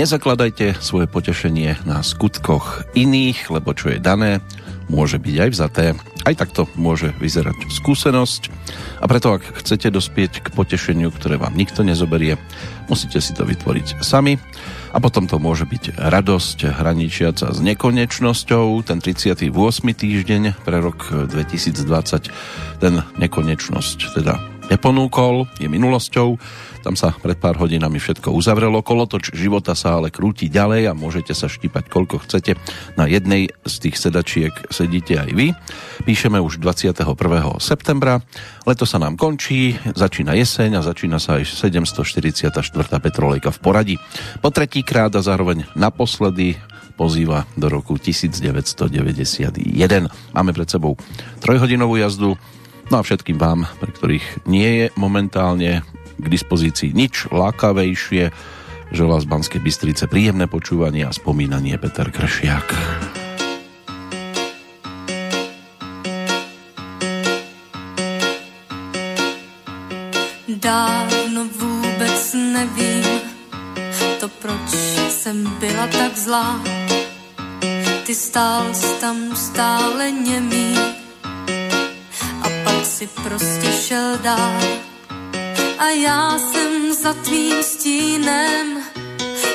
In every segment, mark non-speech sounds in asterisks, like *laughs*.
Nezakladajte svoje potešenie na skutkoch iných, lebo čo je dané, môže byť aj vzaté. Aj takto môže vyzerať skúsenosť. A preto, ak chcete dospieť k potešeniu, ktoré vám nikto nezoberie, musíte si to vytvoriť sami. A potom to môže byť radosť hraničiaca s nekonečnosťou. Ten 38. týždeň pre rok 2020 ten nekonečnosť teda neponúkol, je minulosťou tam sa pred pár hodinami všetko uzavrelo. Kolotoč života sa ale krúti ďalej a môžete sa štípať koľko chcete. Na jednej z tých sedačiek sedíte aj vy. Píšeme už 21. septembra. Leto sa nám končí, začína jeseň a začína sa aj 744. petrolejka v poradí. Po tretíkrát a zároveň naposledy pozýva do roku 1991. Máme pred sebou trojhodinovú jazdu, No a všetkým vám, pre ktorých nie je momentálne k dispozícii nič lákavejšie. Želá z Banskej Bystrice príjemné počúvanie a spomínanie Peter Kršiak. Dávno vůbec nevím, to proč jsem byla tak zlá. Ty stál tam stále němý si prostě šel dál a já jsem za tvým stínem,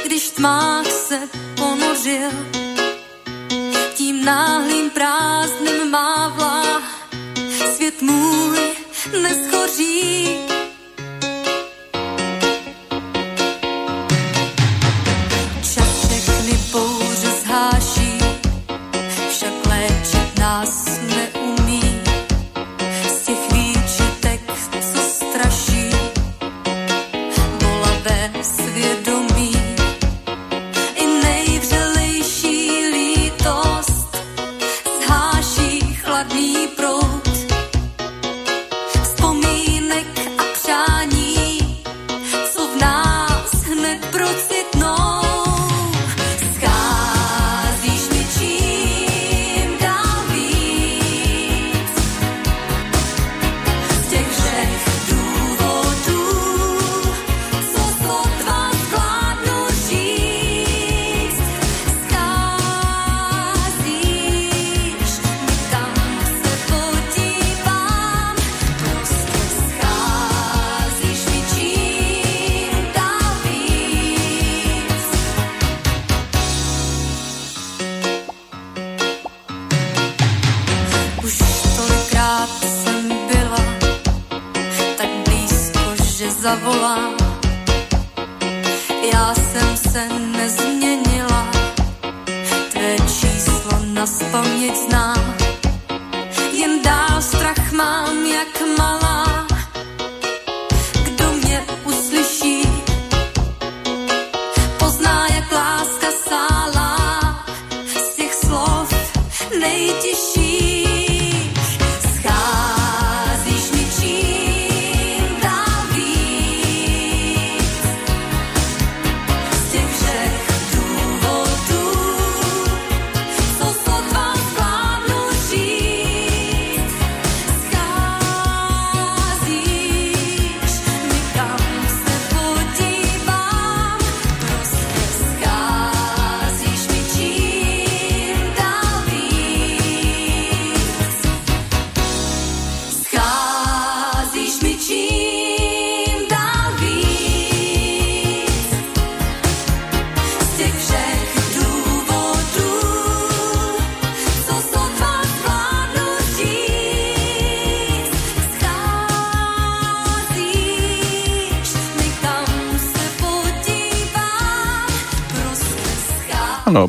když tmách se ponořil. Tím náhlým prázdným mávla svět můj neschoří.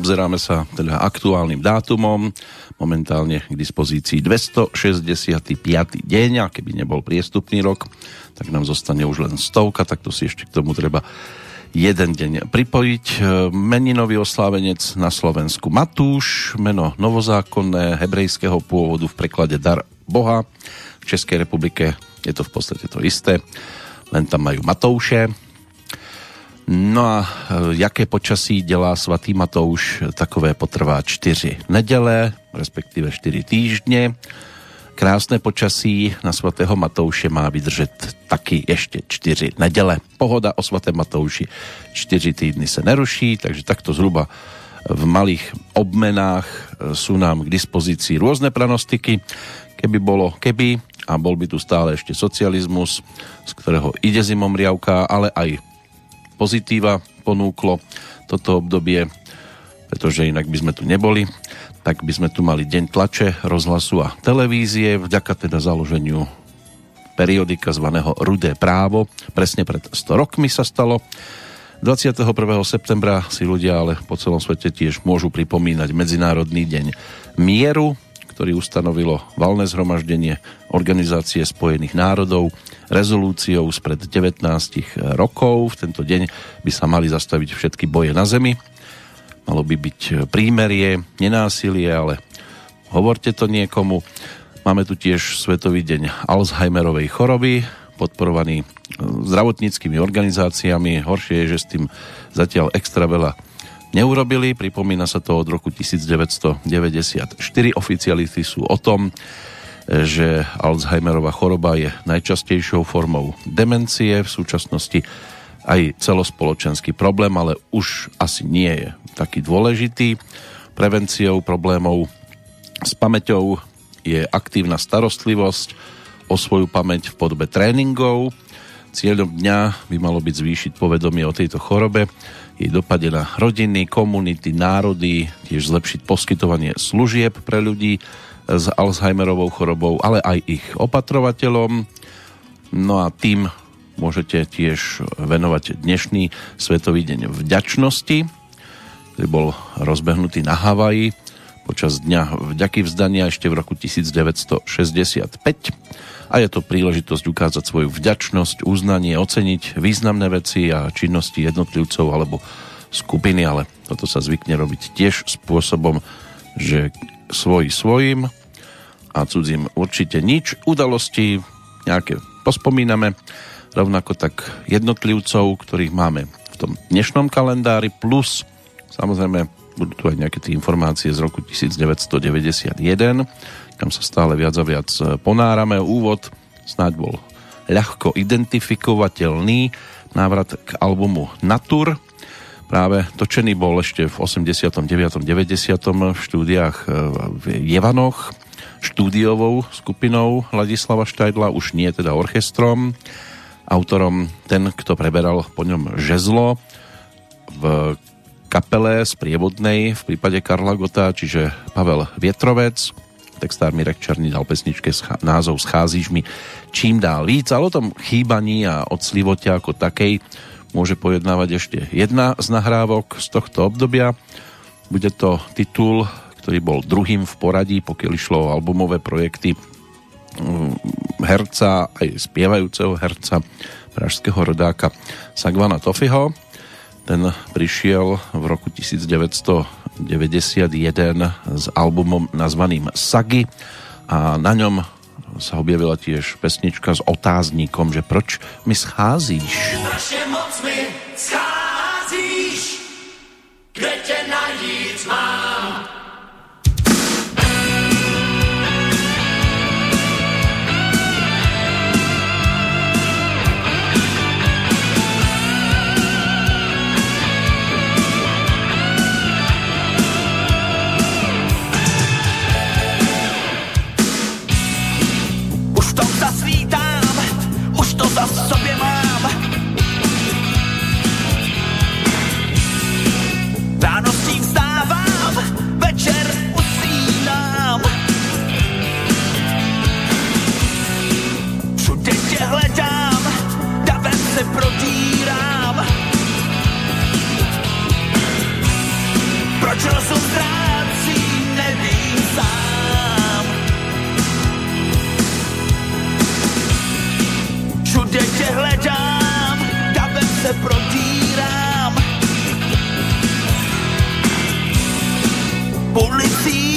Obzeráme sa teda aktuálnym dátumom, momentálne k dispozícii 265. deň a keby nebol priestupný rok, tak nám zostane už len stovka, tak to si ešte k tomu treba jeden deň pripojiť. Meninový oslávenec na Slovensku Matúš, meno novozákonné, hebrejského pôvodu v preklade Dar Boha. V Českej republike je to v podstate to isté, len tam majú Matouše, No a e, jaké počasí dělá svatý Matouš, takové potrvá čtyři nedele, respektíve 4 týždne. Krásne počasí na svatého Matouše má vydržet taky ještě čtyři neděle. Pohoda o svatém Matouši čtyři týdny se neruší, takže takto zhruba v malých obmenách sú nám k dispozícii rôzne pranostiky. Keby bolo keby a bol by tu stále ešte socializmus, z ktorého ide zimom riavka, ale aj pozitíva ponúklo toto obdobie, pretože inak by sme tu neboli tak by sme tu mali deň tlače, rozhlasu a televízie, vďaka teda založeniu periodika zvaného Rudé právo. Presne pred 100 rokmi sa stalo. 21. septembra si ľudia ale po celom svete tiež môžu pripomínať Medzinárodný deň mieru, ktorý ustanovilo valné zhromaždenie Organizácie spojených národov rezolúciou spred 19 rokov. V tento deň by sa mali zastaviť všetky boje na Zemi Malo by byť prímerie, nenásilie, ale hovorte to niekomu. Máme tu tiež Svetový deň Alzheimerovej choroby, podporovaný e, zdravotníckými organizáciami. Horšie je, že s tým zatiaľ extra veľa neurobili. Pripomína sa to od roku 1994. Oficiality sú o tom, že Alzheimerová choroba je najčastejšou formou demencie. V súčasnosti aj celospoločenský problém, ale už asi nie je taký dôležitý. Prevenciou problémov s pamäťou je aktívna starostlivosť o svoju pamäť v podobe tréningov. Cieľom dňa by malo byť zvýšiť povedomie o tejto chorobe, jej dopade na rodiny, komunity, národy, tiež zlepšiť poskytovanie služieb pre ľudí s Alzheimerovou chorobou, ale aj ich opatrovateľom. No a tým môžete tiež venovať dnešný Svetový deň vďačnosti, ktorý bol rozbehnutý na Havaji počas dňa vďaky vzdania ešte v roku 1965 a je to príležitosť ukázať svoju vďačnosť, uznanie, oceniť významné veci a činnosti jednotlivcov alebo skupiny, ale toto sa zvykne robiť tiež spôsobom, že svoj svojim a cudzím určite nič. Udalosti nejaké pospomíname rovnako tak jednotlivcov, ktorých máme v tom dnešnom kalendári, plus samozrejme budú tu aj nejaké tie informácie z roku 1991, kam sa stále viac a viac e, ponárame. Úvod snáď bol ľahko identifikovateľný návrat k albumu Natur. Práve točený bol ešte v 89. 90. v štúdiách e, v Jevanoch štúdiovou skupinou Ladislava Štajdla, už nie teda orchestrom autorom ten, kto preberal po ňom žezlo v kapele sprievodnej v prípade Karla Gota, čiže Pavel Vietrovec. Textár Mirek Černý dal pesničke názov Scházíš mi čím dál víc, ale o tom chýbaní a odslivote ako takej môže pojednávať ešte jedna z nahrávok z tohto obdobia. Bude to titul, ktorý bol druhým v poradí, pokiaľ išlo o albumové projekty herca, aj spievajúceho herca pražského rodáka Sagvana Tofiho. Ten prišiel v roku 1991 s albumom nazvaným Sagi a na ňom sa objavila tiež pesnička s otáznikom, že proč mi scházíš? Strašne moc mi scházíš, kde tom zasvítám, už to za sobě mám. Ráno s tím vstávám, večer usínám. Všude tě hledám, davem se protírám. Proč rozum ztrácí, nevím sám. Die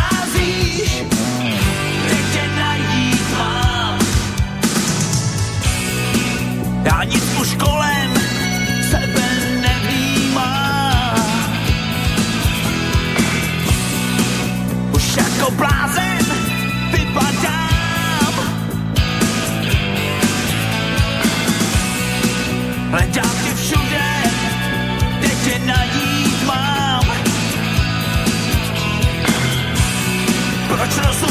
blázen vypadám. Hledám tě všude, kde tě najít mám. Proč rozum ztrácím,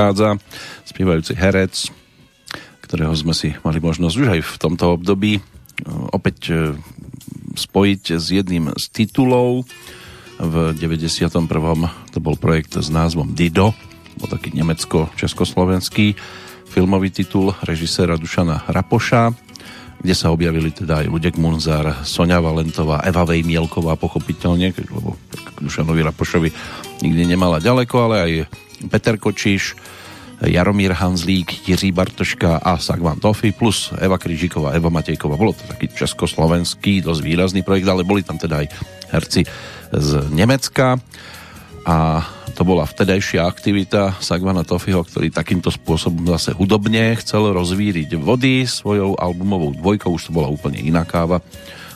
odchádza spievajúci herec, ktorého sme si mali možnosť už aj v tomto období e, opäť e, spojiť s jedným z titulov. V 91. to bol projekt s názvom Dido, bol taký nemecko-československý filmový titul režiséra Dušana Rapoša, kde sa objavili teda aj Ludek Munzar, Sonia Valentová, Eva Vejmielková pochopiteľne, lebo Dušanovi Rapošovi nikdy nemala ďaleko, ale aj Peter Kočiš, Jaromír Hanzlík, Jiří Bartoška a Sagvan Tofi plus Eva Kryžiková, Eva Matejková. Bolo to taký československý, dosť výrazný projekt, ale boli tam teda aj herci z Nemecka a to bola vtedajšia aktivita Sagvana Tofiho, ktorý takýmto spôsobom zase hudobne chcel rozvíriť vody svojou albumovou dvojkou, už to bola úplne iná káva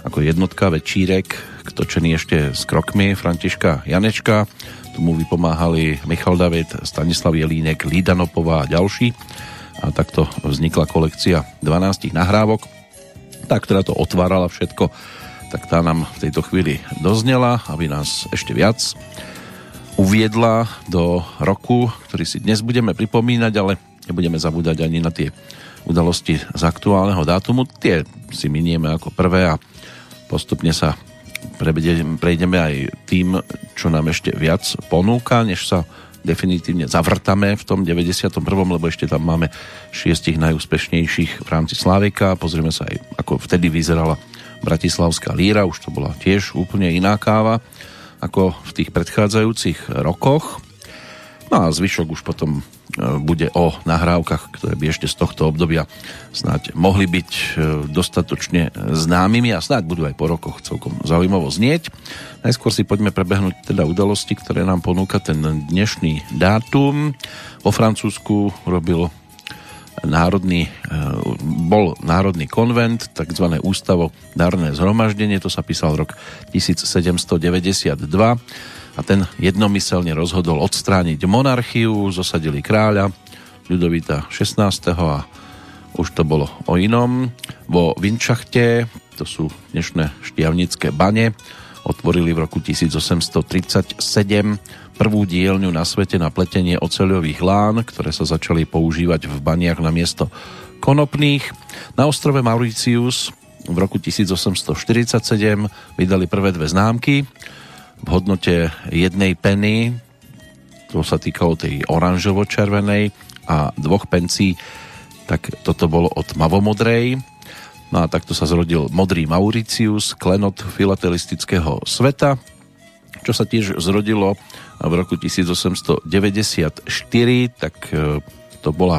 ako jednotka večírek, točený ešte s krokmi Františka Janečka, tomu vypomáhali Michal David, Stanislav Jelínek, Lída Nopová a ďalší. A takto vznikla kolekcia 12 nahrávok. Tá, ktorá to otvárala všetko tak tá nám v tejto chvíli doznela, aby nás ešte viac uviedla do roku, ktorý si dnes budeme pripomínať, ale nebudeme zabúdať ani na tie udalosti z aktuálneho dátumu. Tie si minieme ako prvé a postupne sa prejdeme aj tým, čo nám ešte viac ponúka, než sa definitívne zavrtame v tom 91. lebo ešte tam máme šiestich najúspešnejších v rámci Slávika. Pozrieme sa aj, ako vtedy vyzerala Bratislavská líra, už to bola tiež úplne iná káva ako v tých predchádzajúcich rokoch. No a zvyšok už potom e, bude o nahrávkach, ktoré by ešte z tohto obdobia snáď mohli byť e, dostatočne známymi a snáď budú aj po rokoch celkom zaujímavo znieť. Najskôr si poďme prebehnúť teda udalosti, ktoré nám ponúka ten dnešný dátum. Vo Francúzsku robil národný, e, bol národný konvent, takzvané ústavo dárne zhromaždenie, to sa písal rok 1792 a ten jednomyselne rozhodol odstrániť monarchiu, zosadili kráľa Ľudovita 16. a už to bolo o inom. Vo Vinčachte, to sú dnešné štiavnické bane, otvorili v roku 1837 prvú dielňu na svete na pletenie oceľových lán, ktoré sa začali používať v baniach na miesto konopných. Na ostrove Mauritius v roku 1847 vydali prvé dve známky v hodnote jednej peny, to sa týkalo tej oranžovo-červenej a dvoch pencí, tak toto bolo od mavomodrej. No a takto sa zrodil modrý Mauricius, klenot filatelistického sveta, čo sa tiež zrodilo v roku 1894, tak e, to bola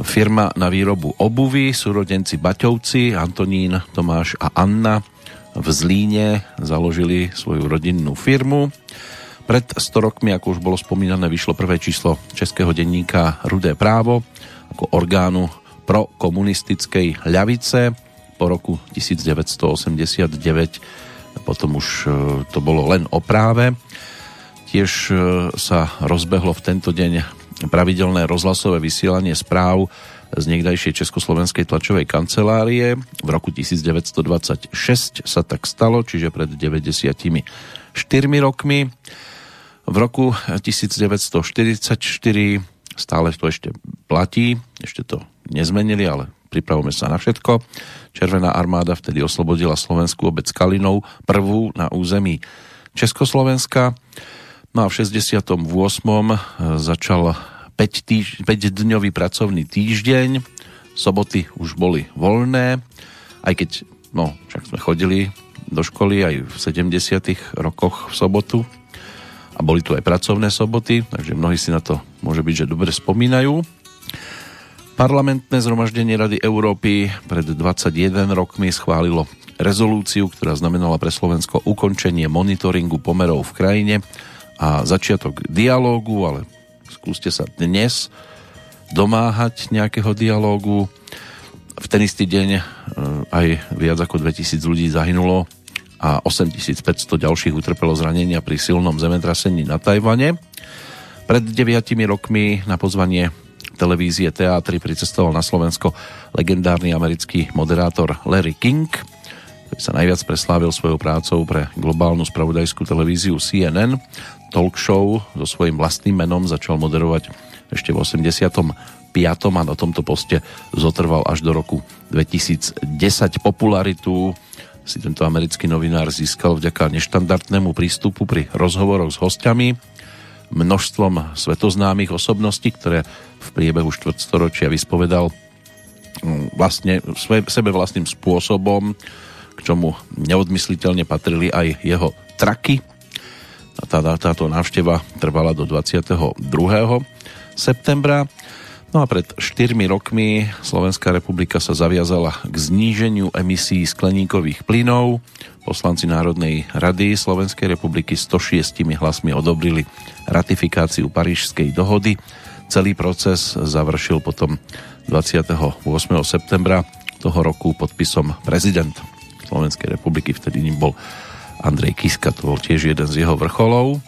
firma na výrobu obuvy, súrodenci Baťovci, Antonín, Tomáš a Anna v Zlíne založili svoju rodinnú firmu. Pred 100 rokmi, ako už bolo spomínané, vyšlo prvé číslo českého denníka Rudé právo ako orgánu pro komunistickej ľavice. Po roku 1989 potom už e, to bolo len o práve. Tiež e, sa rozbehlo v tento deň pravidelné rozhlasové vysielanie správ z niekdajšej Československej tlačovej kancelárie. V roku 1926 sa tak stalo, čiže pred 94 rokmi. V roku 1944 stále to ešte platí, ešte to nezmenili, ale pripravujeme sa na všetko. Červená armáda vtedy oslobodila slovenskú obec Kalinov, prvú na území Československa. No a v 68. začal 5, týž, 5-dňový pracovný týždeň, soboty už boli voľné, aj keď, no, však sme chodili do školy aj v 70 rokoch v sobotu a boli tu aj pracovné soboty, takže mnohí si na to môže byť, že dobre spomínajú. Parlamentné zhromaždenie Rady Európy pred 21 rokmi schválilo rezolúciu, ktorá znamenala pre Slovensko ukončenie monitoringu pomerov v krajine a začiatok dialógu, ale skúste sa dnes domáhať nejakého dialógu. V ten istý deň e, aj viac ako 2000 ľudí zahynulo a 8500 ďalších utrpelo zranenia pri silnom zemetrasení na Tajvane. Pred 9 rokmi na pozvanie televízie Teatry pricestoval na Slovensko legendárny americký moderátor Larry King, ktorý sa najviac preslávil svojou prácou pre globálnu spravodajskú televíziu CNN talk show so svojím vlastným menom začal moderovať ešte v 85. a na tomto poste zotrval až do roku 2010. Popularitu si tento americký novinár získal vďaka neštandardnému prístupu pri rozhovoroch s hostiami, množstvom svetoznámych osobností, ktoré v priebehu štvrtstoročia vyspovedal mm, vlastne sebe vlastným spôsobom, k čomu neodmysliteľne patrili aj jeho traky, tá, táto návšteva trvala do 22. septembra. No a pred 4 rokmi Slovenská republika sa zaviazala k zníženiu emisí skleníkových plynov. Poslanci Národnej rady Slovenskej republiky 106 hlasmi odobrili ratifikáciu Parížskej dohody. Celý proces završil potom 28. septembra toho roku podpisom prezident Slovenskej republiky, vtedy ním bol Andrej Kiska, to bol tiež jeden z jeho vrcholov.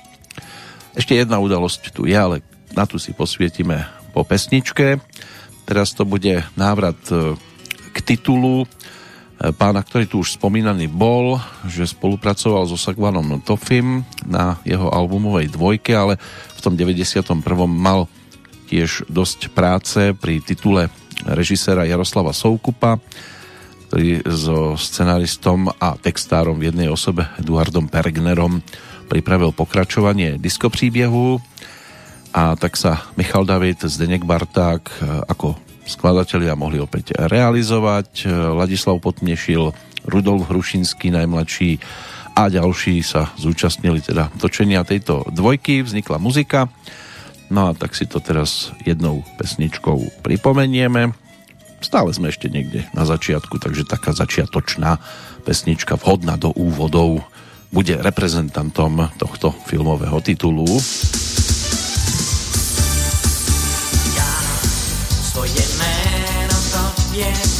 Ešte jedna udalosť tu je, ale na tu si posvietime po pesničke. Teraz to bude návrat e, k titulu e, pána, ktorý tu už spomínaný bol, že spolupracoval so Sagvanom Tofim na jeho albumovej dvojke, ale v tom 91. mal tiež dosť práce pri titule režiséra Jaroslava Soukupa ktorý so scenaristom a textárom v jednej osobe Eduardom Pergnerom pripravil pokračovanie diskopríbiehu a tak sa Michal David, Zdenek Barták ako skladatelia mohli opäť realizovať. Ladislav Potnešil, Rudolf Hrušinský najmladší a ďalší sa zúčastnili teda točenia tejto dvojky, vznikla muzika. No a tak si to teraz jednou pesničkou pripomenieme stále sme ešte niekde na začiatku, takže taká začiatočná pesnička vhodná do úvodov bude reprezentantom tohto filmového titulu. Svoje meno tobie dám.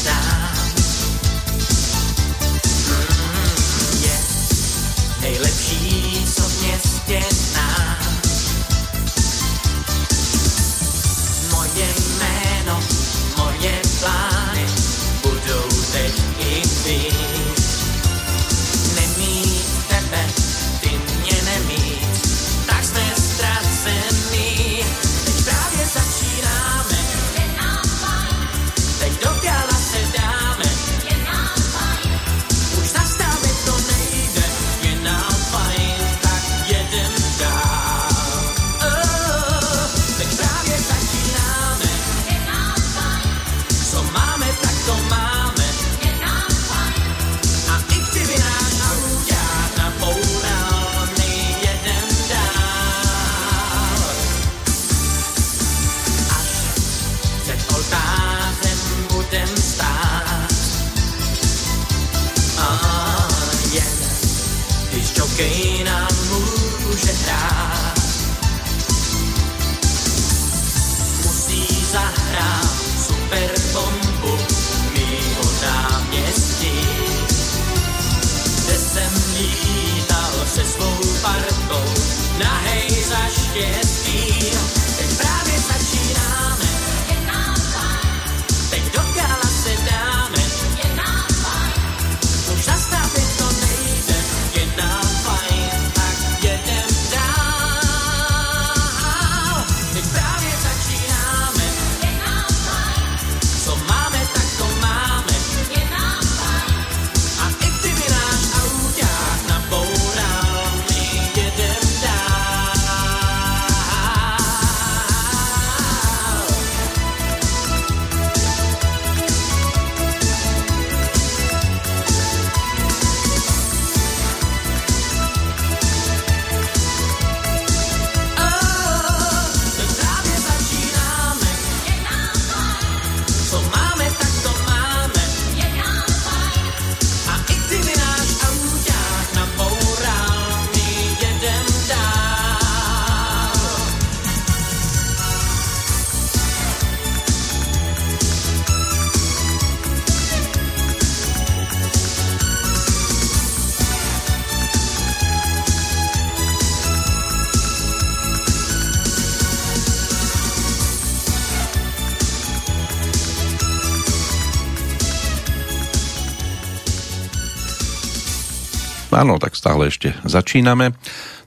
Stále ešte začíname.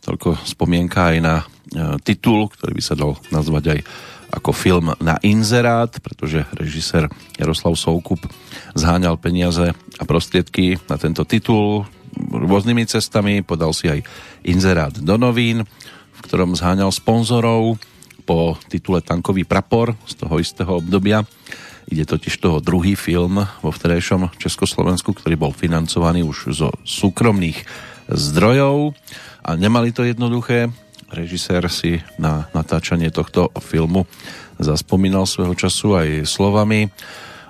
Toľko spomienka aj na e, titul, ktorý by sa dal nazvať aj ako film na inzerát, pretože režisér Jaroslav Soukup zháňal peniaze a prostriedky na tento titul rôznymi cestami, podal si aj inzerát do novín, v ktorom zháňal sponzorov po titule Tankový prapor z toho istého obdobia. Ide totiž toho druhý film vo vtedajšom Československu, ktorý bol financovaný už zo súkromných zdrojov a nemali to jednoduché. Režisér si na natáčanie tohto filmu zaspomínal svojho času aj slovami.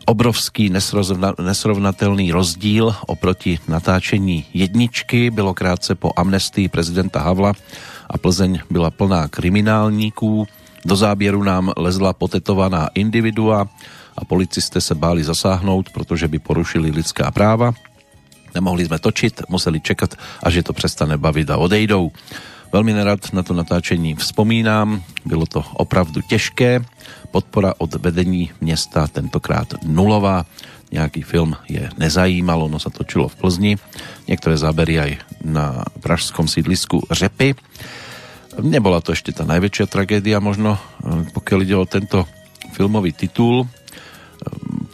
Obrovský nesrovna- nesrovnatelný rozdíl oproti natáčení jedničky bylo krátce po amnestii prezidenta Havla a Plzeň byla plná kriminálníků. Do záběru nám lezla potetovaná individua a policisté se báli zasáhnout, protože by porušili lidská práva. Nemohli sme točiť, museli čekať, až je to prestane baviť a odejdou. Veľmi nerad na to natáčení vzpomínám, bylo to opravdu těžké. Podpora od vedení města tentokrát nulová. Nejaký film je nezajímalo, no sa točilo v Plzni. Niektoré zábery aj na pražskom sídlisku Řepy. Nebola to ešte tá najväčšia tragédia možno, pokiaľ ide o tento filmový titul.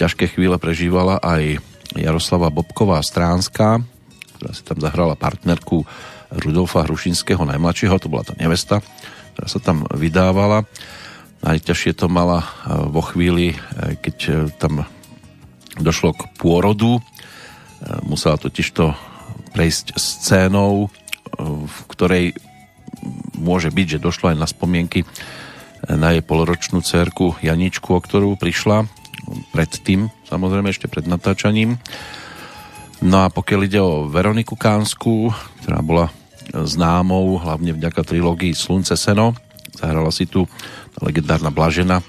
Ťažké chvíle prežívala aj Jaroslava Bobková Stránska, ktorá si tam zahrala partnerku Rudolfa Hrušinského najmladšieho, to bola tá nevesta, ktorá sa tam vydávala. Najťažšie to mala eh, vo chvíli, eh, keď eh, tam došlo k pôrodu. Musela totižto prejsť scénou, v ktorej môže byť, že došlo aj na spomienky na jej poloročnú cerku Janičku, o ktorú prišla predtým, samozrejme ešte pred natáčaním. No a pokiaľ ide o Veroniku Kánsku, ktorá bola známou hlavne vďaka trilógii Slunce Seno, zahrala si tu legendárna Blažena,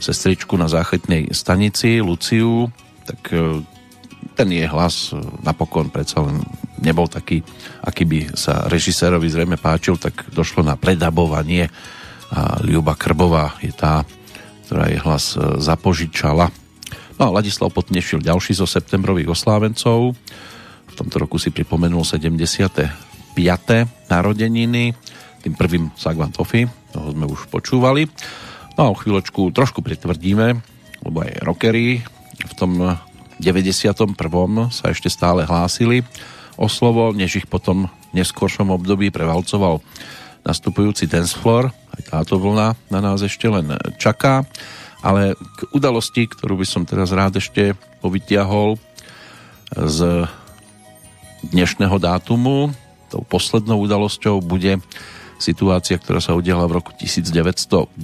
sestričku na záchytnej stanici Luciu, tak e, ten jej hlas napokon predsa len nebol taký, aký by sa režisérovi zrejme páčil, tak došlo na predabovanie a Ľuba Krbová je tá, ktorá jej hlas e, zapožičala. No a Ladislav Potnešil ďalší zo septembrových oslávencov. V tomto roku si pripomenul 75. narodeniny. Tým prvým Sagvan Toffy, toho sme už počúvali. No a o chvíľočku trošku pritvrdíme, lebo aj rockery v tom 91. sa ešte stále hlásili o slovo, než ich potom v neskôršom období prevalcoval nastupujúci dancefloor. Aj táto vlna na nás ešte len čaká. Ale k udalosti, ktorú by som teraz rád ešte povytiahol z dnešného dátumu, tou poslednou udalosťou bude situácia, ktorá sa udiala v roku 1997,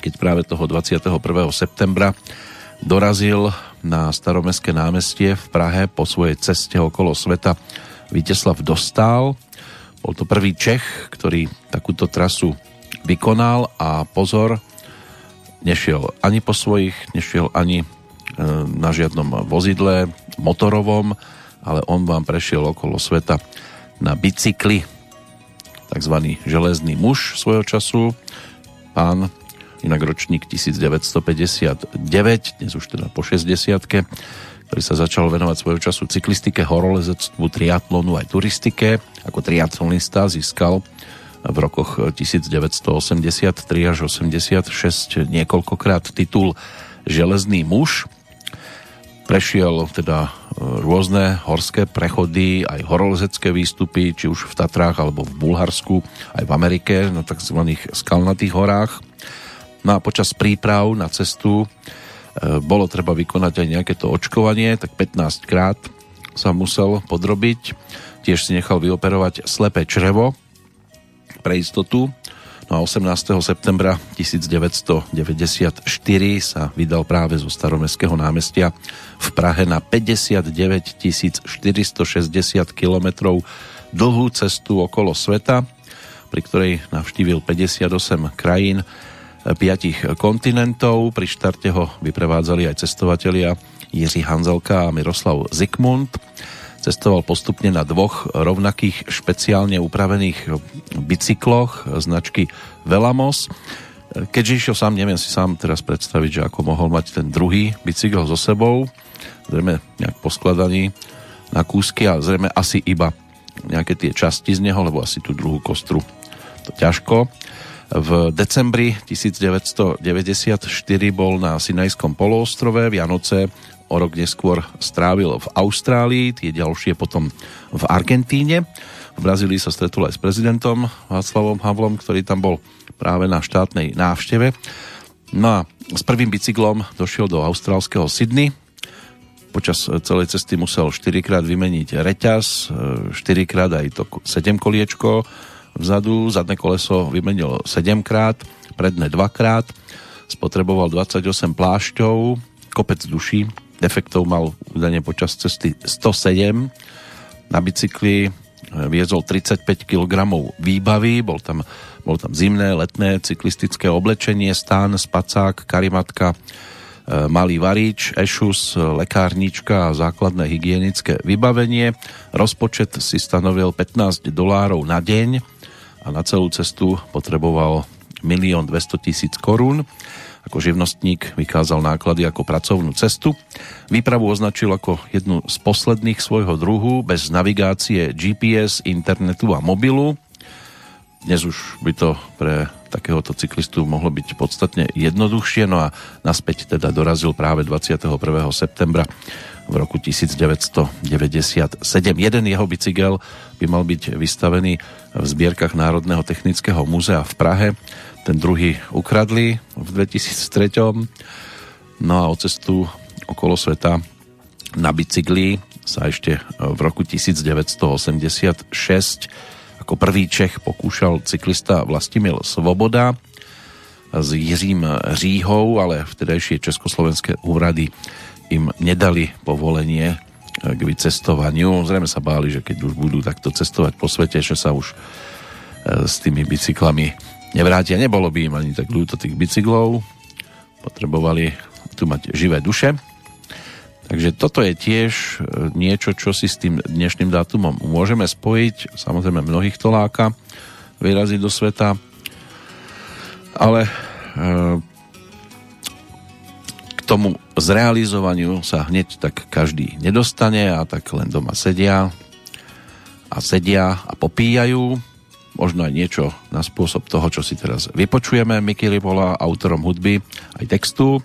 keď práve toho 21. septembra dorazil na staromestské námestie v Prahe po svojej ceste okolo sveta Viteslav Dostál. Bol to prvý Čech, ktorý takúto trasu vykonal a pozor, nešiel ani po svojich, nešiel ani e, na žiadnom vozidle motorovom, ale on vám prešiel okolo sveta na bicykli, takzvaný železný muž svojho času, pán, inak ročník 1959, dnes už teda po 60 ktorý sa začal venovať svojho času cyklistike, horolezectvu, triatlonu aj turistike. Ako triatlonista získal v rokoch 1983 až 86 niekoľkokrát titul Železný muž. Prešiel teda e, rôzne horské prechody, aj horolezecké výstupy, či už v Tatrách alebo v Bulharsku, aj v Amerike, na tzv. skalnatých horách. No a počas príprav na cestu bolo treba vykonať aj nejaké to očkovanie, tak 15 krát sa musel podrobiť. Tiež si nechal vyoperovať slepé črevo, pre istotu. No a 18. septembra 1994 sa vydal práve zo staromestského námestia v Prahe na 59 460 km dlhú cestu okolo sveta, pri ktorej navštívil 58 krajín, 5 kontinentov. Pri štarte ho vyprevádzali aj cestovatelia Jiří Hanzelka a Miroslav Zikmund. Cestoval postupne na dvoch rovnakých špeciálne upravených bicykloch značky Velamos. Keďže išiel sám, neviem si sám teraz predstaviť, že ako mohol mať ten druhý bicykel so sebou. Zrejme nejak poskladaný na kúsky a zrejme asi iba nejaké tie časti z neho, lebo asi tú druhú kostru to ťažko. V decembri 1994 bol na Sinajskom poloostrove Vianoce o rok neskôr strávil v Austrálii, tie ďalšie potom v Argentíne. V Brazílii sa stretol aj s prezidentom Václavom Havlom, ktorý tam bol práve na štátnej návšteve. No a s prvým bicyklom došiel do austrálskeho Sydney. Počas celej cesty musel 4 krát vymeniť reťaz, 4 krát aj to 7 koliečko vzadu, zadné koleso vymenil 7 krát, predné 2 krát, spotreboval 28 plášťov, kopec duší, defektov mal údajne počas cesty 107. Na bicykli eh, viezol 35 kg výbavy, bol tam, bol tam zimné, letné cyklistické oblečenie, stán, spacák, karimatka, eh, malý varič, ešus, lekárnička a základné hygienické vybavenie. Rozpočet si stanovil 15 dolárov na deň a na celú cestu potreboval 1 200 000 korún. Ako živnostník vykázal náklady ako pracovnú cestu. Výpravu označil ako jednu z posledných svojho druhu, bez navigácie GPS, internetu a mobilu. Dnes už by to pre takéhoto cyklistu mohlo byť podstatne jednoduchšie, no a naspäť teda dorazil práve 21. septembra v roku 1997. Jeden jeho bicykel by mal byť vystavený v zbierkach Národného technického múzea v Prahe ten druhý ukradli v 2003. No a o cestu okolo sveta na bicykli sa ešte v roku 1986 ako prvý Čech pokúšal cyklista Vlastimil Svoboda s Jiřím Říhou, ale vtedajšie československé úrady im nedali povolenie k vycestovaniu. Zrejme sa báli, že keď už budú takto cestovať po svete, že sa už e, s tými bicyklami nevrátia. Nebolo by im ani tak ľúto tých bicyklov. Potrebovali tu mať živé duše. Takže toto je tiež e, niečo, čo si s tým dnešným dátumom môžeme spojiť. Samozrejme mnohých to láka vyraziť do sveta. Ale e, tomu zrealizovaniu sa hneď tak každý nedostane a tak len doma sedia a sedia a popíjajú možno aj niečo na spôsob toho, čo si teraz vypočujeme. Miky bola autorom hudby aj textu,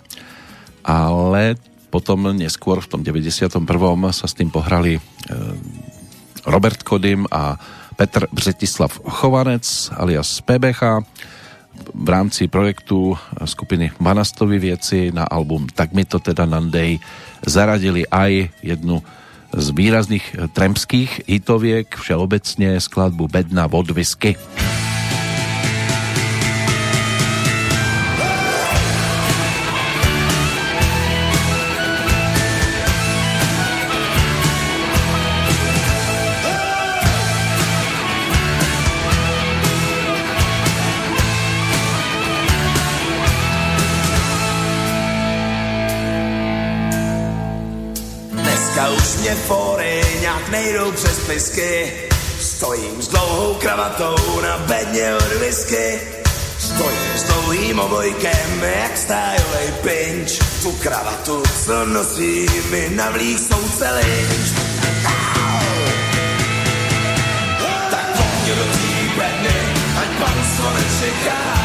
ale potom neskôr v tom 91. sa s tým pohrali e, Robert Kodym a Petr Břetislav Chovanec alias PBH v rámci projektu skupiny Manastovi vieci na album Tak mi to teda Nandej zaradili aj jednu z výrazných tremských hitoviek, všeobecne skladbu Bedna vodvisky. Mě fóry nějak nejdou přes pisky. Stojím s dlouhou kravatou na bedně od whisky. Stojím s dlouhým obojkem, jak stájovej pinč. Tu kravatu, co nosí mi navlík soudce lynč. Tak pojď do té bedny, ať panstvo nečeká.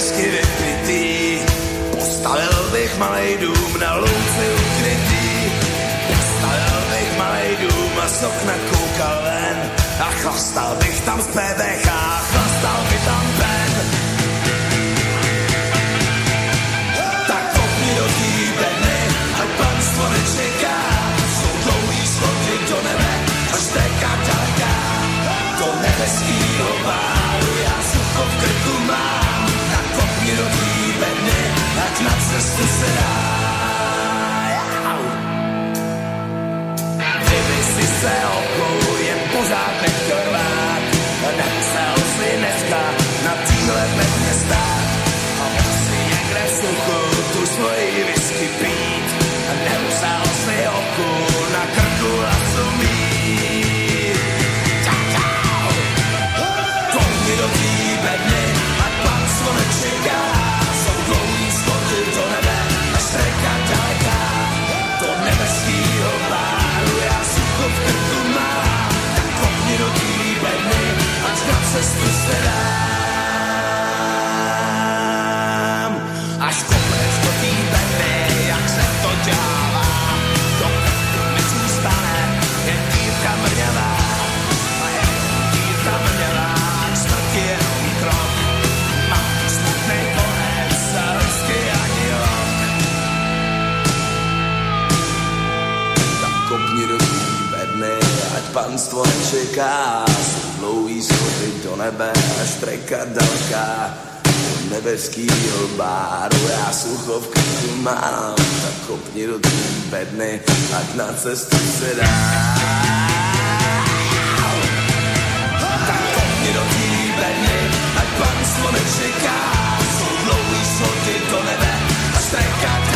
Whisky vypitý. Postavil bych malej dům na louce ukrytý. Postavil bych malej dům a z okna koukal ven. A chlastal bych tam z PVH, na cestu se dá. Kdyby si se okou jen pořád nechtěl rvát, nemusel si dneska na týhle bedně stát. A si někde v suchu tu svoji whisky pít. Cestu se dám. Až kopneš do té bedny, jak se to dělá. Do krku mi zůstane jen dívka mrňavá. A jen dívka mrňavá, k smrti jenom krok. Mám smutný konec a hezky ani rok. Tak kopni do té bedny, ať panstvo nečeká. Dlouhý schody do nebe, až treka daleká. Do nebeskýho báru já sucho v krku mám. Tak kopni do té bedny, ať na cestu se dá. Tak kopni do té bedny, ať panstvo nečeká. Jsou dlouhý schody do nebe, až treka daleká.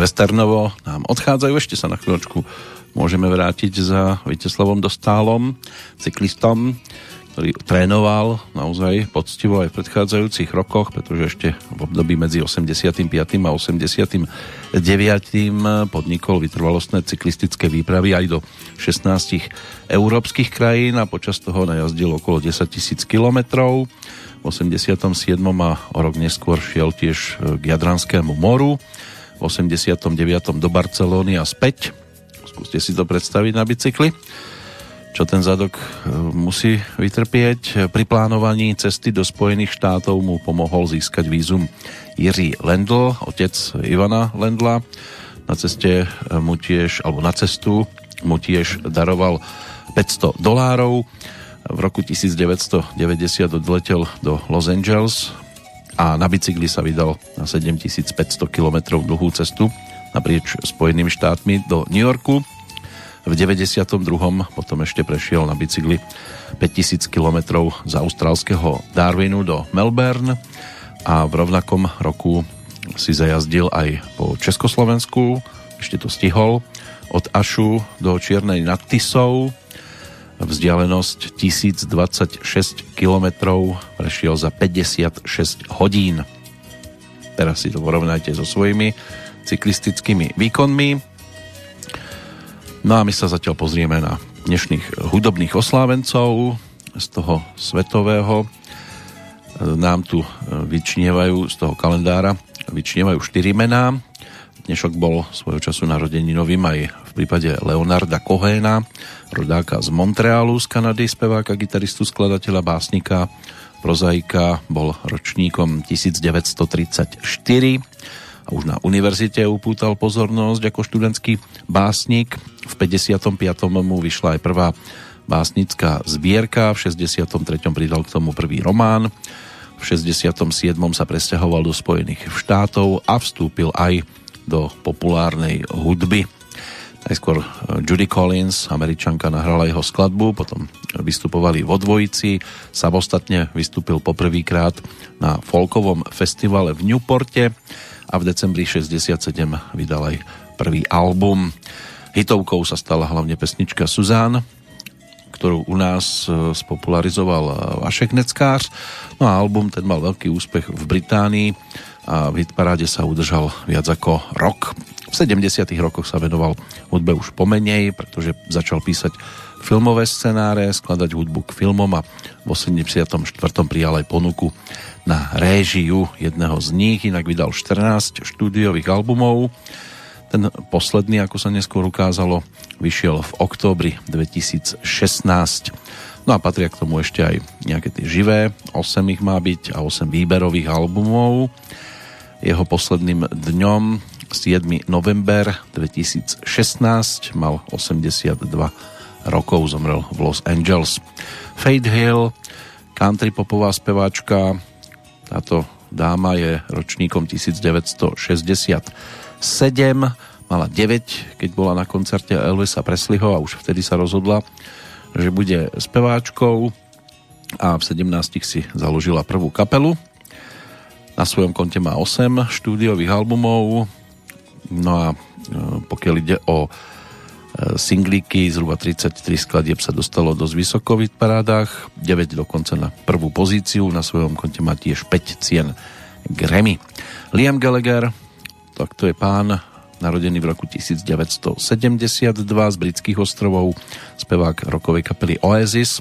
Westernovo nám odchádzajú. Ešte sa na chvíľočku môžeme vrátiť za Viteslavom Dostálom, cyklistom, ktorý trénoval naozaj poctivo aj v predchádzajúcich rokoch, pretože ešte v období medzi 85. a 89. podnikol vytrvalostné cyklistické výpravy aj do 16 európskych krajín a počas toho najazdil okolo 10 tisíc kilometrov. V 87. a o rok neskôr šiel tiež k Jadranskému moru. V 89. do Barcelóny a späť. Skúste si to predstaviť na bicykli čo ten zadok e, musí vytrpieť. Pri plánovaní cesty do Spojených štátov mu pomohol získať vízum Jiří Lendl, otec Ivana Lendla. Na ceste mu tiež, alebo na cestu mu tiež daroval 500 dolárov. V roku 1990 odletel do Los Angeles a na bicykli sa vydal na 7500 km dlhú cestu naprieč Spojenými štátmi do New Yorku. V 92. potom ešte prešiel na bicykli 5000 km z austrálskeho Darwinu do Melbourne a v rovnakom roku si zajazdil aj po Československu, ešte to stihol, od Ašu do Čiernej nad Tisou, vzdialenosť 1026 km prešiel za 56 hodín. Teraz si to porovnajte so svojimi cyklistickými výkonmi. No a my sa zatiaľ pozrieme na dnešných hudobných oslávencov z toho svetového. Nám tu vyčnievajú z toho kalendára vyčnievajú štyri mená. Dnešok bol svojho času novým aj v prípade Leonarda Cohéna, rodáka z Montrealu z Kanady, speváka, gitaristu, skladateľa, básnika, prozaika, bol ročníkom 1934 a už na univerzite upútal pozornosť ako študentský básnik. V 55. mu vyšla aj prvá básnická zbierka, v 63. pridal k tomu prvý román, v 67. sa presťahoval do Spojených štátov a vstúpil aj do populárnej hudby. Najskôr eh, Judy Collins, američanka, nahrala jeho skladbu, potom vystupovali vo dvojici, samostatne vystúpil poprvýkrát na folkovom festivale v Newporte a v decembri 67 vydal aj prvý album. Hitovkou sa stala hlavne pesnička Suzanne, ktorú u nás e, spopularizoval Vašek Neckář. No a album ten mal veľký úspech v Británii a v hitparáde sa udržal viac ako rok. V 70. rokoch sa venoval hudbe už pomenej, pretože začal písať filmové scenáre, skladať hudbu k filmom a v 84. prijal aj ponuku na réžiu jedného z nich, inak vydal 14 štúdiových albumov ten posledný, ako sa neskôr ukázalo, vyšiel v októbri 2016. No a patria k tomu ešte aj nejaké tie živé, 8 ich má byť a 8 výberových albumov. Jeho posledným dňom 7. november 2016 mal 82 rokov, zomrel v Los Angeles. Fade Hill, country popová speváčka, táto dáma je ročníkom 1960 7, mala 9, keď bola na koncerte Elvisa Presleyho a už vtedy sa rozhodla, že bude speváčkou a v 17 si založila prvú kapelu. Na svojom konte má 8 štúdiových albumov, no a e, pokiaľ ide o e, singlíky, zhruba 33 skladieb sa dostalo dosť vysoko v parádach, 9 dokonca na prvú pozíciu, na svojom konte má tiež 5 cien Grammy. Liam Gallagher tak to je pán narodený v roku 1972 z britských ostrovov, spevák rokovej kapely Oasis.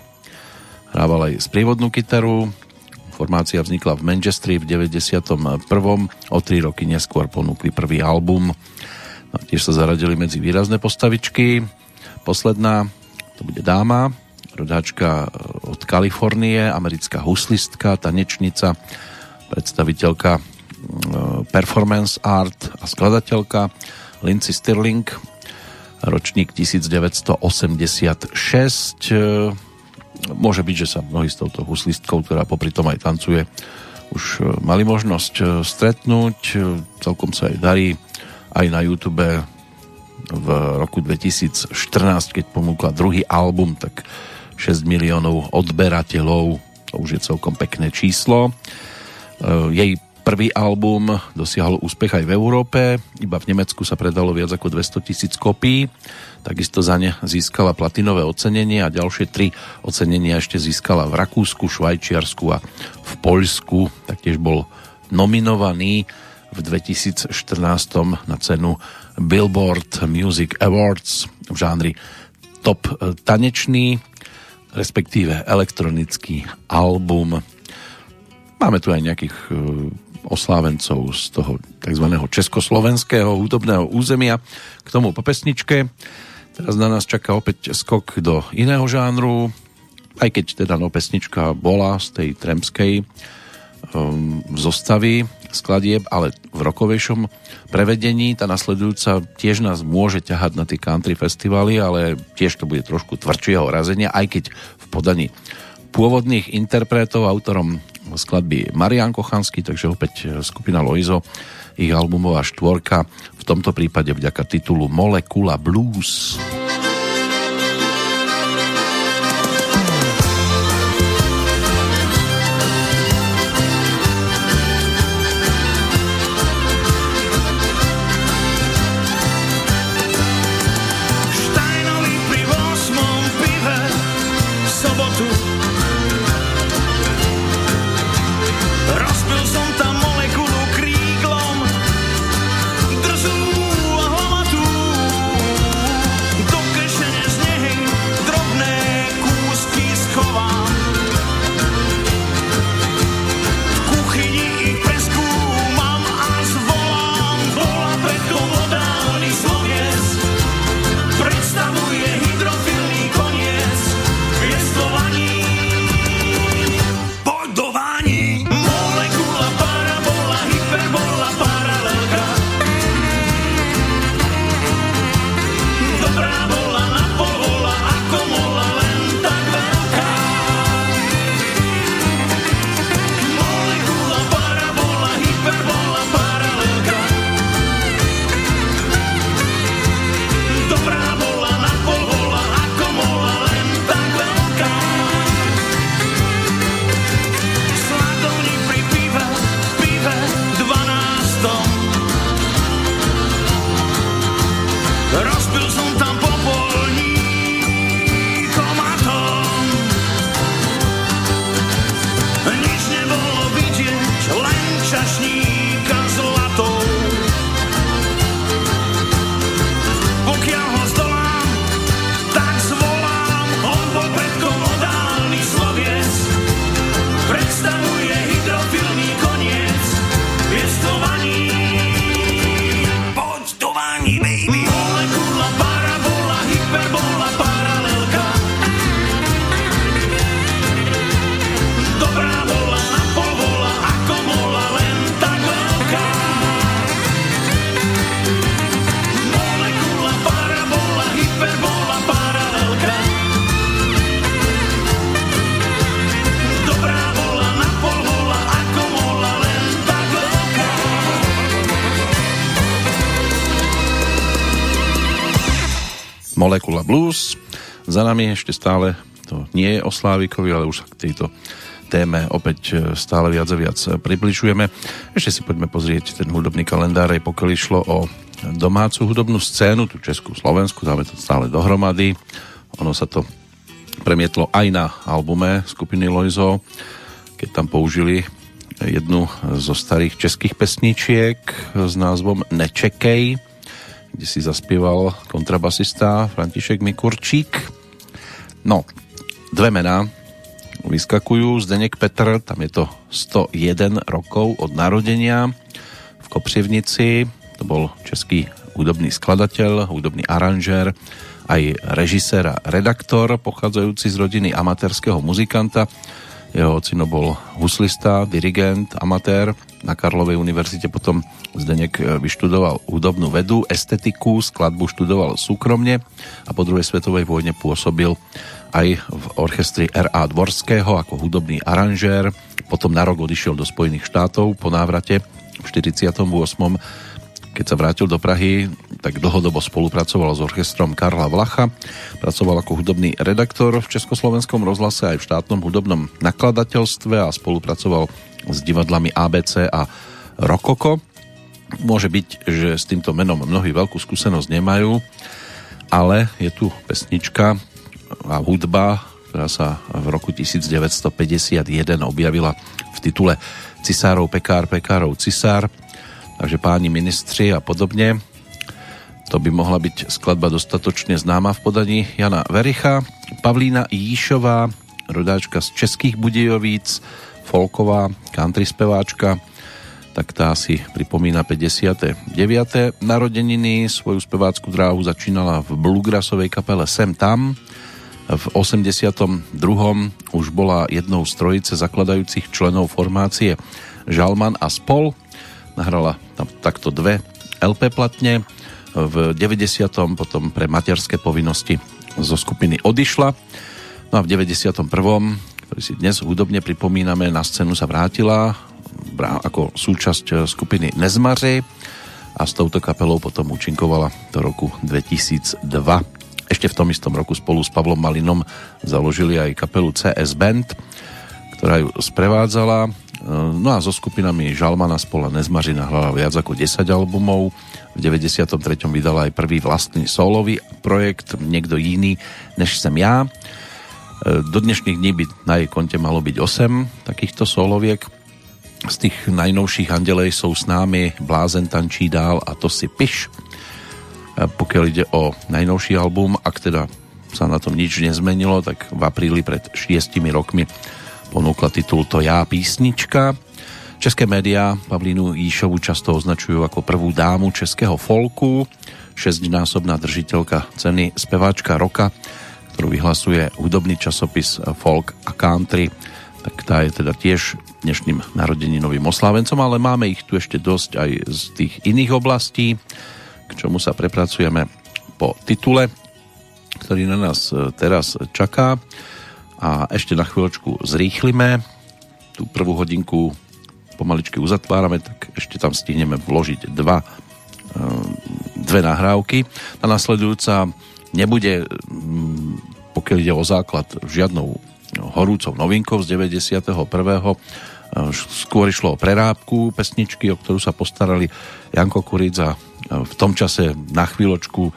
Hrával aj sprievodnú kytaru. Formácia vznikla v Manchestri v 91. O tri roky neskôr ponúkli prvý album. No, tiež sa zaradili medzi výrazné postavičky. Posledná, to bude dáma, rodáčka od Kalifornie, americká huslistka, tanečnica, predstaviteľka performance art a skladateľka Lindsay Stirling, ročník 1986. Môže byť, že sa mnohí s touto huslistkou, ktorá popri tom aj tancuje, už e, mali možnosť e, stretnúť. E, celkom sa aj darí aj na YouTube v roku 2014, keď ponúkla druhý album, tak 6 miliónov odberateľov, to už je celkom pekné číslo. Jej Prvý album dosiahol úspech aj v Európe, iba v Nemecku sa predalo viac ako 200 tisíc kopí, takisto za ne získala platinové ocenenie a ďalšie tri ocenenia ešte získala v Rakúsku, Švajčiarsku a v Poľsku, taktiež bol nominovaný v 2014 na cenu Billboard Music Awards v žánri top tanečný, respektíve elektronický album. Máme tu aj nejakých oslávencov z toho tzv. československého hudobného územia. K tomu po pesničke. Teraz na nás čaká opäť skok do iného žánru, aj keď teda no pesnička bola z tej tremskej um, zostavy skladieb, ale v rokovejšom prevedení. Tá nasledujúca tiež nás môže ťahať na tie country festivaly, ale tiež to bude trošku tvrdšieho razenia, aj keď v podaní pôvodných interpretov, autorom skladby Marian Kochanský, takže opäť skupina Loizo, ich albumová štvorka, v tomto prípade vďaka titulu Molekula. Blues. Molekula Blues. Za nami ešte stále to nie je o Slávikovi, ale už sa k tejto téme opäť e, stále viac a viac približujeme. Ešte si poďme pozrieť ten hudobný kalendár, aj pokiaľ išlo o domácu hudobnú scénu, tú Českú, Slovensku, dáme to stále dohromady. Ono sa to premietlo aj na albume skupiny Loizo, keď tam použili jednu zo starých českých pesničiek s názvom Nečekej kde si zaspieval kontrabasista František Mikurčík. No, dve mená vyskakujú. Zdeněk Petr, tam je to 101 rokov od narodenia v Kopřivnici. To bol český hudobný skladateľ, hudobný aranžér, aj režisér a redaktor, pochádzajúci z rodiny amatérského muzikanta. Jeho ocino bol huslista, dirigent, amatér. Na Karlovej univerzite potom Zdenek e, vyštudoval hudobnú vedu, estetiku, skladbu študoval súkromne a po druhej svetovej vojne pôsobil aj v orchestri R.A. Dvorského ako hudobný aranžér. Potom na rok odišiel do Spojených štátov po návrate v 48. Keď sa vrátil do Prahy, tak dlhodobo spolupracoval s orchestrom Karla Vlacha. Pracoval ako hudobný redaktor v Československom rozhlase aj v štátnom hudobnom nakladateľstve a spolupracoval s divadlami ABC a Rokoko. Môže byť, že s týmto menom mnohí veľkú skúsenosť nemajú, ale je tu pesnička a hudba, ktorá sa v roku 1951 objavila v titule Cisárov, pekár, pekárov, cisár. Takže páni ministri a podobne. To by mohla byť skladba dostatočne známa v podaní Jana Vericha. Pavlína Jíšová, rodáčka z Českých Budějovíc, folková country speváčka, tak tá si pripomína 59. narodeniny. Svoju spevácku dráhu začínala v bluegrassovej kapele Sem Tam. V 82. už bola jednou z trojice zakladajúcich členov formácie Žalman a Spol. Nahrala tam takto dve LP platne. V 90. potom pre materské povinnosti zo skupiny odišla. No a v 91. ktorý si dnes hudobne pripomíname, na scénu sa vrátila ako súčasť skupiny Nezmaři a s touto kapelou potom účinkovala do roku 2002. Ešte v tom istom roku spolu s Pavlom Malinom založili aj kapelu CS Band, ktorá ju sprevádzala. No a so skupinami Žalmana spola Nezmaři nahrala viac ako 10 albumov. V 93. vydala aj prvý vlastný solový projekt, niekto iný než som ja. Do dnešných dní by na jej konte malo byť 8 takýchto soloviek. Z tých najnovších andelej sú s námi Blázen tančí dál a to si piš. Pokiaľ ide o najnovší album, ak teda sa na tom nič nezmenilo, tak v apríli pred šiestimi rokmi ponúkla titul To ja písnička. České médiá Pavlínu Jíšovu často označujú ako prvú dámu českého folku, šestnásobná držiteľka ceny speváčka roka, ktorú vyhlasuje hudobný časopis Folk a Country, tak tá je teda tiež dnešným narodeninovým oslávencom, ale máme ich tu ešte dosť aj z tých iných oblastí k čomu sa prepracujeme po titule, ktorý na nás e, teraz čaká a ešte na chvíľočku zrýchlime tú prvú hodinku pomaličky uzatvárame, tak ešte tam stihneme vložiť dva, e, dve nahrávky. A nasledujúca nebude, pokiaľ ide o základ, žiadnou horúcou novinkou z 91. Skôr išlo o prerábku pesničky, o ktorú sa postarali Janko Kuric a v tom čase na chvíľočku e,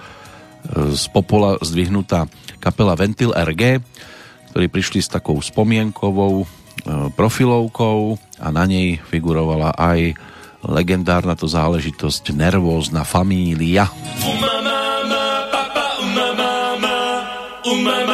z popola zdvihnutá kapela Ventil RG, ktorí prišli s takou spomienkovou e, profilovkou a na nej figurovala aj legendárna to záležitosť Nervózna família. Umamama, papa, umamama, umamama.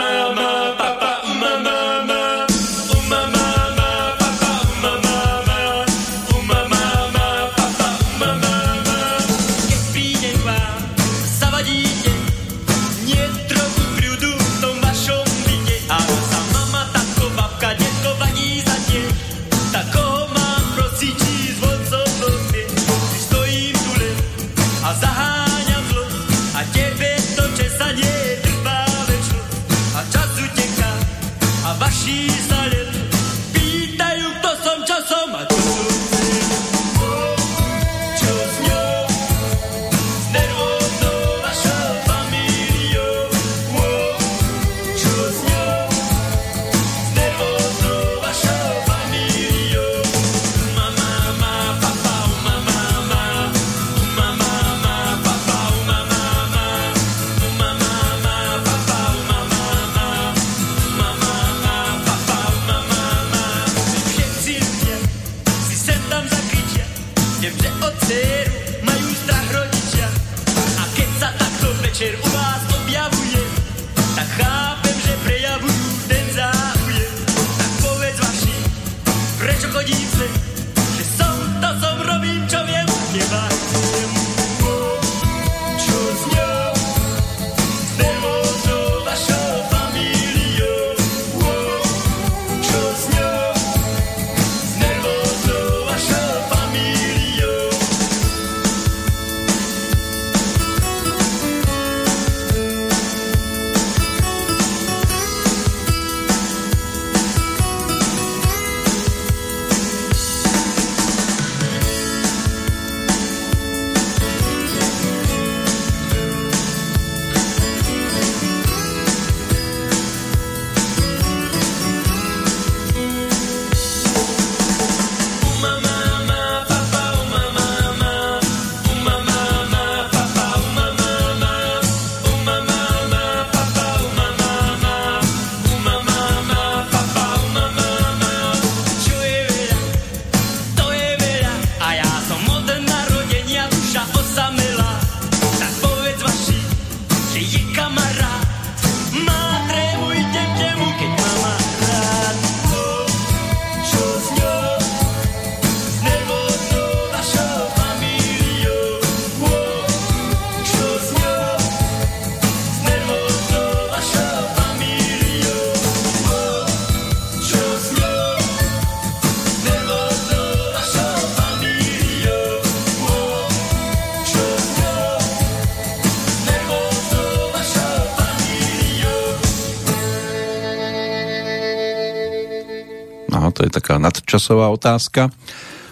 Nadčasová otázka.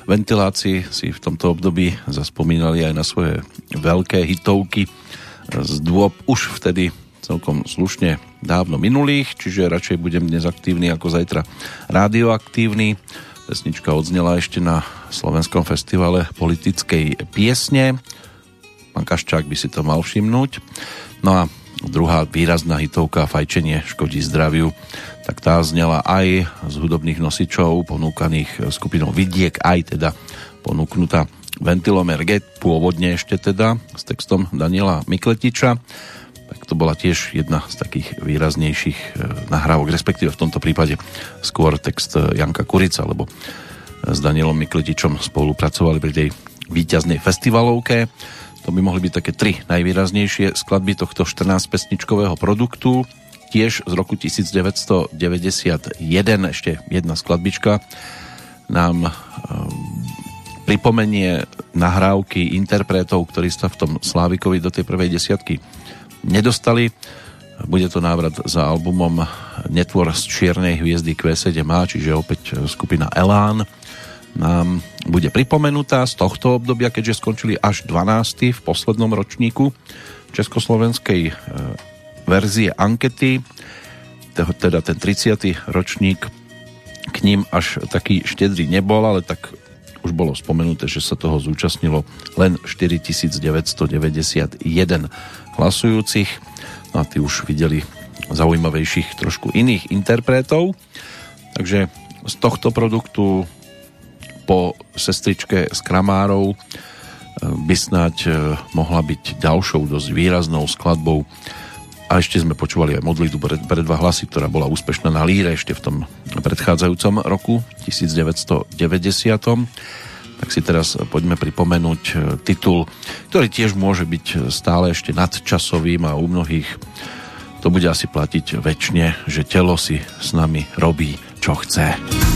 Ventilácii si v tomto období zaspomínali aj na svoje veľké hitovky z dôb už vtedy celkom slušne dávno minulých, čiže radšej budem dnes aktívny ako zajtra radioaktívny. Pesnička odznela ešte na Slovenskom festivale politickej piesne. Pán Kaščák by si to mal všimnúť. No a druhá výrazná hitovka Fajčenie škodí zdraviu tak tá znela aj z hudobných nosičov ponúkaných skupinou Vidiek, aj teda ponúknutá Ventilomer Get, pôvodne ešte teda s textom Daniela Mikletiča. Tak to bola tiež jedna z takých výraznejších e, nahrávok, respektíve v tomto prípade skôr text e, Janka Kurica, lebo s Danielom Mikletičom spolupracovali pri tej víťaznej festivalovke. To by mohli byť také tri najvýraznejšie skladby tohto 14-pesničkového produktu tiež z roku 1991, ešte jedna skladbička, nám um, pripomenie nahrávky interpretov, ktorí sa v tom Slávikovi do tej prvej desiatky nedostali. Bude to návrat za albumom Netvor z Čiernej hviezdy Q7A, čiže opäť skupina Elán nám bude pripomenutá z tohto obdobia, keďže skončili až 12. v poslednom ročníku Československej verzie ankety, teda ten 30. ročník k ním až taký štedrý nebol, ale tak už bolo spomenuté, že sa toho zúčastnilo len 4991 hlasujúcich. No a tí už videli zaujímavejších trošku iných interpretov. Takže z tohto produktu po sestričke z Kramárov eh, by snáď eh, mohla byť ďalšou dosť výraznou skladbou a ešte sme počúvali aj modlitbu pre, pre dva hlasy, ktorá bola úspešná na líre ešte v tom predchádzajúcom roku 1990. Tak si teraz poďme pripomenúť e, titul, ktorý tiež môže byť stále ešte nadčasovým a u mnohých to bude asi platiť väčšine, že telo si s nami robí, čo chce.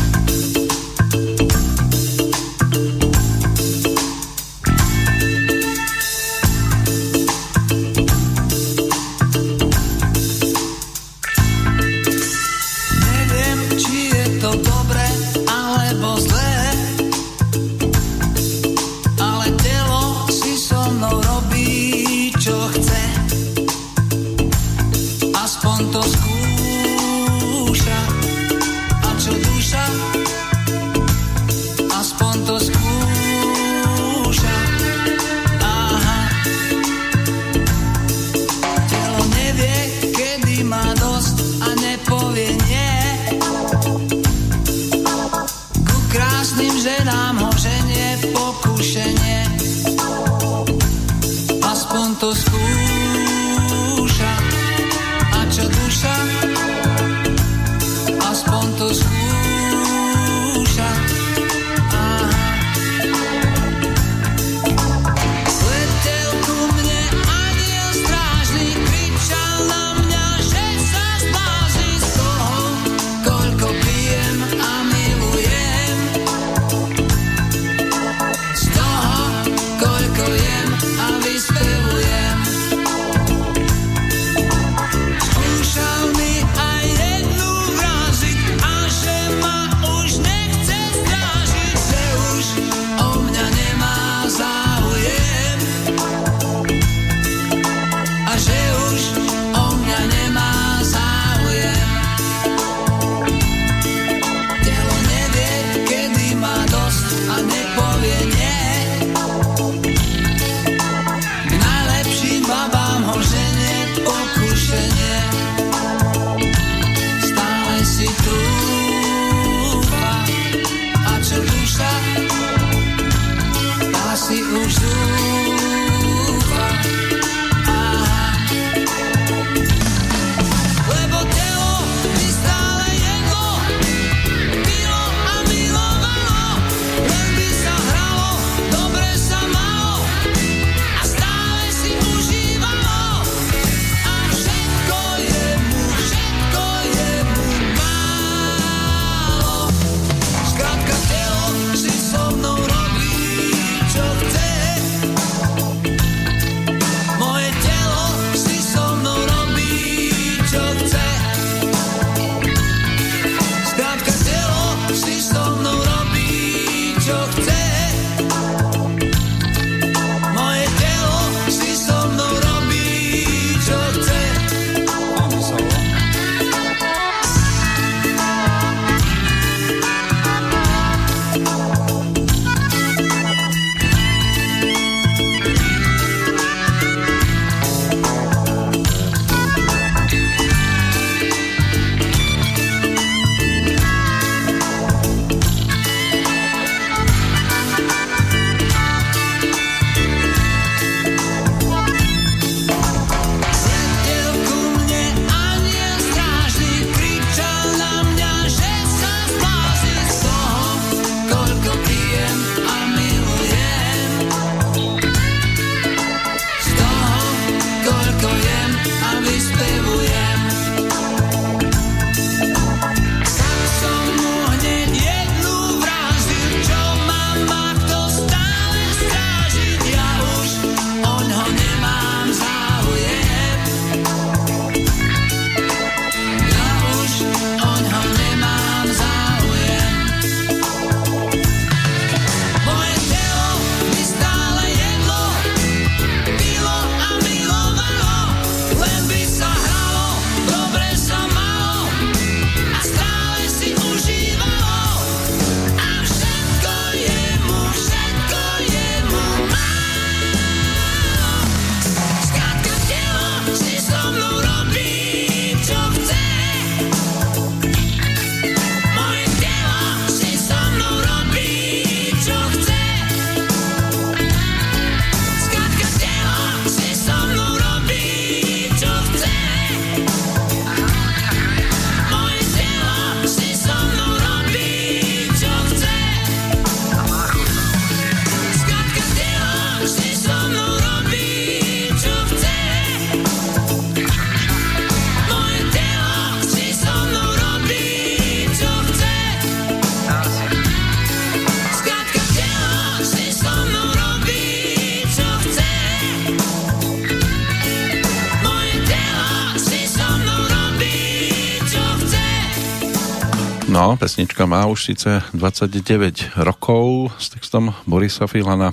Pesnička má už síce 29 rokov s textom Borisa Filana,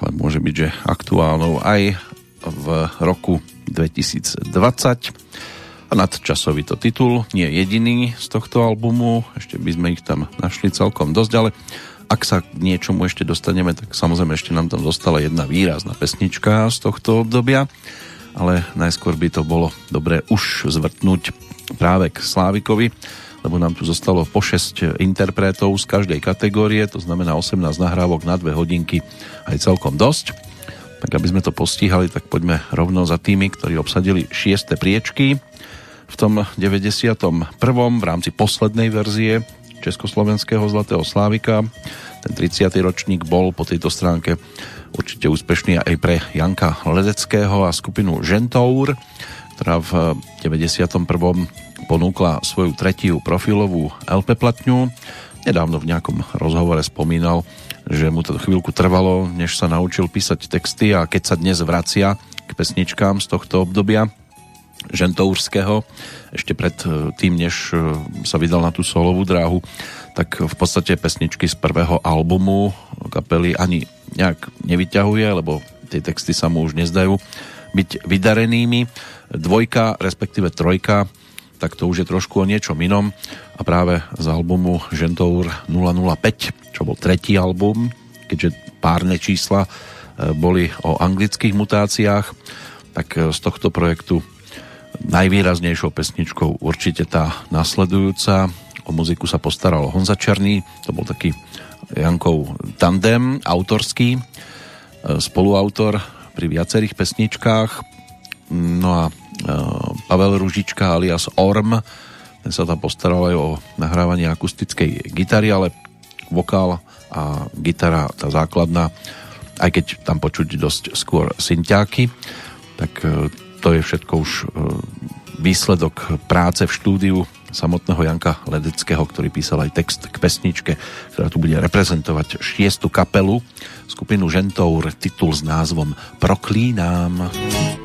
ale môže byť, že aktuálnou aj v roku 2020. A nadčasový to titul, nie jediný z tohto albumu, ešte by sme ich tam našli celkom dosť, ale ak sa k niečomu ešte dostaneme, tak samozrejme ešte nám tam zostala jedna výrazná pesnička z tohto obdobia, ale najskôr by to bolo dobré už zvrtnúť práve k Slávikovi, lebo nám tu zostalo po 6 interpretov z každej kategórie, to znamená 18 nahrávok na 2 hodinky, aj celkom dosť. Tak aby sme to postihali, tak poďme rovno za tými, ktorí obsadili 6. priečky v tom 91. v rámci poslednej verzie Československého Zlatého Slávika. Ten 30. ročník bol po tejto stránke určite úspešný aj pre Janka Ledeckého a skupinu Žentour, ktorá v 91. ponúkla svoju tretiu profilovú LP platňu. Nedávno v nejakom rozhovore spomínal, že mu to chvíľku trvalo, než sa naučil písať texty a keď sa dnes vracia k pesničkám z tohto obdobia, Žentourského, ešte pred e, tým, než e, sa vydal na tú solovú dráhu, tak v podstate pesničky z prvého albumu kapely ani nejak nevyťahuje, lebo tie texty sa mu už nezdajú byť vydarenými. Dvojka, respektíve trojka, tak to už je trošku o niečom inom a práve z albumu Žentour 005, čo bol tretí album, keďže párne čísla e, boli o anglických mutáciách, tak z tohto projektu najvýraznejšou pesničkou určite tá nasledujúca. O muziku sa postaral Honza Černý, to bol taký Jankov tandem autorský, e, spoluautor pri viacerých pesničkách. No a e, Pavel Ružička alias Orm, ten sa tam postaral aj o nahrávanie akustickej gitary, ale vokál a gitara, tá základná, aj keď tam počuť dosť skôr synťáky, tak e, to je všetko už e, výsledok práce v štúdiu samotného Janka Ledeckého, ktorý písal aj text k pesničke, ktorá tu bude reprezentovať šiestu kapelu, skupinu Žentour, titul s názvom Proklínám. Proklínám.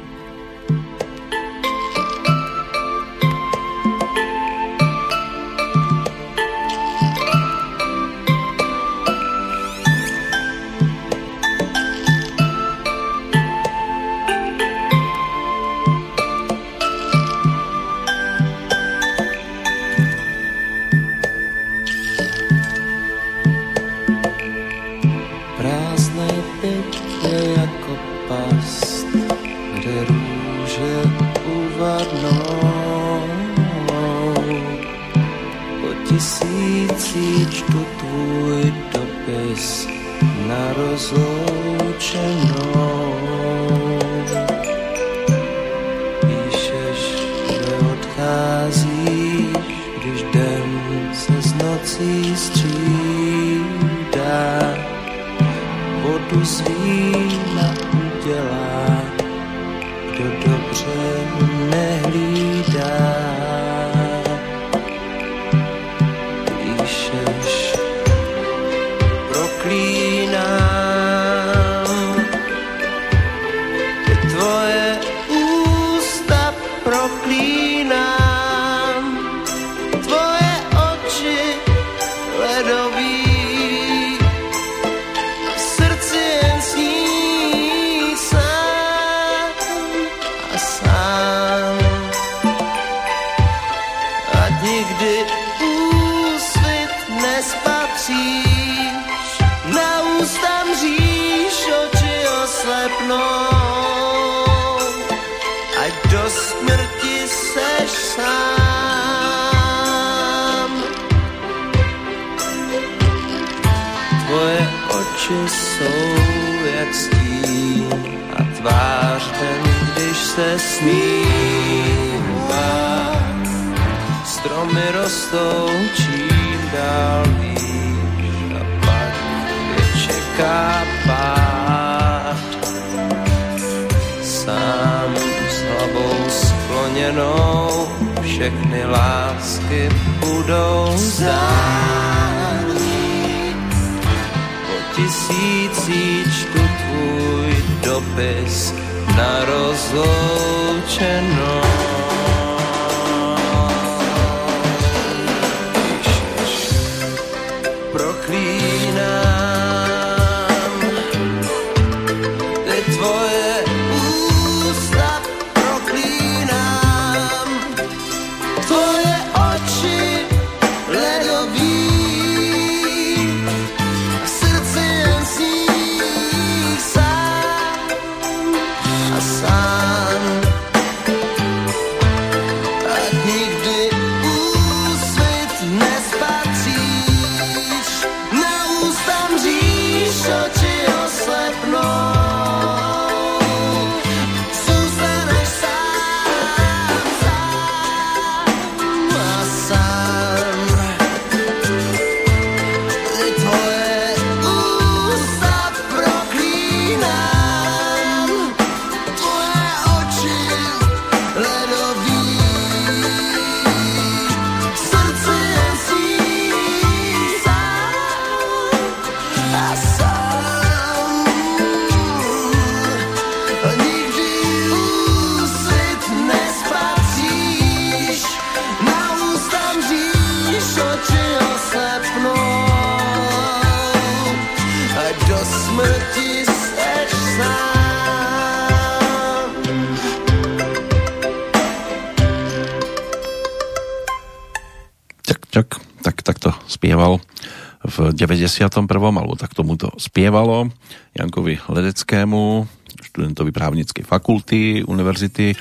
91. alebo tak tomu to spievalo Jankovi Ledeckému, študentovi právnickej fakulty Univerzity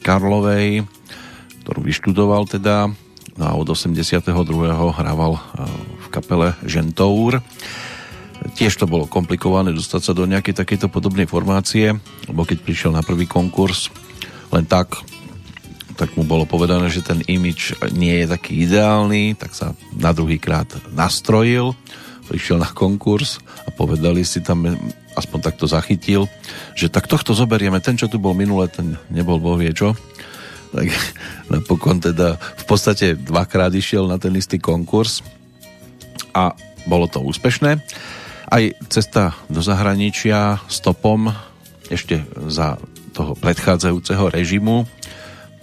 Karlovej, ktorú vyštudoval teda no a od 82. hrával e, v kapele Žentour. Tiež to bolo komplikované dostať sa do nejakej takejto podobnej formácie, lebo keď prišiel na prvý konkurs len tak, tak mu bolo povedané, že ten imič nie je taký ideálny, tak sa na druhý krát nastrojil, prišiel na konkurs a povedali si tam, aspoň takto zachytil, že tak tohto zoberieme, ten, čo tu bol minule, ten nebol boh vie čo. Tak *laughs* napokon teda v podstate dvakrát išiel na ten istý konkurs a bolo to úspešné. Aj cesta do zahraničia stopom ešte za toho predchádzajúceho režimu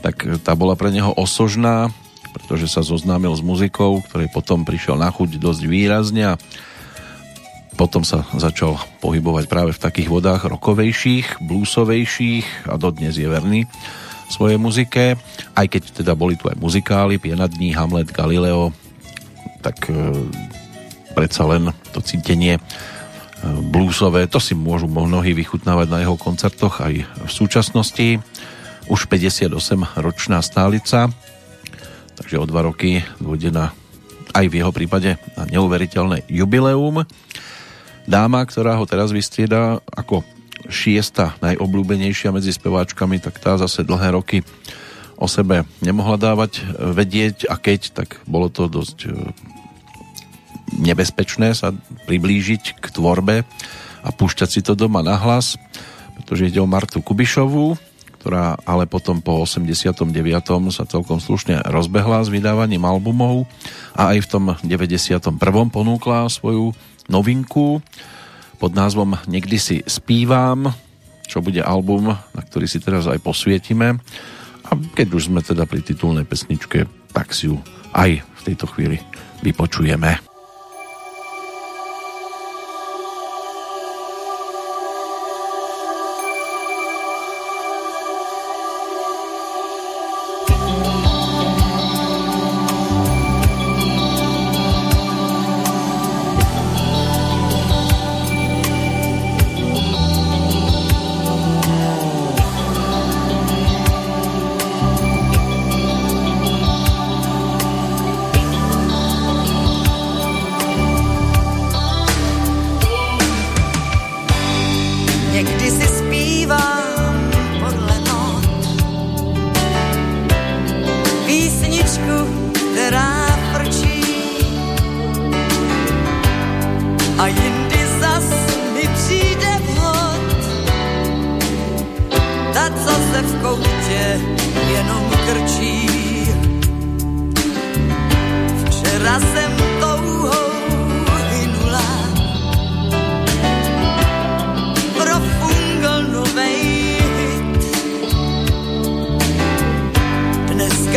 tak tá bola pre neho osožná, pretože sa zoznámil s muzikou, ktorej potom prišiel na chuť dosť výrazne a potom sa začal pohybovať práve v takých vodách rokovejších, bluesovejších a dodnes je verný svojej muzike, aj keď teda boli tu aj muzikály, Piena dní, Hamlet, Galileo, tak e, predsa len to cítenie e, bluesové, to si môžu mnohí vychutnávať na jeho koncertoch aj v súčasnosti už 58-ročná stálica, takže o dva roky dôjde na, aj v jeho prípade na neuveriteľné jubileum. Dáma, ktorá ho teraz vystrieda ako šiesta najobľúbenejšia medzi speváčkami, tak tá zase dlhé roky o sebe nemohla dávať vedieť a keď, tak bolo to dosť e, nebezpečné sa priblížiť k tvorbe a púšťať si to doma na hlas, pretože ide o Martu Kubišovú, ktorá ale potom po 89. sa celkom slušne rozbehla s vydávaním albumov a aj v tom 91. ponúkla svoju novinku pod názvom Niekdy si spívam, čo bude album, na ktorý si teraz aj posvietime. A keď už sme teda pri titulnej pesničke, tak si ju aj v tejto chvíli vypočujeme.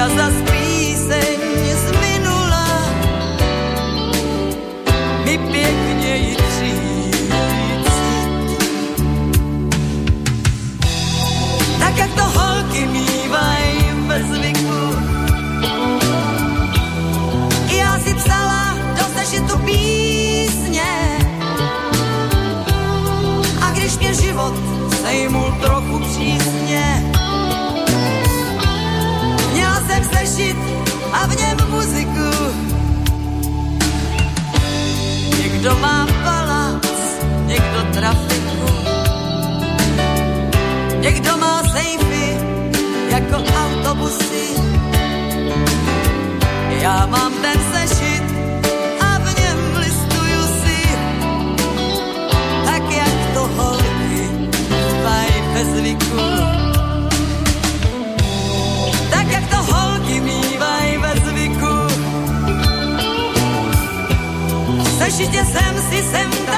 A v Někdo má palác, někdo trafiku, někdo má sejfy jako autobusy. Já mám určitě jsem si sem.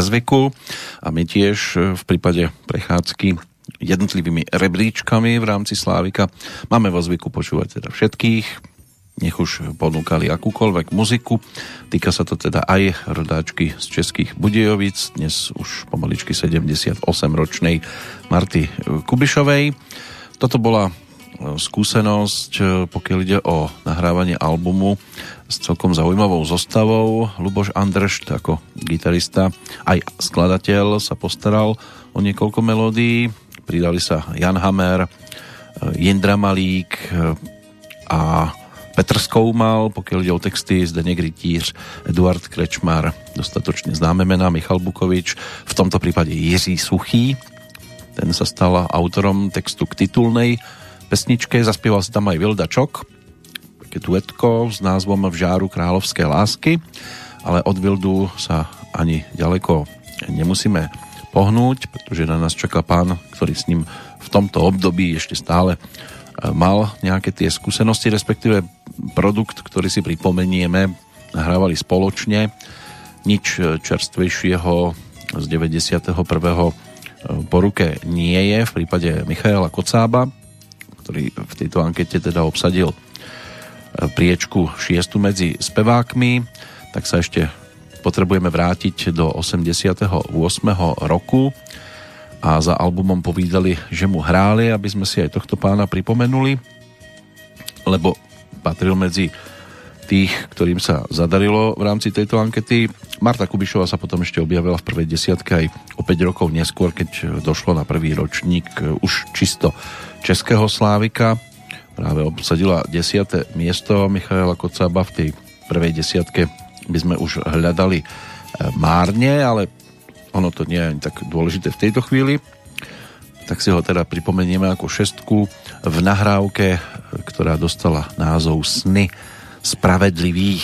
Zvyku a my tiež e, v prípade prechádzky jednotlivými rebríčkami v rámci Slávika máme vo zvyku počúvať teda všetkých, nech už ponúkali akúkoľvek muziku. Týka sa to teda aj rodáčky z Českých Budejovic, dnes už pomaličky 78-ročnej Marty Kubišovej. Toto bola e, skúsenosť, e, pokiaľ ide o nahrávanie albumu s celkom zaujímavou zostavou. Luboš Andršt ako gitarista aj skladateľ sa postaral o niekoľko melódií. Pridali sa Jan Hammer, eh, Jindra Malík eh, a Petr Skoumal, pokiaľ ide o texty, Zdeněk Rytíř, Eduard Krečmar, dostatočne známe mená, Michal Bukovič, v tomto prípade Jiří Suchý, ten sa stal autorom textu k titulnej pesničke, zaspieval si tam aj Vilda Čok, také duetko s názvom V žáru kráľovské lásky, ale od Vildu sa ani ďaleko nemusíme pohnúť, pretože na nás čaká pán, ktorý s ním v tomto období ešte stále e, mal nejaké tie skúsenosti, respektíve produkt, ktorý si pripomenieme, nahrávali spoločne. Nič čerstvejšieho z 91. E, po ruke nie je v prípade Michaela Kocába, ktorý v tejto ankete teda obsadil priečku šiestu medzi spevákmi, tak sa ešte potrebujeme vrátiť do 88. roku a za albumom povídali, že mu hráli, aby sme si aj tohto pána pripomenuli, lebo patril medzi tých, ktorým sa zadarilo v rámci tejto ankety. Marta Kubišová sa potom ešte objavila v prvej desiatke aj o 5 rokov neskôr, keď došlo na prvý ročník už čisto českého slávika práve obsadila 10. miesto Michaela Kocába v tej prvej desiatke by sme už hľadali e, márne, ale ono to nie je tak dôležité v tejto chvíli tak si ho teda pripomenieme ako šestku v nahrávke, ktorá dostala názov Sny spravedlivých.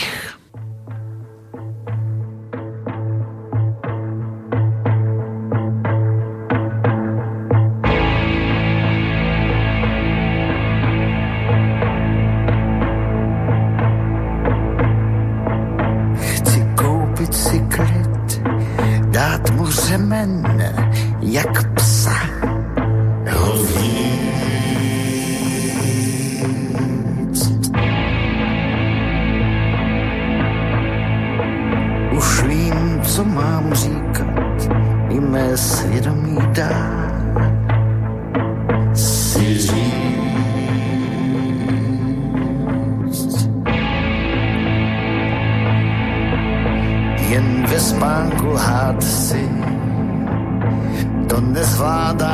levada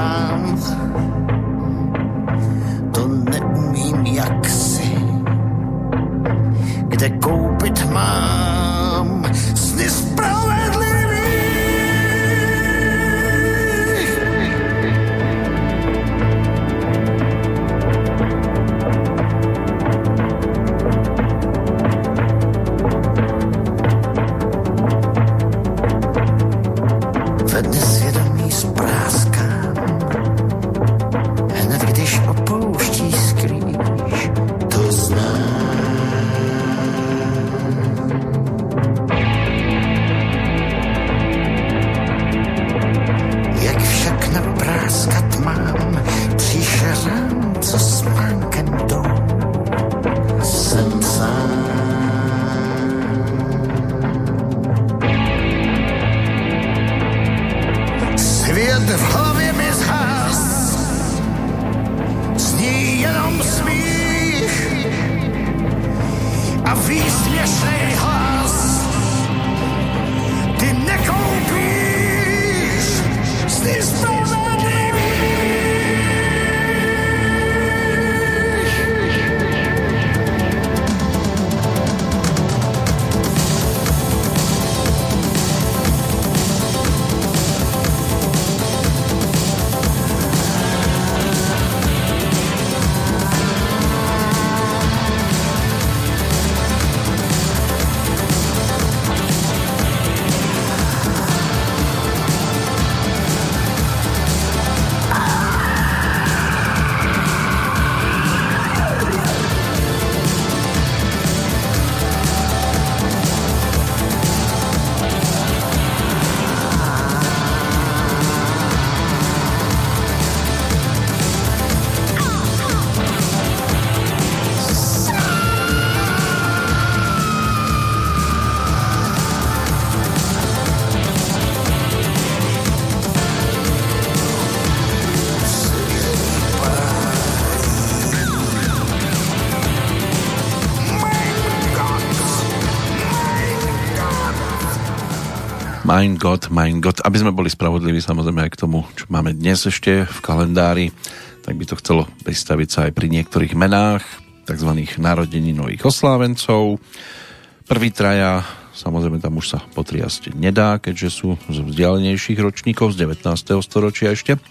Mein God, mein God. Aby sme boli spravodliví samozrejme aj k tomu, čo máme dnes ešte v kalendári, tak by to chcelo pristaviť sa aj pri niektorých menách tzv. nových oslávencov. Prvý traja, samozrejme tam už sa potriasť nedá, keďže sú z vzdialenejších ročníkov z 19. storočia ešte.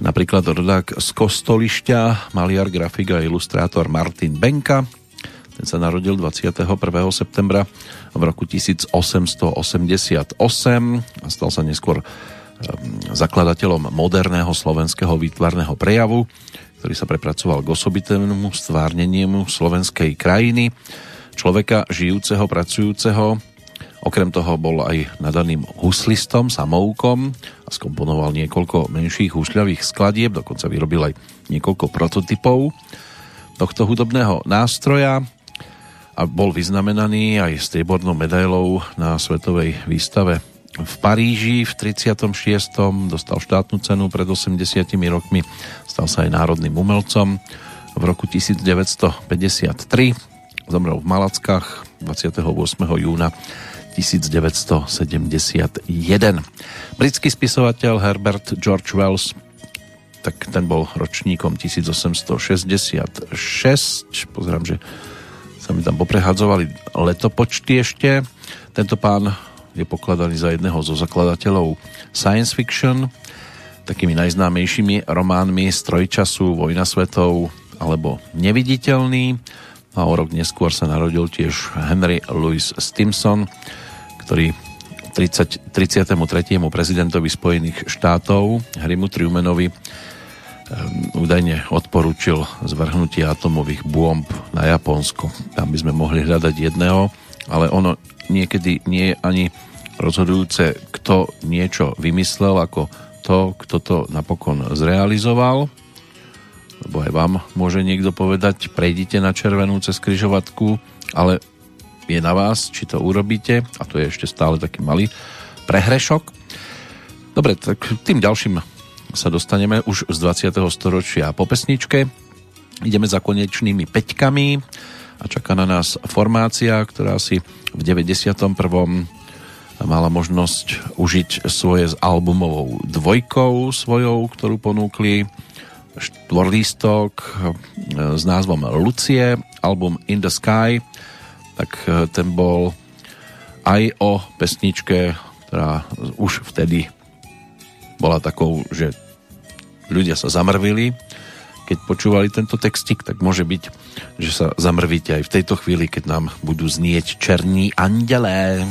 Napríklad rodák z Kostolišťa, maliar, grafik a ilustrátor Martin Benka, ten sa narodil 21. septembra 1888 a stal sa neskôr ehm, zakladateľom moderného slovenského výtvarného prejavu, ktorý sa prepracoval k osobitnému stvárneniu slovenskej krajiny, človeka žijúceho, pracujúceho. Okrem toho bol aj nadaným huslistom, samoukom a skomponoval niekoľko menších husľavých skladieb, dokonca vyrobil aj niekoľko prototypov tohto hudobného nástroja a bol vyznamenaný aj striebornou medailou na svetovej výstave v Paríži v 36. dostal štátnu cenu pred 80 rokmi, stal sa aj národným umelcom. V roku 1953 zomrel v Malackách 28. júna 1971. Britský spisovateľ Herbert George Wells tak ten bol ročníkom 1866. Pozerám, že sa mi tam poprehadzovali letopočty ešte. Tento pán je pokladaný za jedného zo zakladateľov science fiction, takými najznámejšími románmi Strojčasu, Vojna svetov alebo Neviditeľný. A o rok neskôr sa narodil tiež Henry Louis Stimson, ktorý 30, 33. prezidentovi Spojených štátov Harrymu Trumanovi Ehm, údajne odporúčil zvrhnutie atomových bomb na Japonsko. Tam by sme mohli hľadať jedného, ale ono niekedy nie je ani rozhodujúce, kto niečo vymyslel, ako to, kto to napokon zrealizoval. Lebo aj vám môže niekto povedať, prejdite na červenú cez kryžovatku, ale je na vás, či to urobíte, a to je ešte stále taký malý prehrešok. Dobre, tak tým ďalším sa dostaneme už z 20. storočia po pesničke. Ideme za konečnými peťkami a čaká na nás formácia, ktorá si v 91. mala možnosť užiť svoje s albumovou dvojkou svojou, ktorú ponúkli štvorlístok e, s názvom Lucie, album In the Sky, tak e, ten bol aj o pesničke, ktorá už vtedy bola takou, že ľudia sa zamrvili, keď počúvali tento textik, tak môže byť, že sa zamrvíte aj v tejto chvíli, keď nám budú znieť černí andelé.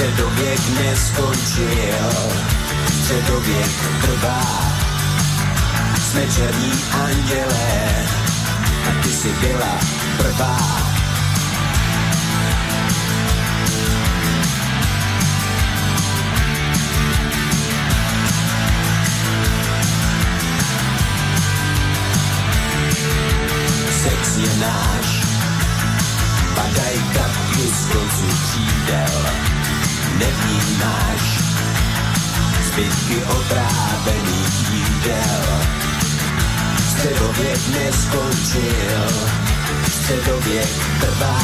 Středověk neskončil, středověk trvá. Jsme černí andělé a ty si byla prvá. Sex je náš, padaj kapky z konců křídel nevnímáš zbytky otrávených jídel. Středověk neskončil, středověk trvá.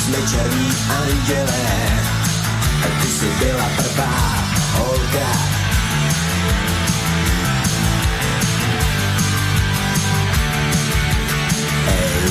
Jsme černí andělé, a ty si byla prvá holka. Ej,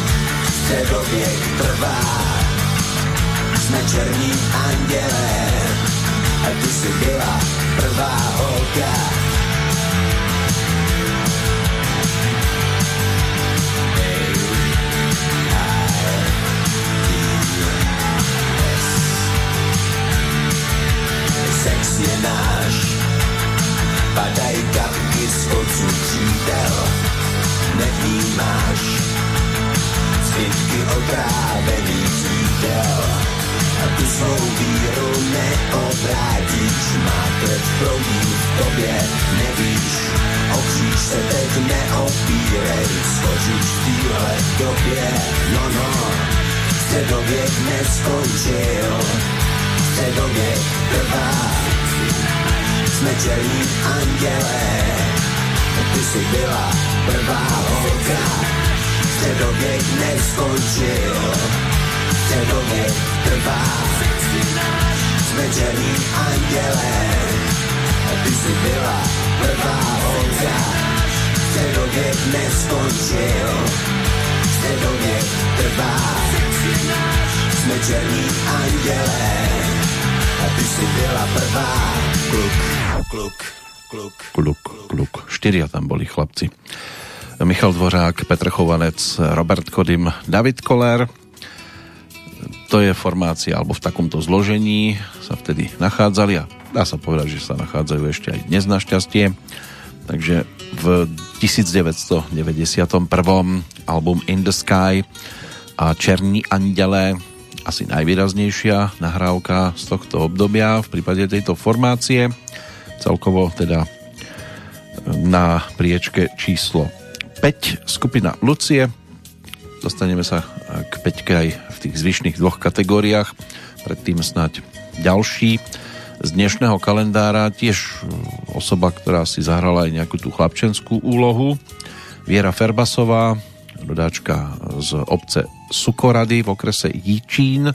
středověk trvá, jsme černí anděle, a ty jsi byla prvá holka. sex je náš. Padaj kapky z ocu křídel, nevnímáš zbytky otrávených jídel. A tu svou víru neobrátíš, má krev proudí v tobě, nevíš, o se teď neopírej, skoříš v téhle době, no no, středověk neskončil, středověk trvá. Jsme černí anděle, ty jsi byla prvá holka. Středověk neskončil, středověk trvá. Jsme černí anděle, ty jsi byla prvá holka. Středověk neskončil, středověk trvá. Jsme černí anděle, a ty si byla prvá. Kluk, kluk, kluk. Kluk, kluk. Štyria tam boli chlapci. Michal Dvořák, Petr Chovanec, Robert Kodym, David Koller. To je formácia, alebo v takomto zložení sa vtedy nachádzali a dá sa povedať, že sa nachádzajú ešte aj dnes našťastie. Takže v 1991. album In the Sky a Černí anděle asi najvýraznejšia nahrávka z tohto obdobia v prípade tejto formácie. Celkovo teda na priečke číslo 5 skupina Lucie. Dostaneme sa k 5 aj v tých zvyšných dvoch kategóriách. Predtým snáď ďalší z dnešného kalendára tiež osoba, ktorá si zahrala aj nejakú tú chlapčenskú úlohu. Viera Ferbasová, rodáčka z obce Sukorady v okrese Jíčín.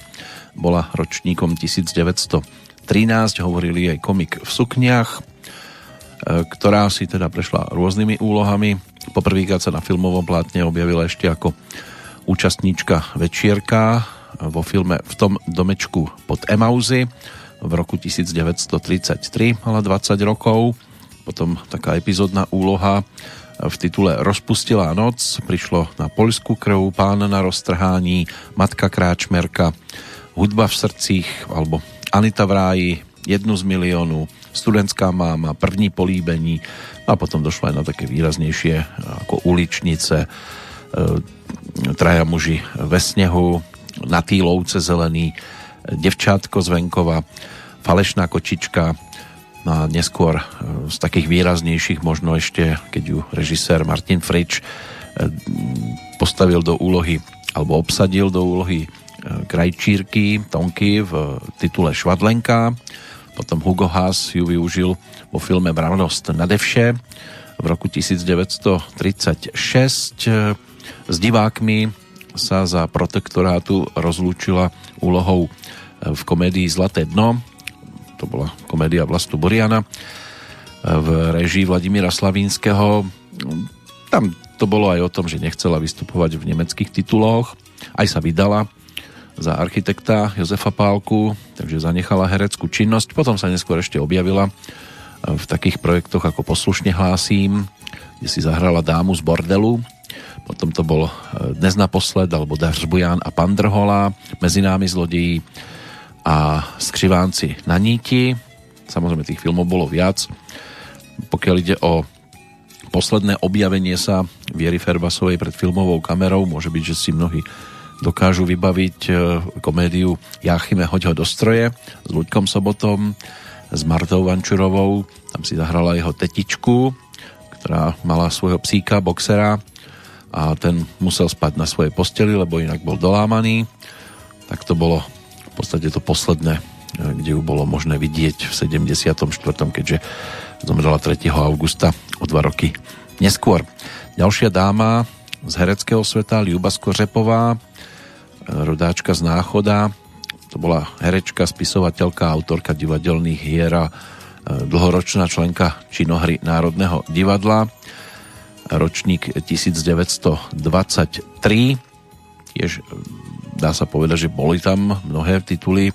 Bola ročníkom 1913, hovorili aj komik v sukniach, e, ktorá si teda prešla rôznymi úlohami. Poprvýkrát sa na filmovom plátne objavila ešte ako účastníčka Večierka vo filme V tom domečku pod Emauzy v roku 1933, mala 20 rokov. Potom taká epizódna úloha v titule Rozpustila noc, prišlo na Poľsku krv, Pán na roztrhání, Matka Kráčmerka, Hudba v srdcích, alebo Anita v ráji, Jednu z miliónu, Studentská máma, První políbení a potom došlo aj na také výraznejšie ako Uličnice, e, Traja muži ve snehu, Na týlovce zelený, Devčátko z venkova, Falešná kočička, a neskôr e, z takých výraznejších možno ešte, keď ju režisér Martin Frič e, postavil do úlohy alebo obsadil do úlohy krajčírky Tonky v titule Švadlenka. Potom Hugo Haas ju využil vo filme Mravnosť na devše v roku 1936. S divákmi sa za protektorátu rozlúčila úlohou v komédii Zlaté dno to bola komédia Vlastu Boriana v režii Vladimíra Slavínskeho. Tam to bolo aj o tom, že nechcela vystupovať v nemeckých tituloch. Aj sa vydala za architekta Jozefa Pálku, takže zanechala hereckú činnosť. Potom sa neskôr ešte objavila v takých projektoch ako Poslušne hlásím, kde si zahrala dámu z bordelu. Potom to bol Dnes naposled, alebo Dařbujan a Pandrhola, Mezi námi zlodejí, a Skřivánci na níti. Samozrejme tých filmov bolo viac. Pokiaľ ide o posledné objavenie sa Viery Ferbasovej pred filmovou kamerou, môže byť, že si mnohí dokážu vybaviť e, komédiu Jáchyme hoď ho do stroje s Luďkom Sobotom, s Martou Vančurovou, tam si zahrala jeho tetičku, ktorá mala svojho psíka, boxera a ten musel spať na svojej posteli, lebo inak bol dolámaný. Tak to bolo v podstate to posledné, e, kde ju bolo možné vidieť v 74., keďže zomrela 3. augusta o dva roky neskôr. Ďalšia dáma z hereckého sveta, Liuba Skořepová, e, rodáčka z Náchoda, To bola herečka, spisovateľka, autorka divadelných hier a e, dlhoročná členka činohry Národného divadla. Ročník 1923. Tiež e, dá sa povedať, že boli tam mnohé tituly,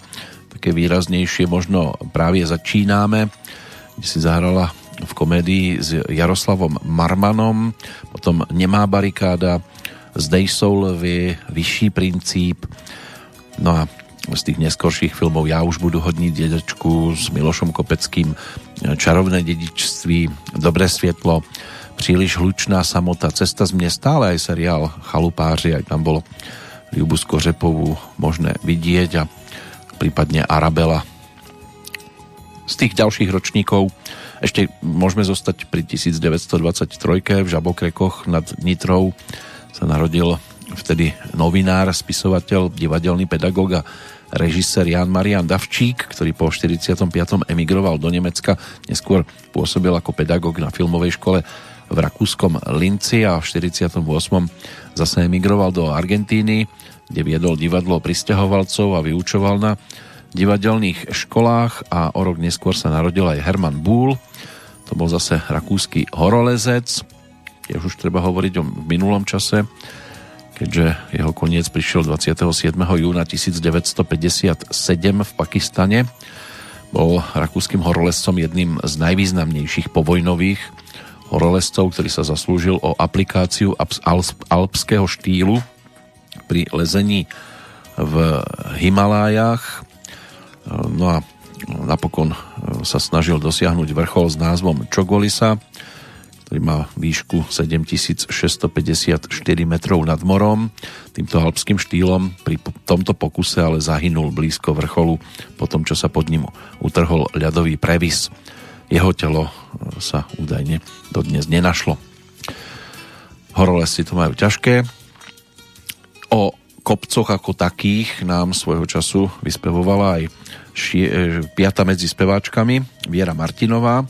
také výraznejšie možno práve začínáme, kde si zahrala v komédii s Jaroslavom Marmanom, potom Nemá barikáda, Zdej jsou lvy, Vyšší princíp, no a z tých neskorších filmov Ja už budu hodní dedečku s Milošom Kopeckým, Čarovné dedičství, Dobré svietlo, Příliš hlučná samota, Cesta z města, ale aj seriál Chalupáři, aj tam bolo Ljubu Skořepovú možné vidieť a prípadne Arabela. Z tých ďalších ročníkov ešte môžeme zostať pri 1923. v Žabokrekoch nad Nitrou sa narodil vtedy novinár, spisovateľ, divadelný pedagóg a režisér Jan Marian Davčík, ktorý po 45. emigroval do Nemecka, neskôr pôsobil ako pedagóg na filmovej škole v rakúskom Linci a v 48. zase emigroval do Argentíny, kde viedol divadlo pristahovalcov a vyučoval na divadelných školách a o rok neskôr sa narodil aj Herman Búl, to bol zase rakúsky horolezec, tiež už treba hovoriť o minulom čase, keďže jeho koniec prišiel 27. júna 1957 v Pakistane. Bol rakúskym horolezcom jedným z najvýznamnejších povojnových horolezcov, ktorý sa zaslúžil o aplikáciu alpského štýlu pri lezení v Himalájach. No a napokon sa snažil dosiahnuť vrchol s názvom Čogolisa, ktorý má výšku 7654 metrov nad morom. Týmto alpským štýlom pri tomto pokuse ale zahynul blízko vrcholu po tom, čo sa pod ním utrhol ľadový previs. Jeho telo e, sa údajne dodnes nenašlo. Horolesci to majú ťažké. O kopcoch ako takých nám svojho času vyspevovala aj šie, e, piata medzi speváčkami Viera Martinová,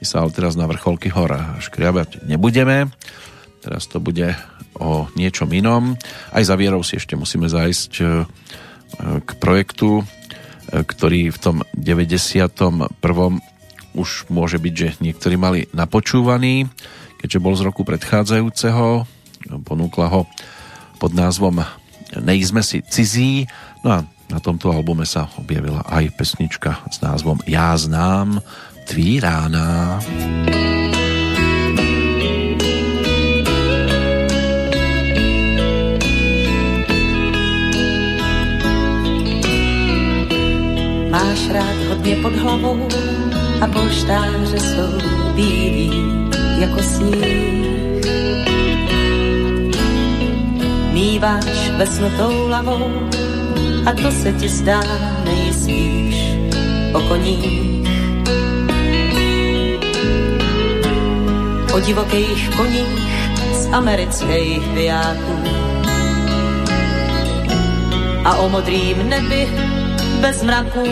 my sa ale teraz na vrcholky hor škriabať nebudeme. Teraz to bude o niečom inom. Aj za vierou si ešte musíme zajsť e, k projektu, e, ktorý v tom 91. už môže byť, že niektorí mali napočúvaný, keďže bol z roku predchádzajúceho. Ponúkla ho pod názvom Nejsme si cizí. No a na tomto albume sa objavila aj pesnička s názvom Já znám tvý rána. Máš rád hodně pod hlavou a polštáře jsou bílí jako sníh. Míváš vesnutou lavou a to se ti zdá nejspíš o koních o divokých koních z amerických vijáků a o modrým nebi bez mraků.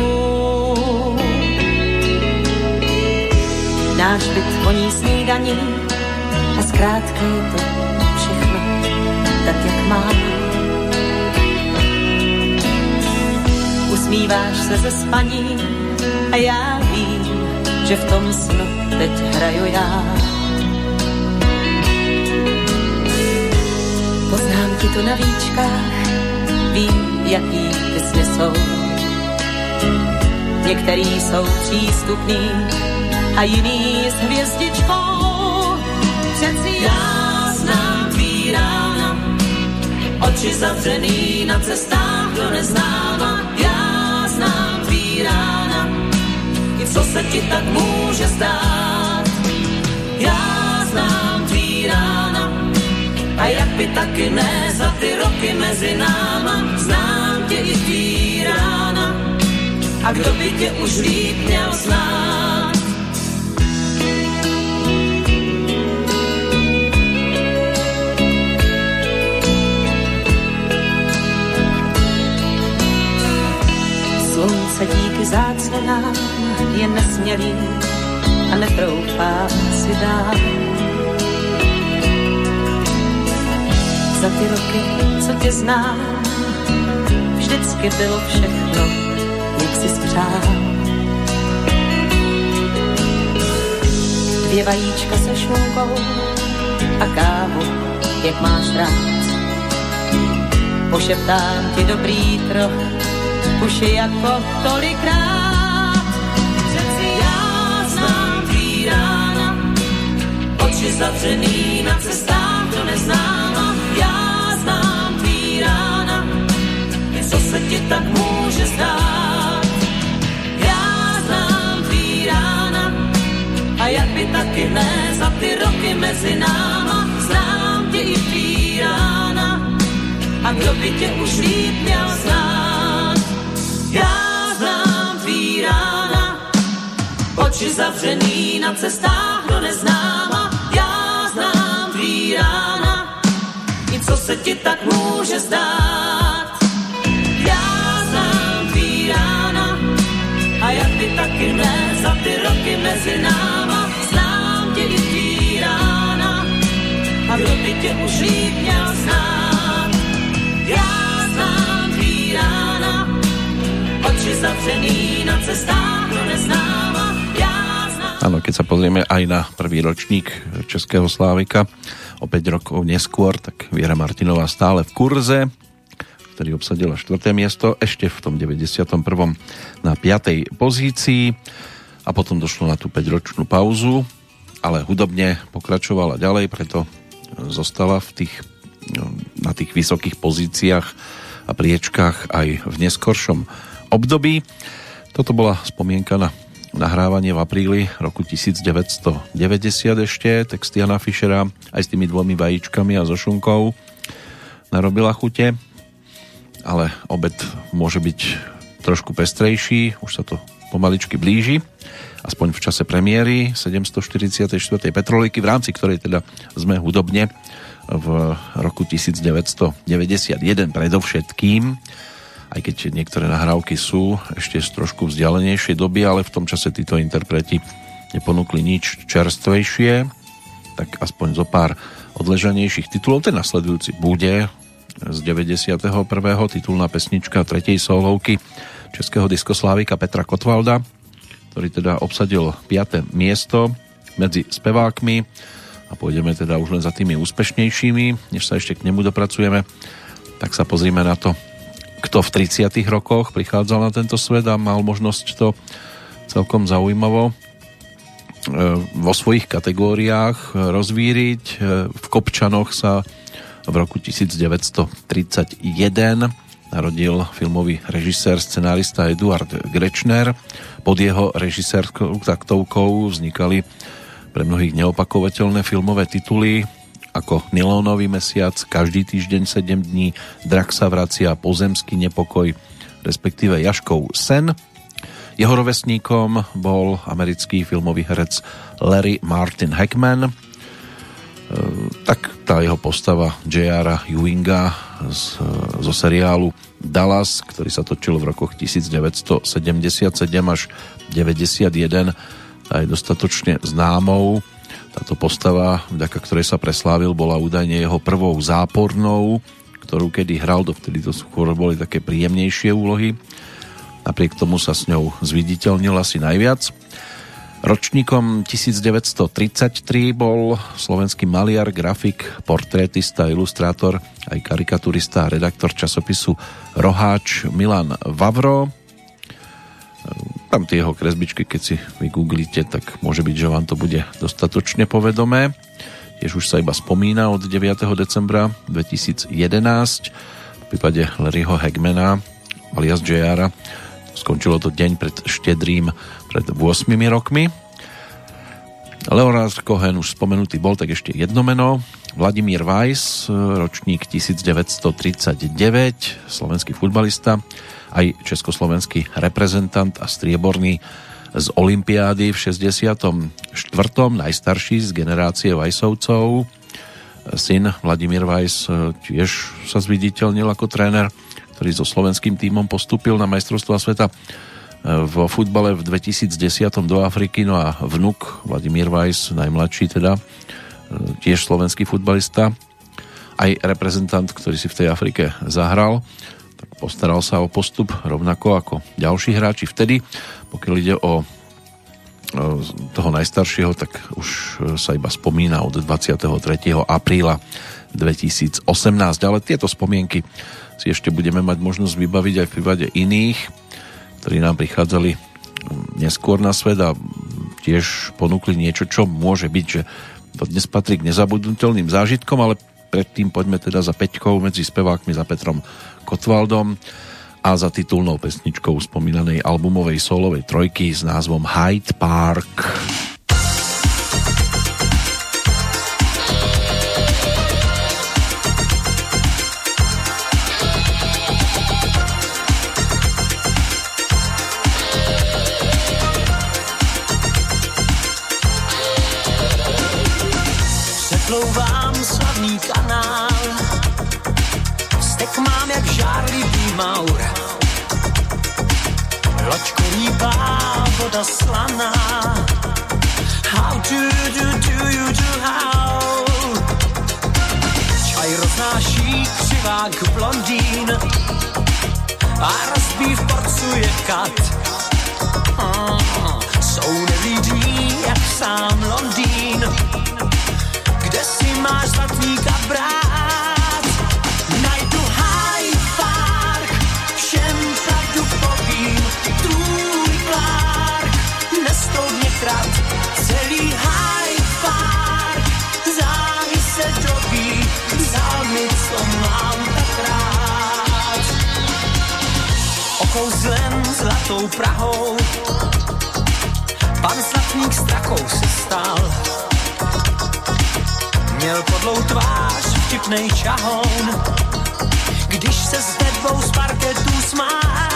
Náš byt voní snídaní a zkrátka je to tak, jak má. Usmíváš se ze spaní a já vím, že v tom snu teď hraju já. Poznám ti to na výčkách, vím, jaký pysny jsou. Některý jsou přístupný a jiný s hvězdičkou. Přeci já oči zavřený na cestách do neznáma. Já znám tvý rána, i co se ti tak může stát. Já a jak by taky ne za ty roky mezi náma, znám tě i tvý rána. A kdo by tě už líp měl znát? Slunce díky záclonám je nesmělý a netroufá si dát za ty roky, co tě znám. Vždy vždycky bylo všechno, jak si spřál. Dvě vajíčka se šunkou a kávu, jak máš rád. Pošeptám ti dobrý troch, už je jako tolikrát. Přeci já znám tvý oči zavřený na cestách do neznáma. Já znám tvý co se ti tak může zdát. Já znám tvý a jak by taky ne za ty roky mezi náma. Znám tě i tvý a kdo by tě už líp měl znát. Oči zavřený na cestách do neznáma. Já znám tvý rána, i co se ti tak může zdát. Já znám tvý rána, a jak ty taky ne, za ty roky mezi náma. Znám tě i tvý rána, a kdo by tě už líp měl znát. Já znám tvý rána, oči zavřený na cestách sa pozrieme aj na prvý ročník Českého Slávika, o 5 rokov neskôr, tak Viera Martinová stále v kurze, ktorý obsadila 4. miesto, ešte v tom 91. na 5. pozícii a potom došlo na tú 5-ročnú pauzu, ale hudobne pokračovala ďalej, preto zostala v tých, no, na tých vysokých pozíciách a priečkách aj v neskoršom období. Toto bola spomienka na nahrávanie v apríli roku 1990 ešte, text Jana Fischera aj s tými dvomi vajíčkami a so šunkou narobila chute, ale obed môže byť trošku pestrejší, už sa to pomaličky blíži, aspoň v čase premiéry 744. Petroliky, v rámci ktorej teda sme hudobne v roku 1991 predovšetkým aj keď niektoré nahrávky sú ešte z trošku vzdialenejšej doby, ale v tom čase títo interpreti neponúkli nič čerstvejšie, tak aspoň zo pár odležanejších titulov. Ten nasledujúci bude z 91. titulná pesnička tretej solovky českého diskoslávika Petra Kotvalda, ktorý teda obsadil 5. miesto medzi spevákmi a pôjdeme teda už len za tými úspešnejšími, než sa ešte k nemu dopracujeme, tak sa pozrime na to, kto v 30. rokoch prichádzal na tento svet a mal možnosť to celkom zaujímavo e, vo svojich kategóriách rozvíriť. E, v Kopčanoch sa v roku 1931 narodil filmový režisér, scenárista Eduard Grečner. Pod jeho režisérskou taktovkou vznikali pre mnohých neopakovateľné filmové tituly ako Nilónový mesiac, každý týždeň 7 dní, Drak sa vracia, Pozemský nepokoj, respektíve Jaškov sen. Jeho rovesníkom bol americký filmový herec Larry Martin Hackman. E, tak tá jeho postava J.R. Ewinga z, zo seriálu Dallas, ktorý sa točil v rokoch 1977 až 91 a je dostatočne známou táto postava, vďaka ktorej sa preslávil, bola údajne jeho prvou zápornou, ktorú kedy hral, dovtedy to skôr boli také príjemnejšie úlohy. Napriek tomu sa s ňou zviditeľnil asi najviac. Ročníkom 1933 bol slovenský maliar, grafik, portrétista, ilustrátor, aj karikaturista a redaktor časopisu Roháč Milan Vavro tam tie jeho kresbičky, keď si vygooglíte, tak môže byť, že vám to bude dostatočne povedomé. Tiež už sa iba spomína od 9. decembra 2011 v prípade Larryho Hagmana alias JR. Skončilo to deň pred štedrým pred 8 rokmi. Leonard Cohen už spomenutý bol, tak ešte jedno meno. Vladimír Weiss, ročník 1939, slovenský futbalista aj československý reprezentant a strieborný z Olympiády v 64. najstarší z generácie Vajsovcov. Syn Vladimír Vajs e, tiež sa zviditeľnil ako tréner, ktorý so slovenským tímom postúpil na majstrovstva sveta e, vo futbale v 2010 do Afriky, no a vnuk Vladimír Vajs, najmladší teda, e, tiež slovenský futbalista, aj reprezentant, ktorý si v tej Afrike zahral postaral sa o postup rovnako ako ďalší hráči vtedy. Pokiaľ ide o toho najstaršieho, tak už sa iba spomína od 23. apríla 2018. Ale tieto spomienky si ešte budeme mať možnosť vybaviť aj v prípade iných, ktorí nám prichádzali neskôr na svet a tiež ponúkli niečo, čo môže byť, že to dnes patrí k nezabudnutelným zážitkom, ale predtým poďme teda za Peťkou medzi spevákmi, za Petrom Kotvaldom a za titulnou pesničkou spomínanej albumovej solovej trojky s názvom Hyde Park. maur. Voda slaná. How do, do, do you do how? Čaj roznáší křivák blondín a rozbí v porcu je kat. Ah, jsou jak sám Londýn, kde si máš zlatníka brát. Krat, celý Hyde Park, záhy se dobí, zámy, co mám tak rád. Okouzlen zlatou Prahou, pan Zlatník s trakou se stal. Měl podlou tvář, vtipnej čahoun, když se s dedbou z parketu smál.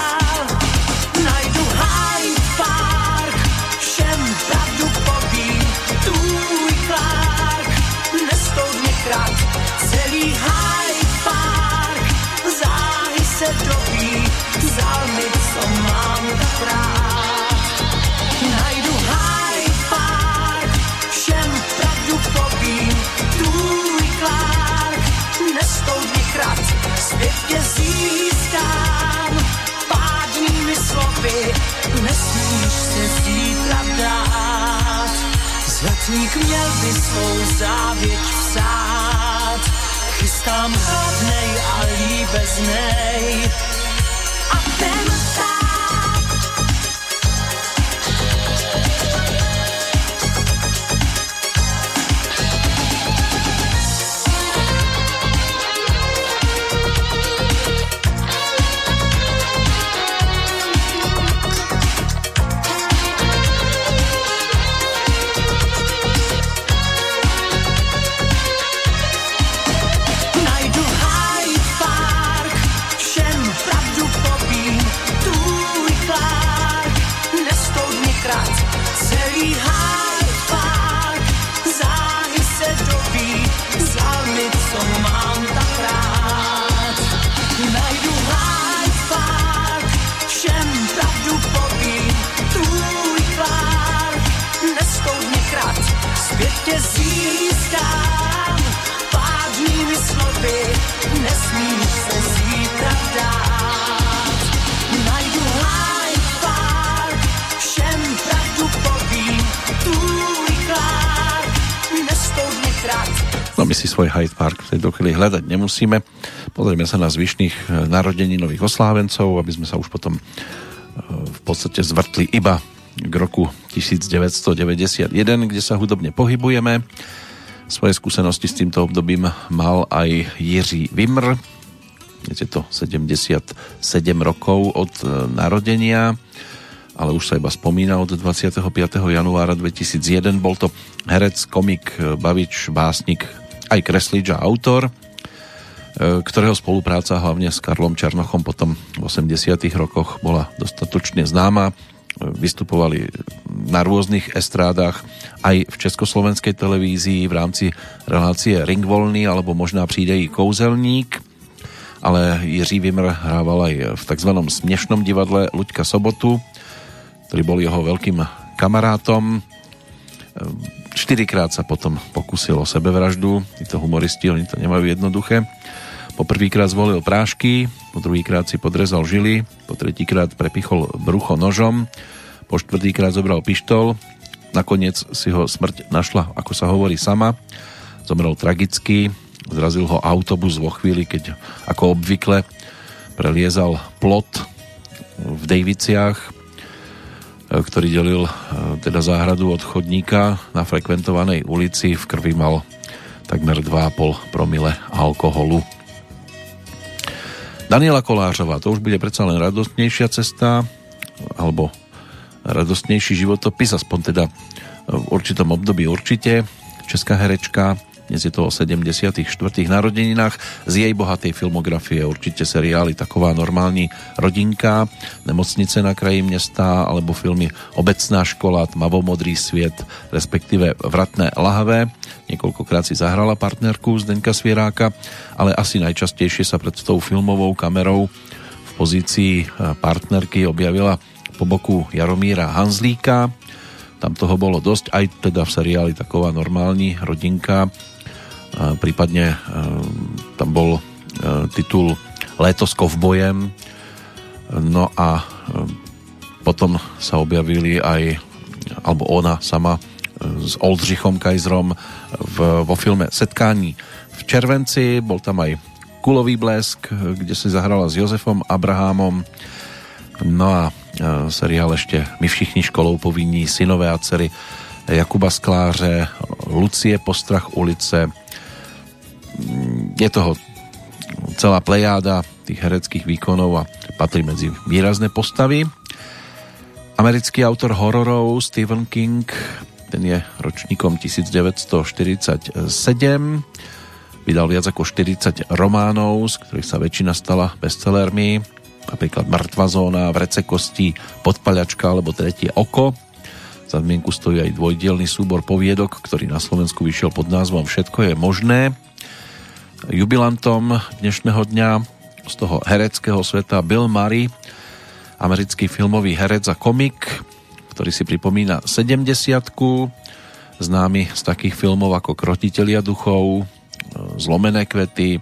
Nesmíš se zítra dát. Zlatník měl by svou závěť psát, chystám hladnej a líbeznej. A ten tak si svoj Hyde Park v tejto chvíli hľadať nemusíme. Pozrieme sa na zvyšných e, narodení nových oslávencov, aby sme sa už potom e, v podstate zvrtli iba k roku 1991, kde sa hudobne pohybujeme. Svoje skúsenosti s týmto obdobím mal aj Jiří Vimr. Je to 77 rokov od e, narodenia ale už sa iba spomína od 25. januára 2001. Bol to herec, komik, bavič, básnik, aj kreslič a autor, e, ktorého spolupráca hlavne s Karlom Černochom potom v 80 rokoch bola dostatočne známa. E, vystupovali na rôznych estrádach aj v československej televízii v rámci relácie Ringvolný alebo možná príde i Kouzelník ale Jiří Vimr hrával aj v tzv. smiešnom divadle Luďka Sobotu, ktorý bol jeho veľkým kamarátom Štyrikrát sa potom pokusil o sebevraždu, títo humoristi, oni to nemajú jednoduché. Poprvýkrát zvolil prášky, po druhýkrát si podrezal žily, po tretíkrát prepichol brucho nožom, po štvrtýkrát zobral pištol, nakoniec si ho smrť našla, ako sa hovorí, sama. Zomrel tragicky, zrazil ho autobus vo chvíli, keď ako obvykle preliezal plot v Daviciach, ktorý delil e, teda záhradu od chodníka na frekventovanej ulici. V krvi mal takmer 2,5 promile alkoholu. Daniela Kolářová, to už bude predsa len radostnejšia cesta, alebo radostnejší životopis, aspoň teda v určitom období určite. Česká herečka, dnes je to o 74. narodeninách. Z jej bohatej filmografie určite seriály Taková normální rodinka, Nemocnice na kraji mesta alebo filmy Obecná škola, Tmavomodrý sviet, respektíve Vratné lahavé. Niekoľkokrát si zahrala partnerku Zdenka Svieráka, ale asi najčastejšie sa pred tou filmovou kamerou v pozícii partnerky objavila po boku Jaromíra Hanzlíka. Tam toho bolo dosť, aj teda v seriáli taková normální rodinka prípadne e, tam bol e, titul Léto s kovbojem. No a e, potom sa objavili aj alebo ona sama s Oldřichom Kajzrom v, vo filme Setkání v červenci, bol tam aj Kulový blesk, kde si zahrala s Jozefom Abrahámom no a seriál ešte My všichni školou povinní synové a dcery Jakuba Skláře, Lucie Postrach ulice, je toho celá plejáda tých hereckých výkonov a patrí medzi výrazné postavy. Americký autor hororov Stephen King, ten je ročníkom 1947, vydal viac ako 40 románov, z ktorých sa väčšina stala bestsellermi, napríklad Mŕtva zóna, Vrece kostí, Podpaľačka alebo Tretie oko. Za zmienku stojí aj dvojdielný súbor poviedok, ktorý na Slovensku vyšiel pod názvom Všetko je možné jubilantom dnešného dňa z toho hereckého sveta Bill Murray, americký filmový herec a komik, ktorý si pripomína 70 známy z takých filmov ako Krotitelia duchov, Zlomené kvety,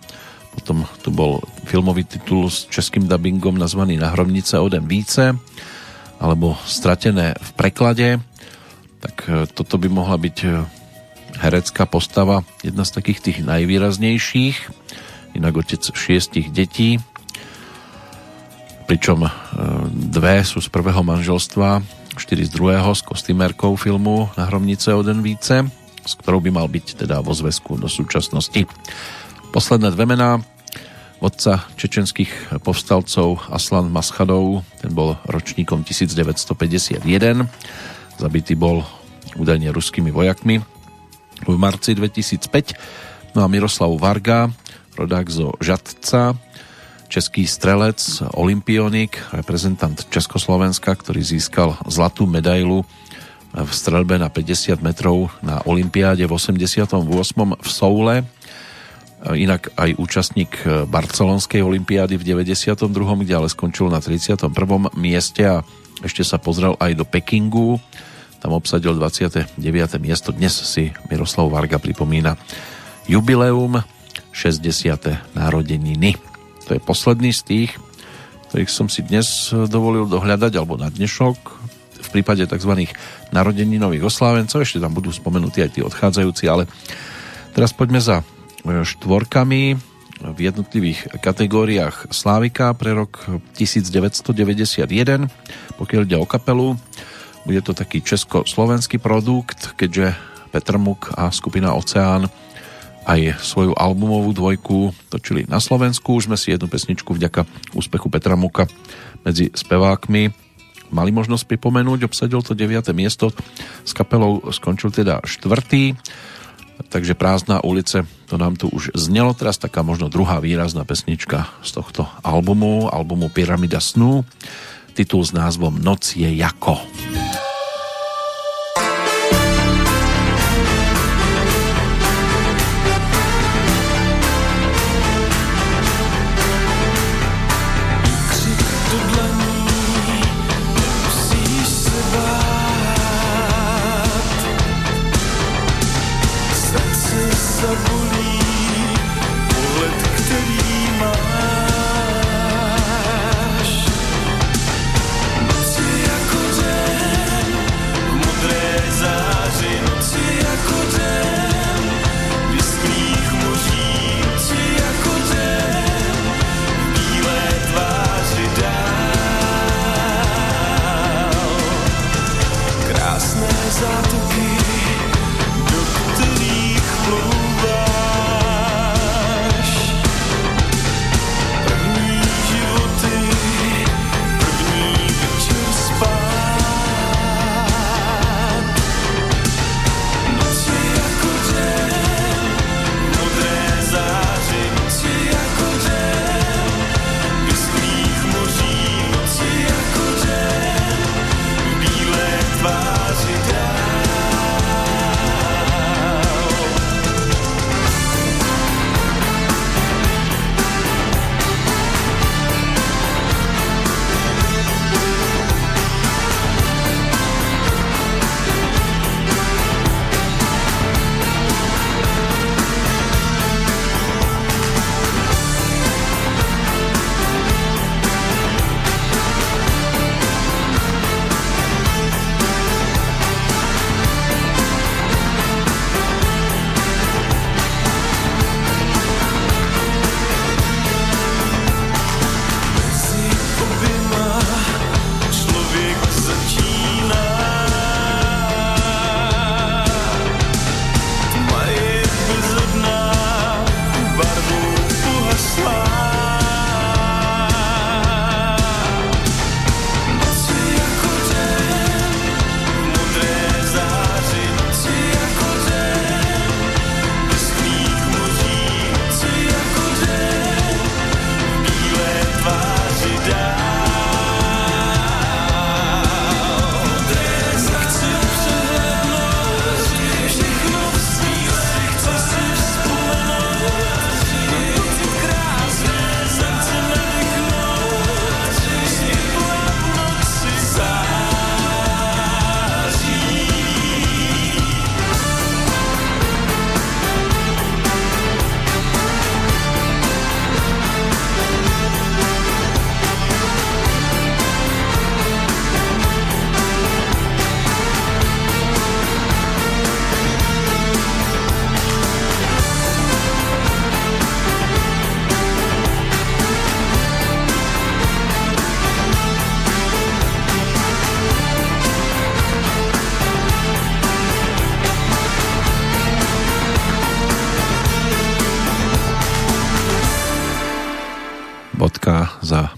potom tu bol filmový titul s českým dubbingom nazvaný Na hromnice odem více, alebo Stratené v preklade. Tak e, toto by mohla byť e, herecká postava, jedna z takých tých najvýraznejších, inak otec šiestich detí, pričom e, dve sú z prvého manželstva, štyri z druhého s kostýmerkou filmu Na hromnice den více, s ktorou by mal byť teda vo zväzku do súčasnosti. Posledné dve mená. Otca čečenských povstalcov Aslan Maschadov, ten bol ročníkom 1951, zabitý bol údajne ruskými vojakmi v marci 2005. No a Miroslav Varga, rodák zo Žadca, český strelec, olympionik, reprezentant Československa, ktorý získal zlatú medailu v strelbe na 50 metrov na Olympiáde v 88. v Soule. Inak aj účastník Barcelonskej olympiády v 92. kde ale skončil na 31. mieste a ešte sa pozrel aj do Pekingu tam obsadil 29. miesto. Dnes si Miroslav Varga pripomína jubileum 60. narodeniny. To je posledný z tých, ktorých som si dnes dovolil dohľadať, alebo na dnešok, v prípade tzv. narodeninových oslávencov, ešte tam budú spomenutí aj tí odchádzajúci, ale teraz poďme za štvorkami v jednotlivých kategóriách Slávika pre rok 1991. Pokiaľ ide o kapelu, bude to taký československý produkt, keďže Petr Muk a skupina Oceán aj svoju albumovú dvojku točili na Slovensku. Už sme si jednu pesničku vďaka úspechu Petra Muka medzi spevákmi mali možnosť pripomenúť. Obsadil to 9. miesto, s kapelou skončil teda štvrtý, takže prázdna ulice, to nám tu už znelo. Teraz taká možno druhá výrazná pesnička z tohto albumu, albumu Pyramida snu titul s názvom Noc je jako.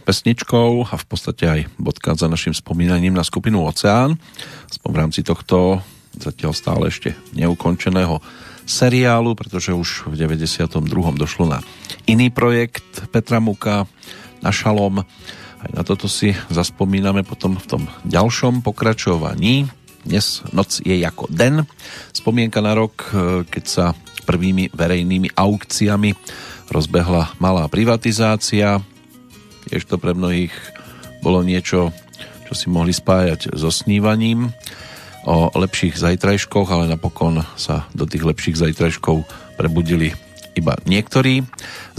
Pesničkou a v podstate aj bodka za našim spomínaním na skupinu Oceán. V rámci tohto zatiaľ stále ešte neukončeného seriálu, pretože už v 92. došlo na iný projekt Petra Muka, na Šalom. Aj na toto si zaspomíname potom v tom ďalšom pokračovaní. Dnes noc je ako den. Spomienka na rok, keď sa prvými verejnými aukciami rozbehla malá privatizácia. Tiež to pre mnohých bolo niečo, čo si mohli spájať so snívaním. O lepších zajtrajškoch, ale napokon sa do tých lepších zajtrajškov prebudili iba niektorí.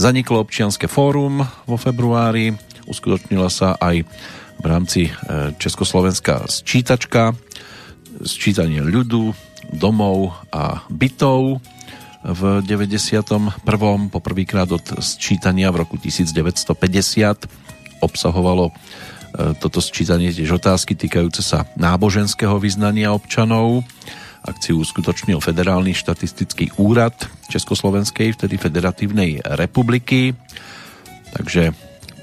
Zaniklo občianske fórum vo februári, uskutočnila sa aj v rámci e, Československa sčítačka, sčítanie ľudu, domov a bytov v 91. poprvýkrát od sčítania v roku 1950 obsahovalo E, toto sčítanie tiež otázky týkajúce sa náboženského vyznania občanov. Akciu uskutočnil Federálny štatistický úrad Československej, vtedy Federatívnej republiky. Takže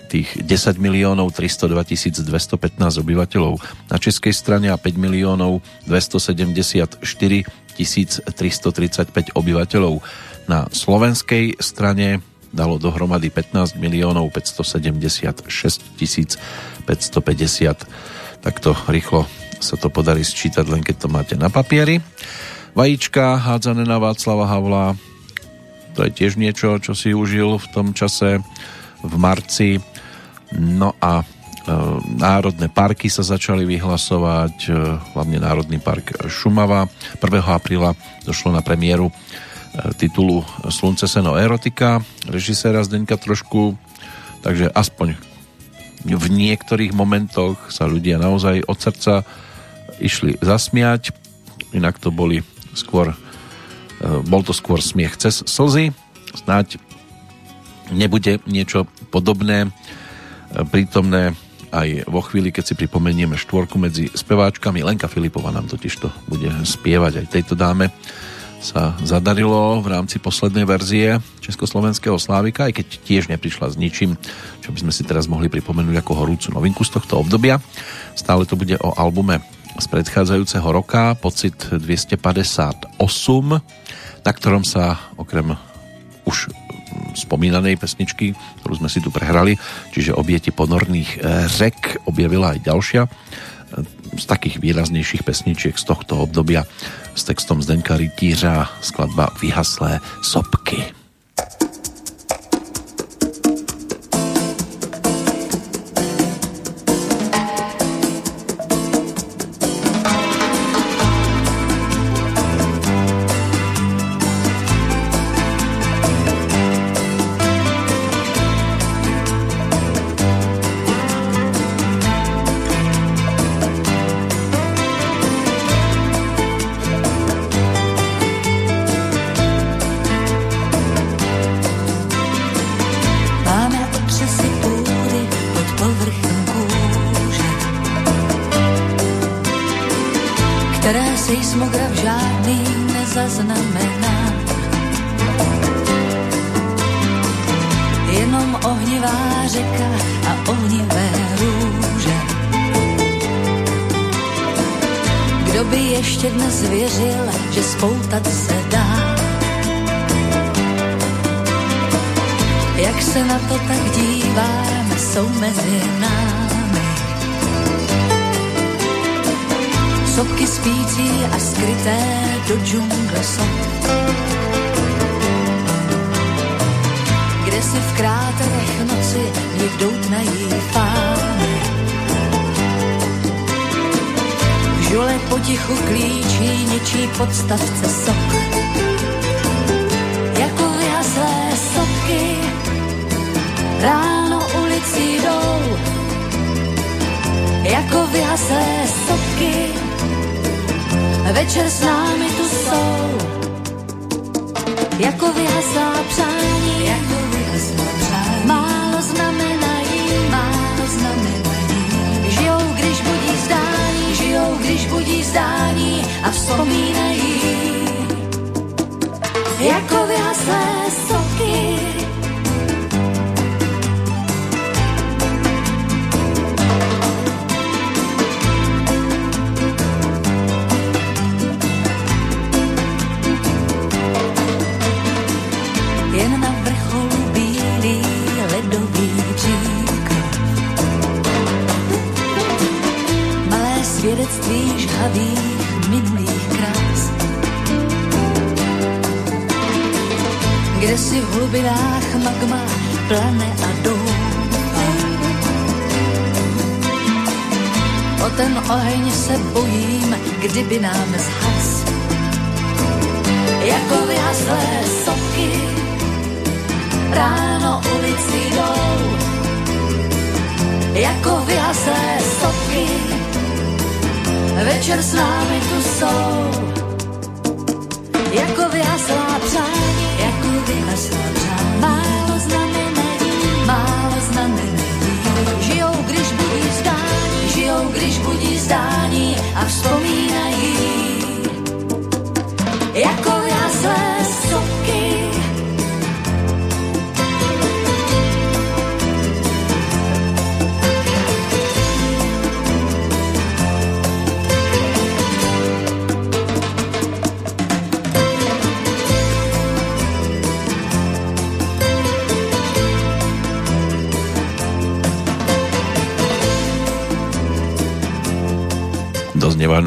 tých 10 miliónov 302 215 obyvateľov na českej strane a 5 miliónov 274 335 obyvateľov na slovenskej strane dalo dohromady 15 miliónov 576 tisíc 550. Takto rýchlo sa to podarí sčítať, len keď to máte na papieri. Vajíčka hádzané na Václava Havla, to je tiež niečo, čo si užil v tom čase v marci. No a národné parky sa začali vyhlasovať, e, hlavne Národný park Šumava. 1. apríla došlo na premiéru e, titulu Slunce, seno, erotika režiséra Zdeňka Trošku, takže aspoň v niektorých momentoch sa ľudia naozaj od srdca išli zasmiať, inak to boli skôr bol to skôr smiech cez slzy, snáď nebude niečo podobné prítomné aj vo chvíli, keď si pripomenieme štvorku medzi speváčkami. Lenka Filipová nám totiž to bude spievať aj tejto dáme sa zadarilo v rámci poslednej verzie Československého Slávika, aj keď tiež neprišla s ničím, čo by sme si teraz mohli pripomenúť ako horúcu novinku z tohto obdobia. Stále to bude o albume z predchádzajúceho roka, pocit 258, na ktorom sa okrem už spomínanej pesničky, ktorú sme si tu prehrali, čiže obieti ponorných řek, objavila aj ďalšia z takých výraznejších pesničiek z tohto obdobia s textom Zdenka Rytířa skladba Vyhaslé sopky.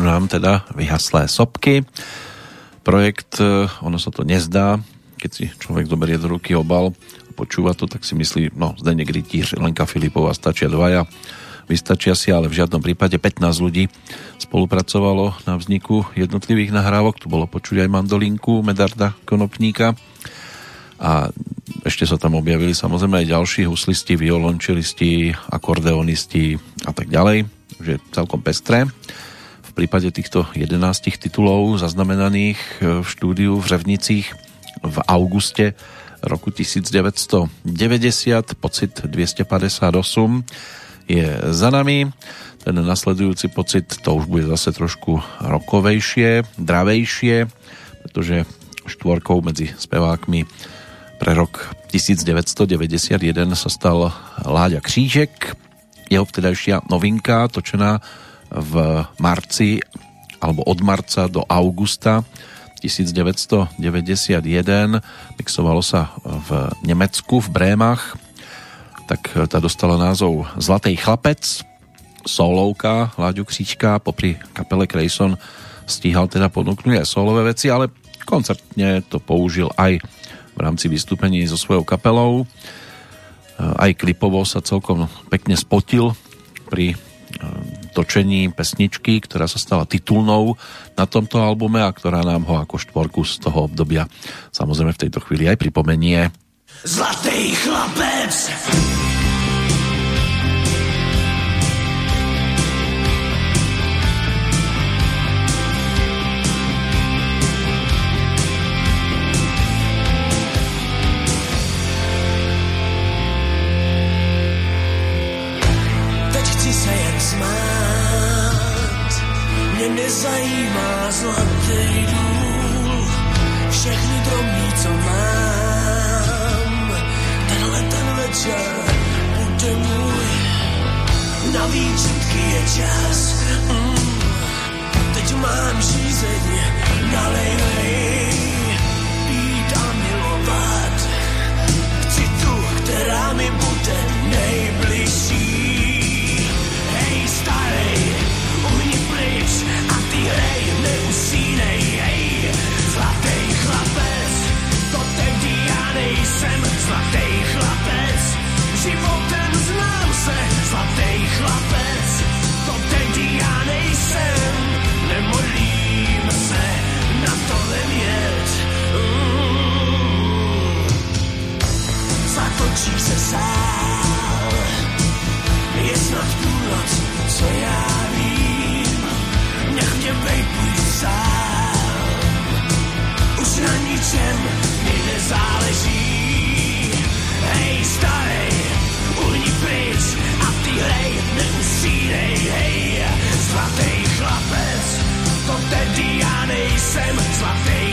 Nám teda vyhaslé sopky. Projekt, e, ono sa to nezdá, keď si človek zoberie do ruky obal a počúva to, tak si myslí, no Zdeněk Rytíř, Lenka Filipová, stačia dvaja, vystačia si, ale v žiadnom prípade 15 ľudí spolupracovalo na vzniku jednotlivých nahrávok, tu bolo počuť aj mandolinku Medarda Konopníka. A ešte sa tam objavili samozrejme aj ďalší huslisti, violončelisti, akordeonisti a tak ďalej, že celkom pestré prípade týchto 11 titulov zaznamenaných e, v štúdiu v Řevnicích v auguste roku 1990 pocit 258 je za nami. Ten nasledujúci pocit to už bude zase trošku rokovejšie, dravejšie pretože štvorkou medzi spevákmi pre rok 1991 sa stal Láďa Křížek. Jeho vtedajšia novinka točená v marci alebo od marca do augusta 1991 mixovalo sa v Nemecku, v Brémach. Tak tá dostala názov Zlatý chlapec solovka Láďu Kříčka popri kapele Krejson stíhal teda ponúknuť aj solové veci ale koncertne to použil aj v rámci vystúpení so svojou kapelou. Aj klipovo sa celkom pekne spotil pri točení pesničky, ktorá sa stala titulnou na tomto albume a ktorá nám ho ako štvorku z toho obdobia samozrejme v tejto chvíli aj pripomenie. Zlatý chlapec nezajímá zlatý důl, všechny drobný, co mám. Tenhle ten večer bude můj, na výčitky je čas. Mm, teď mám žízeň, nalejvej, pít a milovat. Chci tu, která mi bude Zatočí se je snad půlnoc, co já mě vejpuj sám. Už na ničem mi nezáleží. Hej, starej, uhni pryč a ty hrej, neusínej, hej. Zlatý chlapec, to tedy já nejsem. Zlatý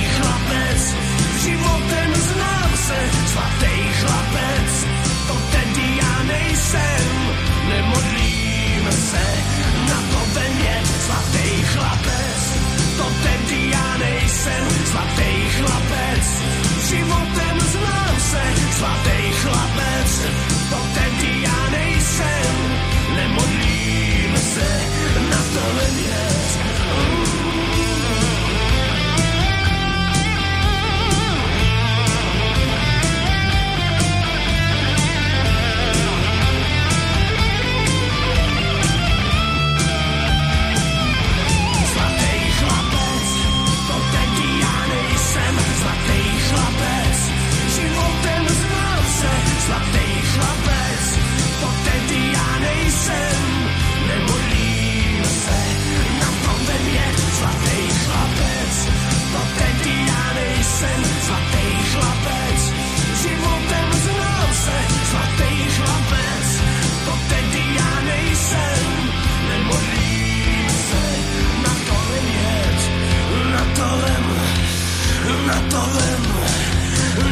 naftowym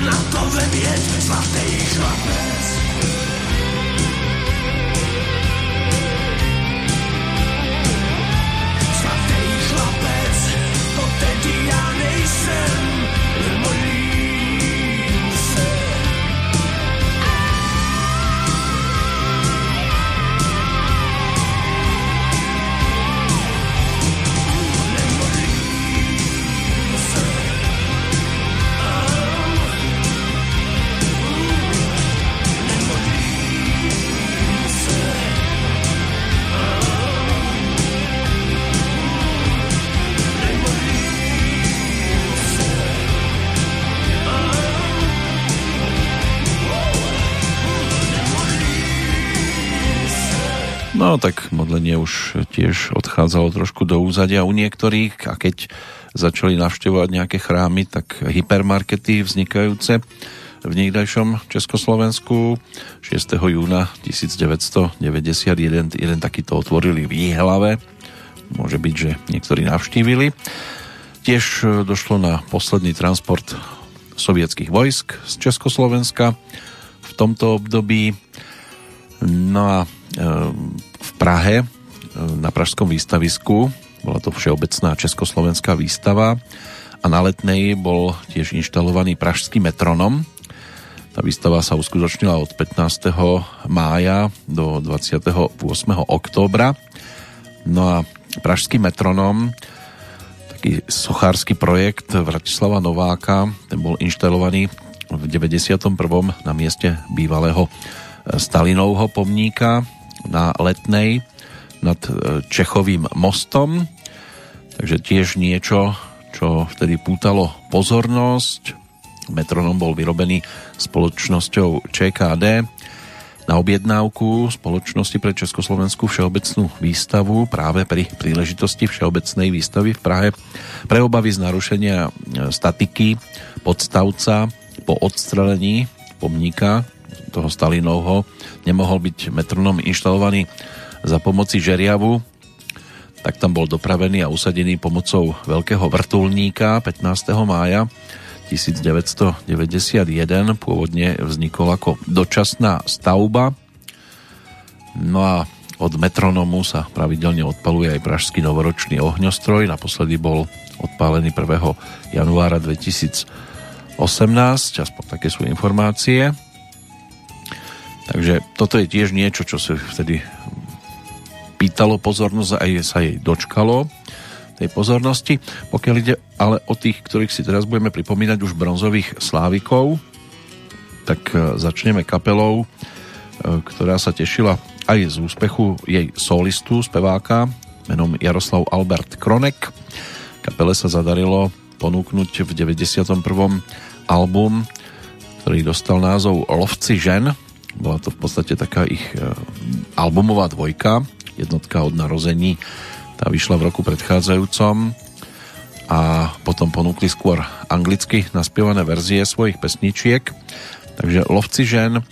Naftowym jest czwartej szlapec Czwartej szlapec Od tej pijany sen. No tak modlenie už tiež odchádzalo trošku do úzadia u niektorých a keď začali navštevovať nejaké chrámy, tak hypermarkety vznikajúce v niekdajšom Československu 6. júna 1991 jeden takýto otvorili v Jihlave. Môže byť, že niektorí navštívili. Tiež došlo na posledný transport sovietských vojsk z Československa v tomto období. No a e, v Prahe e, na Pražskom výstavisku bola to všeobecná československá výstava a na letnej bol tiež inštalovaný pražský metronom. Tá výstava sa uskutočnila od 15. mája do 28. októbra. No a pražský metronom taký sochársky projekt Vratislava Nováka, ten bol inštalovaný v 91. na mieste bývalého Stalinovho pomníka na Letnej nad e, Čechovým mostom. Takže tiež niečo, čo vtedy pútalo pozornosť. Metronom bol vyrobený spoločnosťou ČKD na objednávku spoločnosti pre Československú všeobecnú výstavu práve pri príležitosti Všeobecnej výstavy v Prahe pre obavy z narušenia e, statiky podstavca po odstrelení pomníka toho Stalinovho nemohol byť metronom inštalovaný za pomoci žeriavu, tak tam bol dopravený a usadený pomocou veľkého vrtulníka 15. mája 1991. Pôvodne vznikol ako dočasná stavba. No a od metronomu sa pravidelne odpaluje aj pražský novoročný ohňostroj. Naposledy bol odpálený 1. januára 2018, aspoň také sú informácie. Takže toto je tiež niečo, čo sa vtedy pýtalo pozornosť a aj sa jej dočkalo tej pozornosti. Pokiaľ ide ale o tých, ktorých si teraz budeme pripomínať už bronzových slávikov, tak e, začneme kapelou, e, ktorá sa tešila aj z úspechu jej solistu, speváka, menom Jaroslav Albert Kronek. Kapele sa zadarilo ponúknuť v 91. album, ktorý dostal názov Lovci žen, bola to v podstate taká ich e, albumová dvojka, jednotka od narození. Tá vyšla v roku predchádzajúcom a potom ponúkli skôr anglicky naspievané verzie svojich pesničiek. Takže Lovci žen,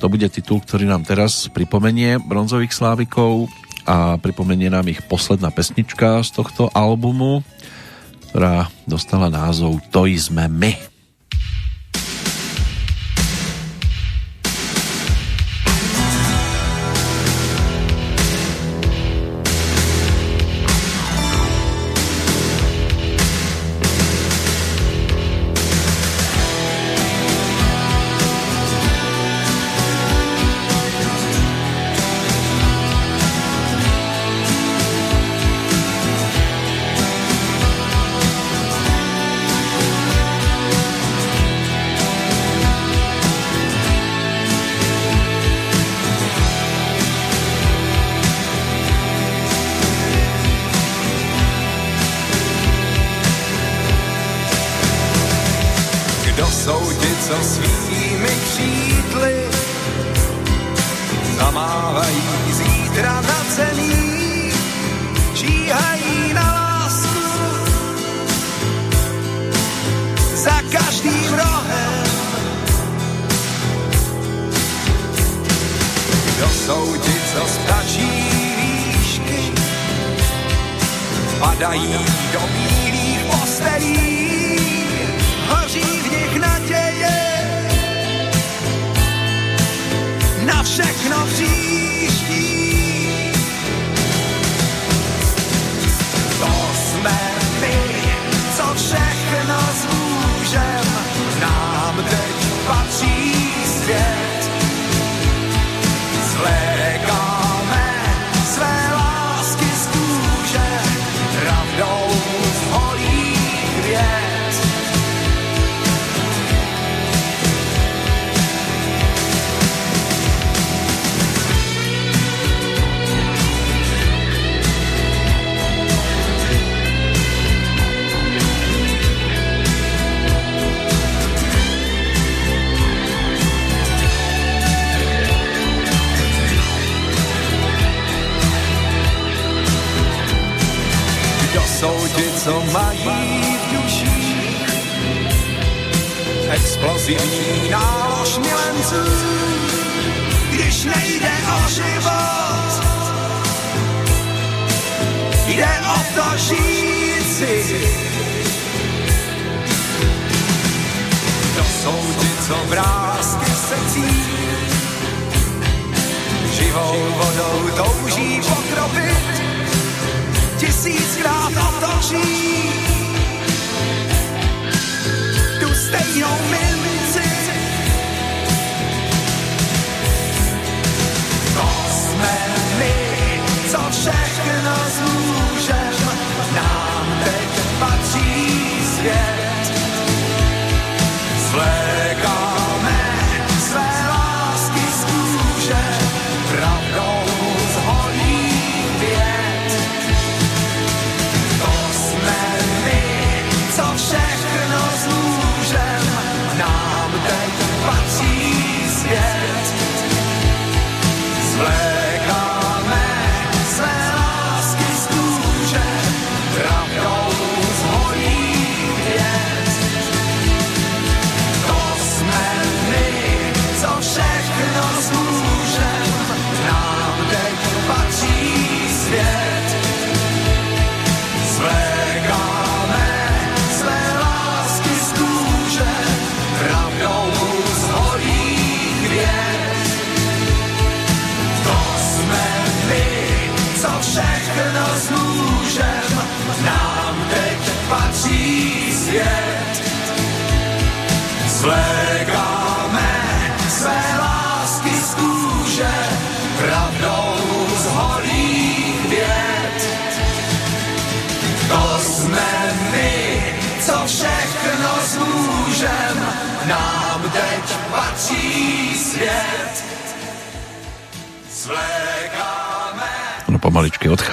to bude titul, ktorý nám teraz pripomenie bronzových slávikov a pripomenie nám ich posledná pesnička z tohto albumu, ktorá dostala názov To sme my.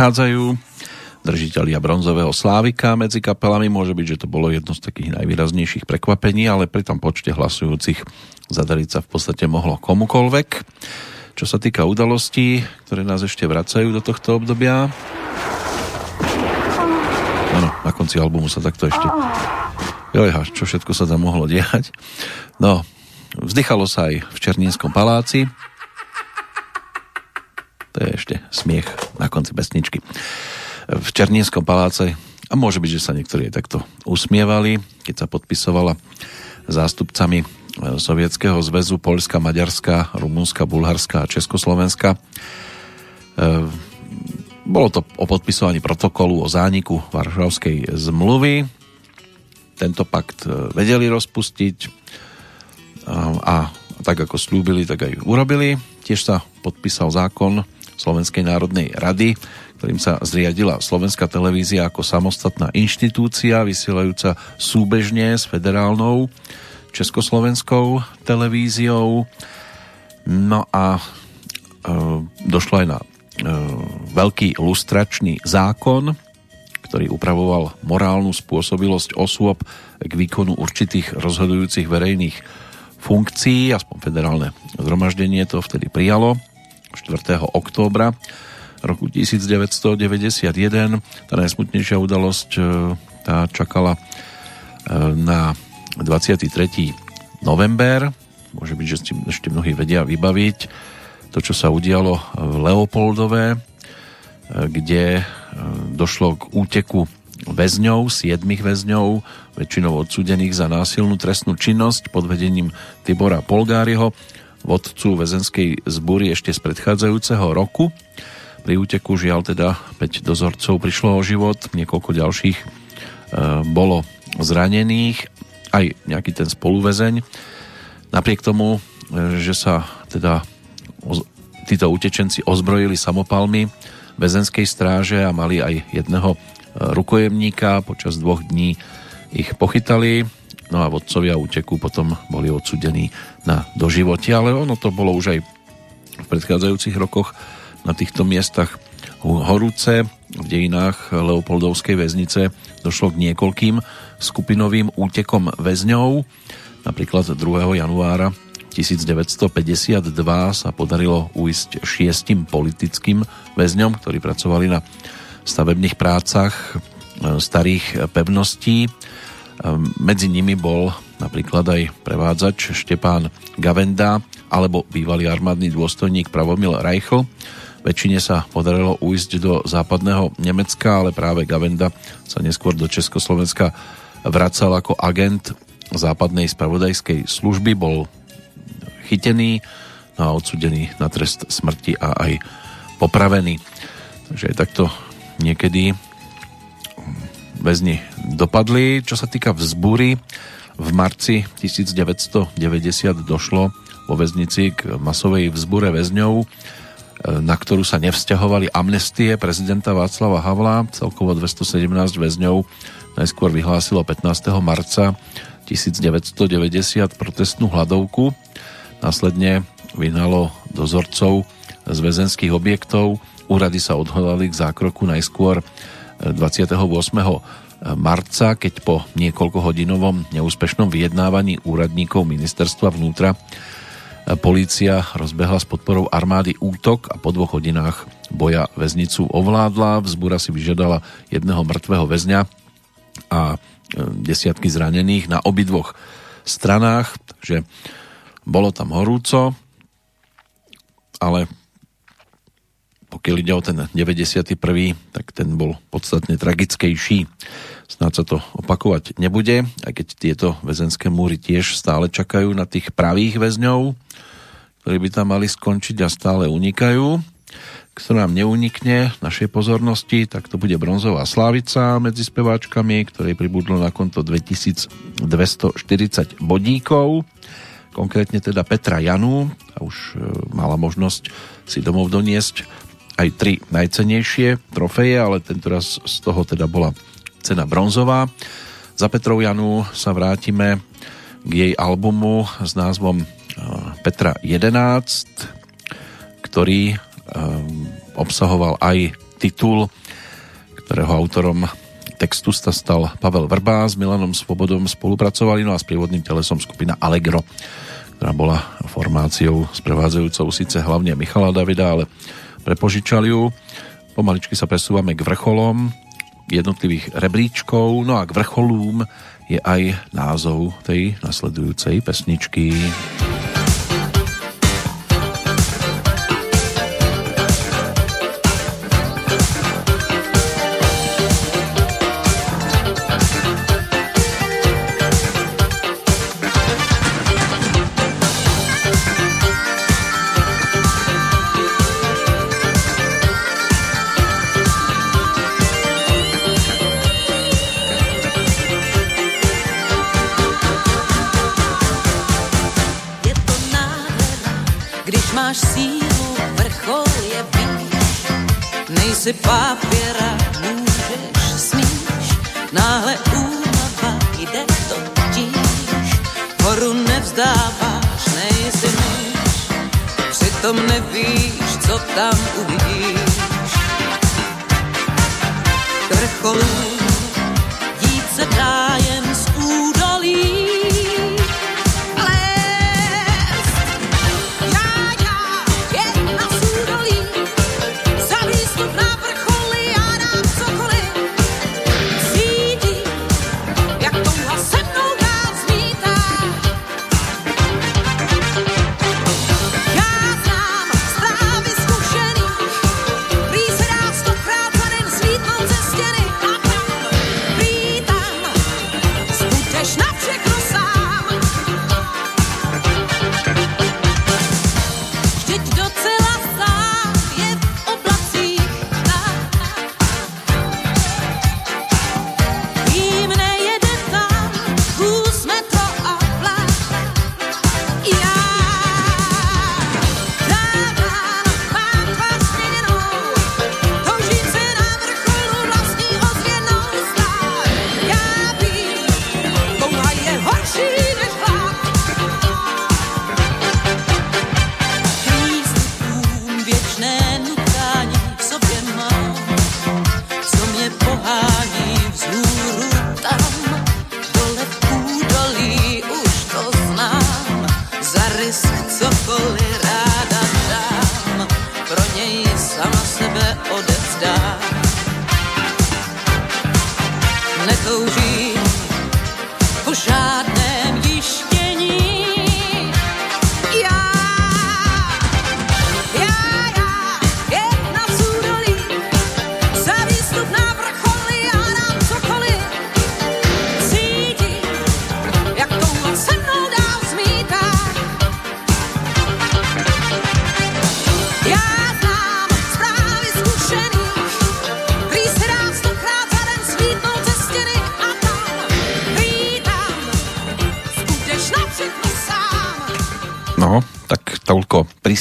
Pomaličky odchádzajú držiteľia bronzového slávika medzi kapelami. Môže byť, že to bolo jedno z takých najvýraznejších prekvapení, ale pri tom počte hlasujúcich zadariť sa v podstate mohlo komukolvek. Čo sa týka udalostí, ktoré nás ešte vracajú do tohto obdobia. Áno, na konci albumu sa takto ešte... Jojha, čo všetko sa tam mohlo diať. No, vzdychalo sa aj v Černínskom paláci. To je ešte smiech na konci pesničky v Černínskom paláce a môže byť, že sa niektorí aj takto usmievali, keď sa podpisovala zástupcami Sovietskeho zväzu Polska, Maďarska, Rumunska, Bulharska a Československa. E, bolo to o podpisovaní protokolu o zániku Varšavskej zmluvy. Tento pakt vedeli rozpustiť a tak ako slúbili, tak aj urobili. Tiež sa podpísal zákon Slovenskej národnej rady, ktorým sa zriadila Slovenská televízia ako samostatná inštitúcia, vysielajúca súbežne s federálnou československou televíziou. No a e, došlo aj na e, veľký lustračný zákon, ktorý upravoval morálnu spôsobilosť osôb k výkonu určitých rozhodujúcich verejných funkcií, aspoň federálne zhromaždenie to vtedy prijalo 4. októbra roku 1991. Tá najsmutnejšia udalosť e, tá čakala e, na 23. november. Môže byť, že ešte mnohí vedia vybaviť to, čo sa udialo v Leopoldove, e, kde došlo k úteku väzňov, siedmých väzňov, väčšinou odsudených za násilnú trestnú činnosť pod vedením Tibora Polgáriho, vodcu väzenskej zbúry ešte z predchádzajúceho roku. Pri úteku žiaľ teda 5 dozorcov prišlo o život, niekoľko ďalších e, bolo zranených, aj nejaký ten spoluvezeň. Napriek tomu, e, že sa teda títo utečenci ozbrojili samopalmi väzenskej stráže a mali aj jedného e, rukojemníka, počas dvoch dní ich pochytali, no a vodcovia úteku potom boli odsudení na doživotie, ale ono to bolo už aj v predchádzajúcich rokoch na týchto miestach horúce. V dejinách Leopoldovskej väznice došlo k niekoľkým skupinovým útekom väzňov. Napríklad 2. januára 1952 sa podarilo uísť šiestim politickým väzňom, ktorí pracovali na stavebných prácach starých pevností. Medzi nimi bol napríklad aj prevádzač Štepán Gavenda alebo bývalý armádny dôstojník Pravomil Reichl. Väčšine sa podarilo ujsť do západného Nemecka, ale práve Gavenda sa neskôr do Československa vracal ako agent západnej spravodajskej služby, bol chytený no a odsudený na trest smrti a aj popravený. Takže aj takto niekedy väzni dopadli. Čo sa týka vzbúry, v marci 1990 došlo vo väznici k masovej vzbure väzňov, e, na ktorú sa nevzťahovali amnestie prezidenta Václava Havla. Celkovo 217 väzňov najskôr vyhlásilo 15. marca 1990 protestnú hladovku. Následne vyhnalo dozorcov z väzenských objektov. Úrady sa odhodali k zákroku najskôr 28. marca, keď po niekoľkohodinovom neúspešnom vyjednávaní úradníkov ministerstva vnútra polícia rozbehla s podporou armády útok a po dvoch hodinách boja väznicu ovládla. Vzbúra si vyžiadala jedného mŕtvého väzňa a e, desiatky zranených na obidvoch stranách, takže bolo tam horúco, ale pokiaľ ide o ten 91., tak ten bol podstatne tragickejší. Snáď sa to opakovať nebude, aj keď tieto väzenské múry tiež stále čakajú na tých pravých väzňov, ktorí by tam mali skončiť a stále unikajú. Kto nám neunikne našej pozornosti, tak to bude bronzová slávica medzi speváčkami, ktorej pribudlo na konto 2240 bodíkov konkrétne teda Petra Janu a už e, mala možnosť si domov doniesť aj tri najcenejšie trofeje, ale tento raz z toho teda bola cena bronzová. Za Petrou Janu sa vrátime k jej albumu s názvom e, Petra 11, ktorý e, obsahoval aj titul, ktorého autorom textu sa stal Pavel Vrba s Milanom Svobodom spolupracovali, no a s prívodným telesom skupina Allegro, ktorá bola formáciou sprevádzajúcou síce hlavne Michala Davida, ale prepožičali ju. Pomaličky sa presúvame k vrcholom jednotlivých rebríčkov, no a k vrcholům je aj názov tej nasledujúcej pesničky. Si papíra můžeš, smíš, náhle únava jde totiž, horu nevzdáváš, nejsi myš, přitom nevíš, co tam uvidíš. Vrcholu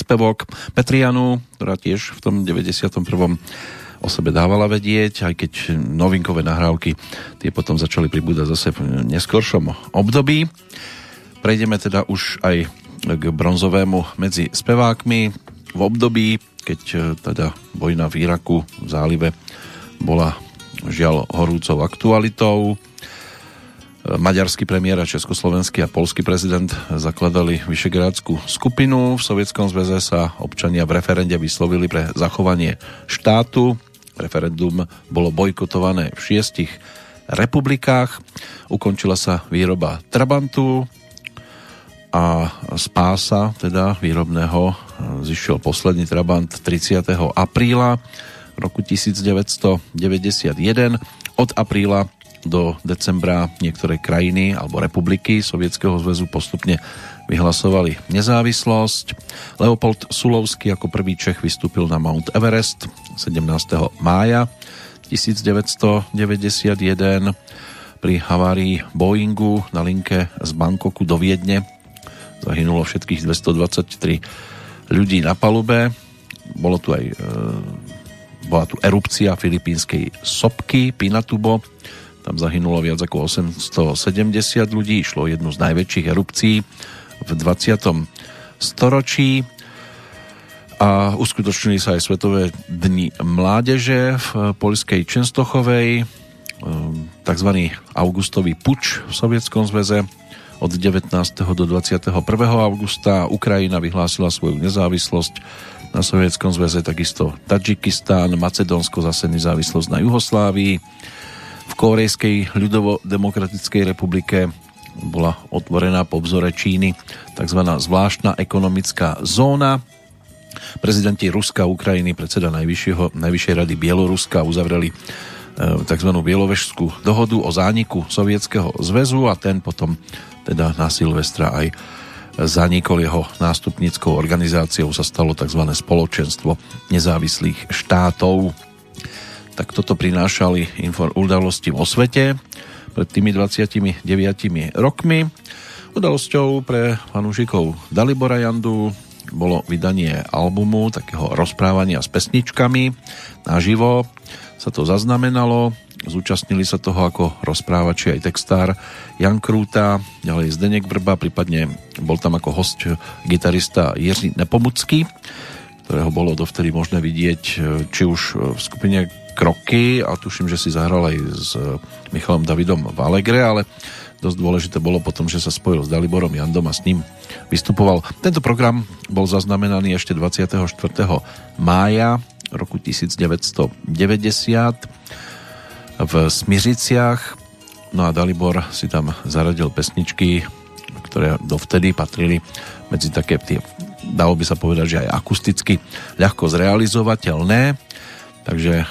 príspevok Petrianu, ktorá tiež v tom 91. o sebe dávala vedieť, aj keď novinkové nahrávky tie potom začali pribúdať zase v neskoršom období. Prejdeme teda už aj k bronzovému medzi spevákmi v období, keď e, teda vojna v Iraku v zálive bola žiaľ horúcou aktualitou. Maďarský premiér a československý a polský prezident zakladali Vyšegrádskú skupinu. V Sovietskom zväze sa občania v referende vyslovili pre zachovanie štátu. Referendum bolo bojkotované v šiestich republikách. Ukončila sa výroba Trabantu, a z pása teda výrobného zišiel posledný Trabant 30. apríla roku 1991. Od apríla do decembra niektoré krajiny alebo republiky Sovietskeho zväzu postupne vyhlasovali nezávislosť. Leopold Sulovský ako prvý Čech vystúpil na Mount Everest 17. mája 1991 pri havárii Boeingu na linke z Bangkoku do Viedne zahynulo všetkých 223 ľudí na palube. Bolo tu aj e, bola tu erupcia filipínskej sopky Pinatubo. Tam zahynulo viac ako 870 ľudí. Išlo jednu z najväčších erupcií v 20. storočí a uskutočnili sa aj Svetové dni mládeže v poľskej Čenstochovej, e, tzv. augustový puč v Sovietskom zväze od 19. do 21. augusta Ukrajina vyhlásila svoju nezávislosť na Sovietskom zväze, takisto Tadžikistán, Macedónsko zase nezávislosť na Juhoslávii. V Korejskej ľudovo-demokratickej republike bola otvorená po vzore Číny tzv. zvláštna ekonomická zóna. Prezidenti Ruska Ukrajiny, predseda Najvyššieho, Najvyššej rady Bieloruska uzavreli e, tzv. Bielovežskú dohodu o zániku Sovietskeho zväzu a ten potom teda na Silvestra aj zanikol jeho nástupníckou organizáciou sa stalo tzv. spoločenstvo nezávislých štátov. Tak toto prinášali udalosti vo svete pred tými 29 rokmi. Udalosťou pre fanúšikov Dalibora Jandu bolo vydanie albumu, takého rozprávania s pesničkami naživo. Sa to zaznamenalo, Zúčastnili sa toho ako rozprávači aj textár Jan Krúta, ďalej Zdenek Vrba, prípadne bol tam ako host gitarista Jiří Nepomucký, ktorého bolo dovtedy možné vidieť či už v skupine Kroky a tuším, že si zahral aj s Michalom Davidom v Allegre, ale dosť dôležité bolo potom, že sa spojil s Daliborom Jandom a s ním vystupoval. Tento program bol zaznamenaný ešte 24. mája roku 1990 v Smiřiciach. No a Dalibor si tam zaradil pesničky, ktoré dovtedy patrili medzi také tie, dalo by sa povedať, že aj akusticky ľahko zrealizovateľné. Takže e,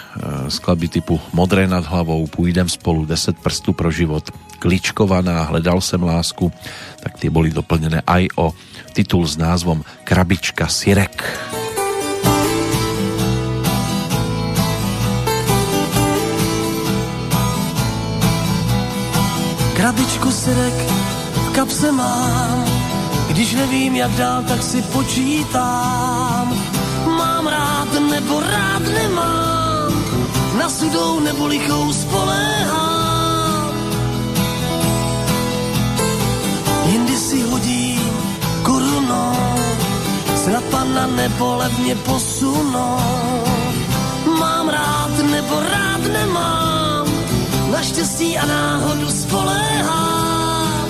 skladby typu Modré nad hlavou, Půjdem spolu, 10 prstů pro život, Kličkovaná, Hledal sem lásku, tak tie boli doplnené aj o titul s názvom Krabička Sirek. Krabičku syrek v kapse mám, když nevím jak dál, tak si počítám. Mám rád nebo rád nemám, na sudou nebo lichou spoléhám. Jindy si hodím korunou, snad pana nebo levně posunou. Mám rád nebo rád nemám, na štěstí a náhodu spoléhám.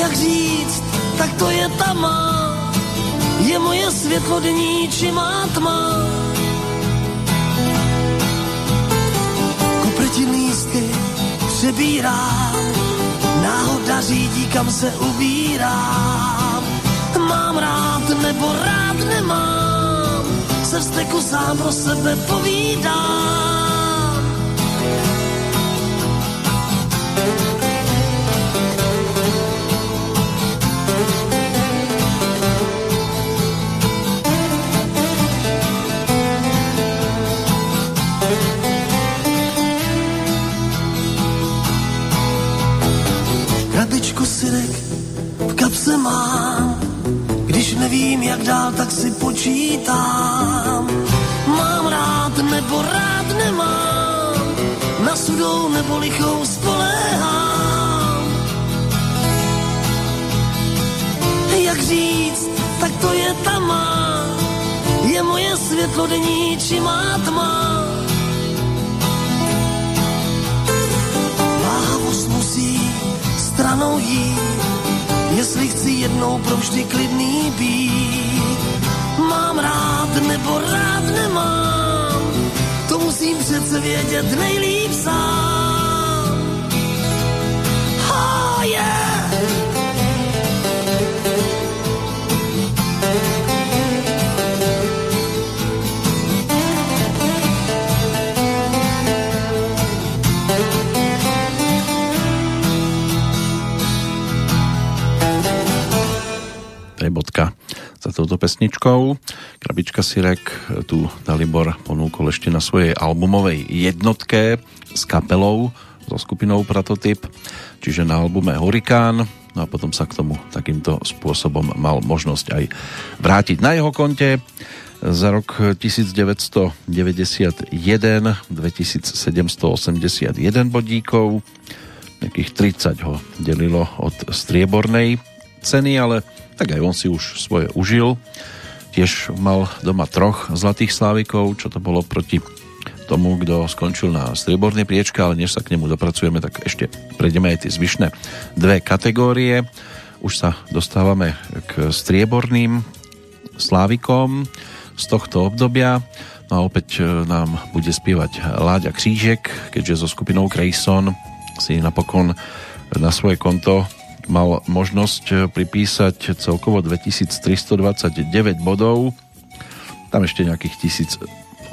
Jak říct, tak to je ta má, je moje světlo dní či má tma. Koprti lístky přebírám, náhoda řídí, kam se ubírám. Mám rád nebo rád nemám, se vzteku sám pro sebe povídám. Počítám. Mám rád nebo rád nemám, na sudou nebo lichou spoléhám. Jak říct, tak to je ta má, je moje světlo denní či má tma. Váhavost musí stranou jít, jestli chci jednou provždy klidný být. Mám rád nebo rád nemám, to musím přece vědět nejlíp sám. Oh yeah! Za touto pesničkou. Krabička Sirek tu Dalibor ponúkol ešte na svojej albumovej jednotke s kapelou, so skupinou Prototyp, čiže na albume Hurikán. No a potom sa k tomu takýmto spôsobom mal možnosť aj vrátiť. Na jeho konte za rok 1991 2781 bodíkov, nejakých 30 ho delilo od striebornej ceny, ale tak aj on si už svoje užil. Tiež mal doma troch zlatých slávikov, čo to bolo proti tomu, kto skončil na striebornej priečke, ale než sa k nemu dopracujeme, tak ešte prejdeme aj tie zvyšné dve kategórie. Už sa dostávame k strieborným slávikom z tohto obdobia. No a opäť e, nám bude spievať Láďa Křížek, keďže so skupinou Grayson si napokon na svoje konto mal možnosť eh, pripísať celkovo 2329 bodov. Tam ešte nejakých 1800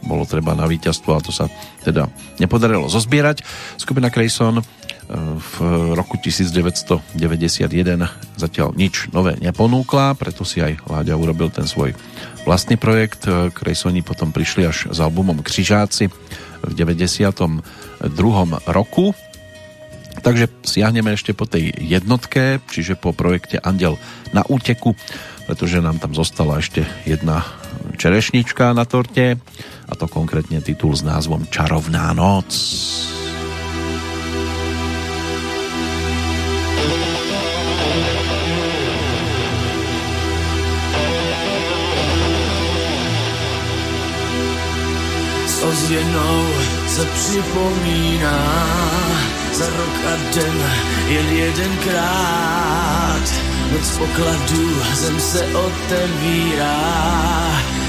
bolo treba na víťazstvo a to sa teda nepodarilo zozbierať. Skupina Crayson eh, v roku 1991 zatiaľ nič nové neponúkla, preto si aj Láďa urobil ten svoj vlastný projekt. Craysoni potom prišli až s albumom Křižáci v 92. roku Takže siahneme ešte po tej jednotke, čiže po projekte Andel na úteku, pretože nám tam zostala ešte jedna čerešnička na torte a to konkrétne titul s názvom Čarovná noc. Ozvěnou se připomíná za rok a den jen jedenkrát. Noc pokladů, zem se otevírá,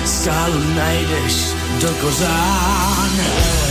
skálu najdeš do kořán.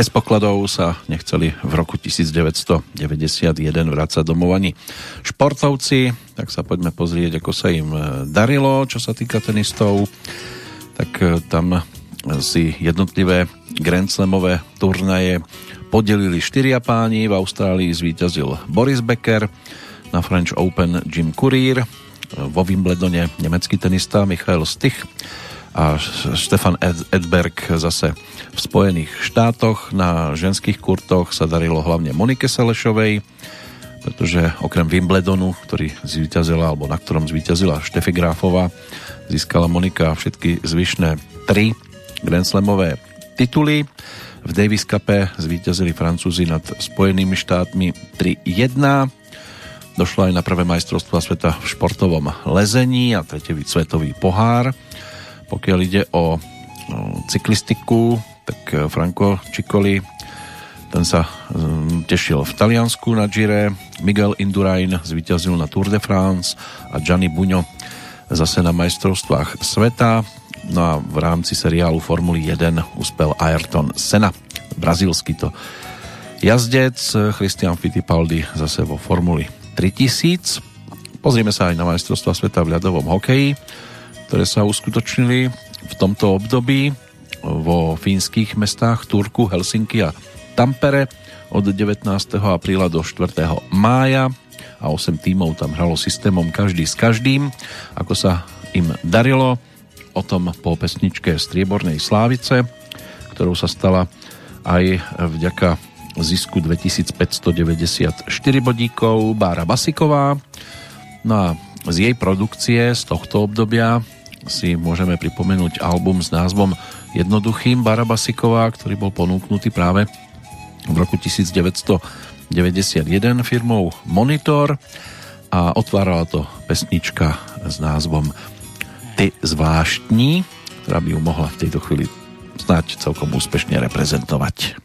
Bez pokladov sa nechceli v roku 1991 vrácať domov ani športovci, tak sa poďme pozrieť, ako sa im e, darilo, čo sa týka tenistov. Tak e, tam si jednotlivé Grand Slamové turnaje podelili štyria páni. V Austrálii zvíťazil Boris Becker, na French Open Jim Courier, vo Wimbledone nemecký tenista Michael Stich a Stefan Edberg zase v Spojených štátoch. Na ženských kurtoch sa darilo hlavne Monike Selešovej, pretože okrem Wimbledonu, ktorý zvíťazila, alebo na ktorom zvíťazila Štefi Gráfová, získala Monika všetky zvyšné tri Grand Slamové tituly. V Davis Cupe zvíťazili Francúzi nad Spojenými štátmi 3-1. Došlo aj na prvé majstrovstva sveta v športovom lezení a tretí svetový pohár pokiaľ ide o cyklistiku, tak e, Franco Ciccoli ten sa mm, tešil v Taliansku na Gire, Miguel Indurain zvíťazil na Tour de France a Gianni Buňo zase na majstrovstvách sveta. No a v rámci seriálu Formuly 1 uspel Ayrton Senna, brazílsky to jazdec, Christian Fittipaldi zase vo Formuli 3000. Pozrieme sa aj na majstrovstva sveta v ľadovom hokeji ktoré sa uskutočnili v tomto období vo fínskych mestách Turku, Helsinki a Tampere od 19. apríla do 4. mája a 8 tímov tam hralo systémom každý s každým, ako sa im darilo. O tom po pesničke Striebornej Slávice, ktorou sa stala aj vďaka zisku 2594 bodíkov Bára Basiková. No a z jej produkcie z tohto obdobia si môžeme pripomenúť album s názvom Jednoduchým Barabasiková, ktorý bol ponúknutý práve v roku 1991 firmou Monitor a otvárala to pesnička s názvom Ty zvláštní, ktorá by ju mohla v tejto chvíli snáď celkom úspešne reprezentovať.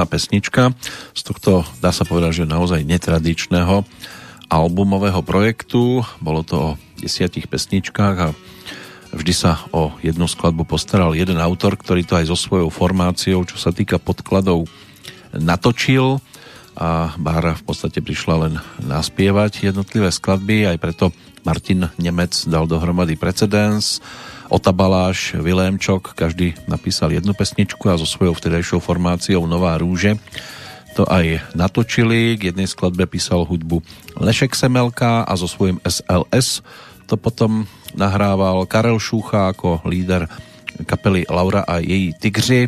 Titulná pesnička. Z tohto, dá sa povedať, že naozaj netradičného albumového projektu. Bolo to o desiatich pesničkách a vždy sa o jednu skladbu postaral jeden autor, ktorý to aj so svojou formáciou, čo sa týka podkladov, natočil a Bára v podstate prišla len naspievať jednotlivé skladby, aj preto Martin Nemec dal dohromady precedens, Ota Baláš, každý napísal jednu pesničku a so svojou vtedajšou formáciou Nová rúže to aj natočili. K jednej skladbe písal hudbu Lešek Semelka a so svojím SLS to potom nahrával Karel Šúcha ako líder kapely Laura a její Tigři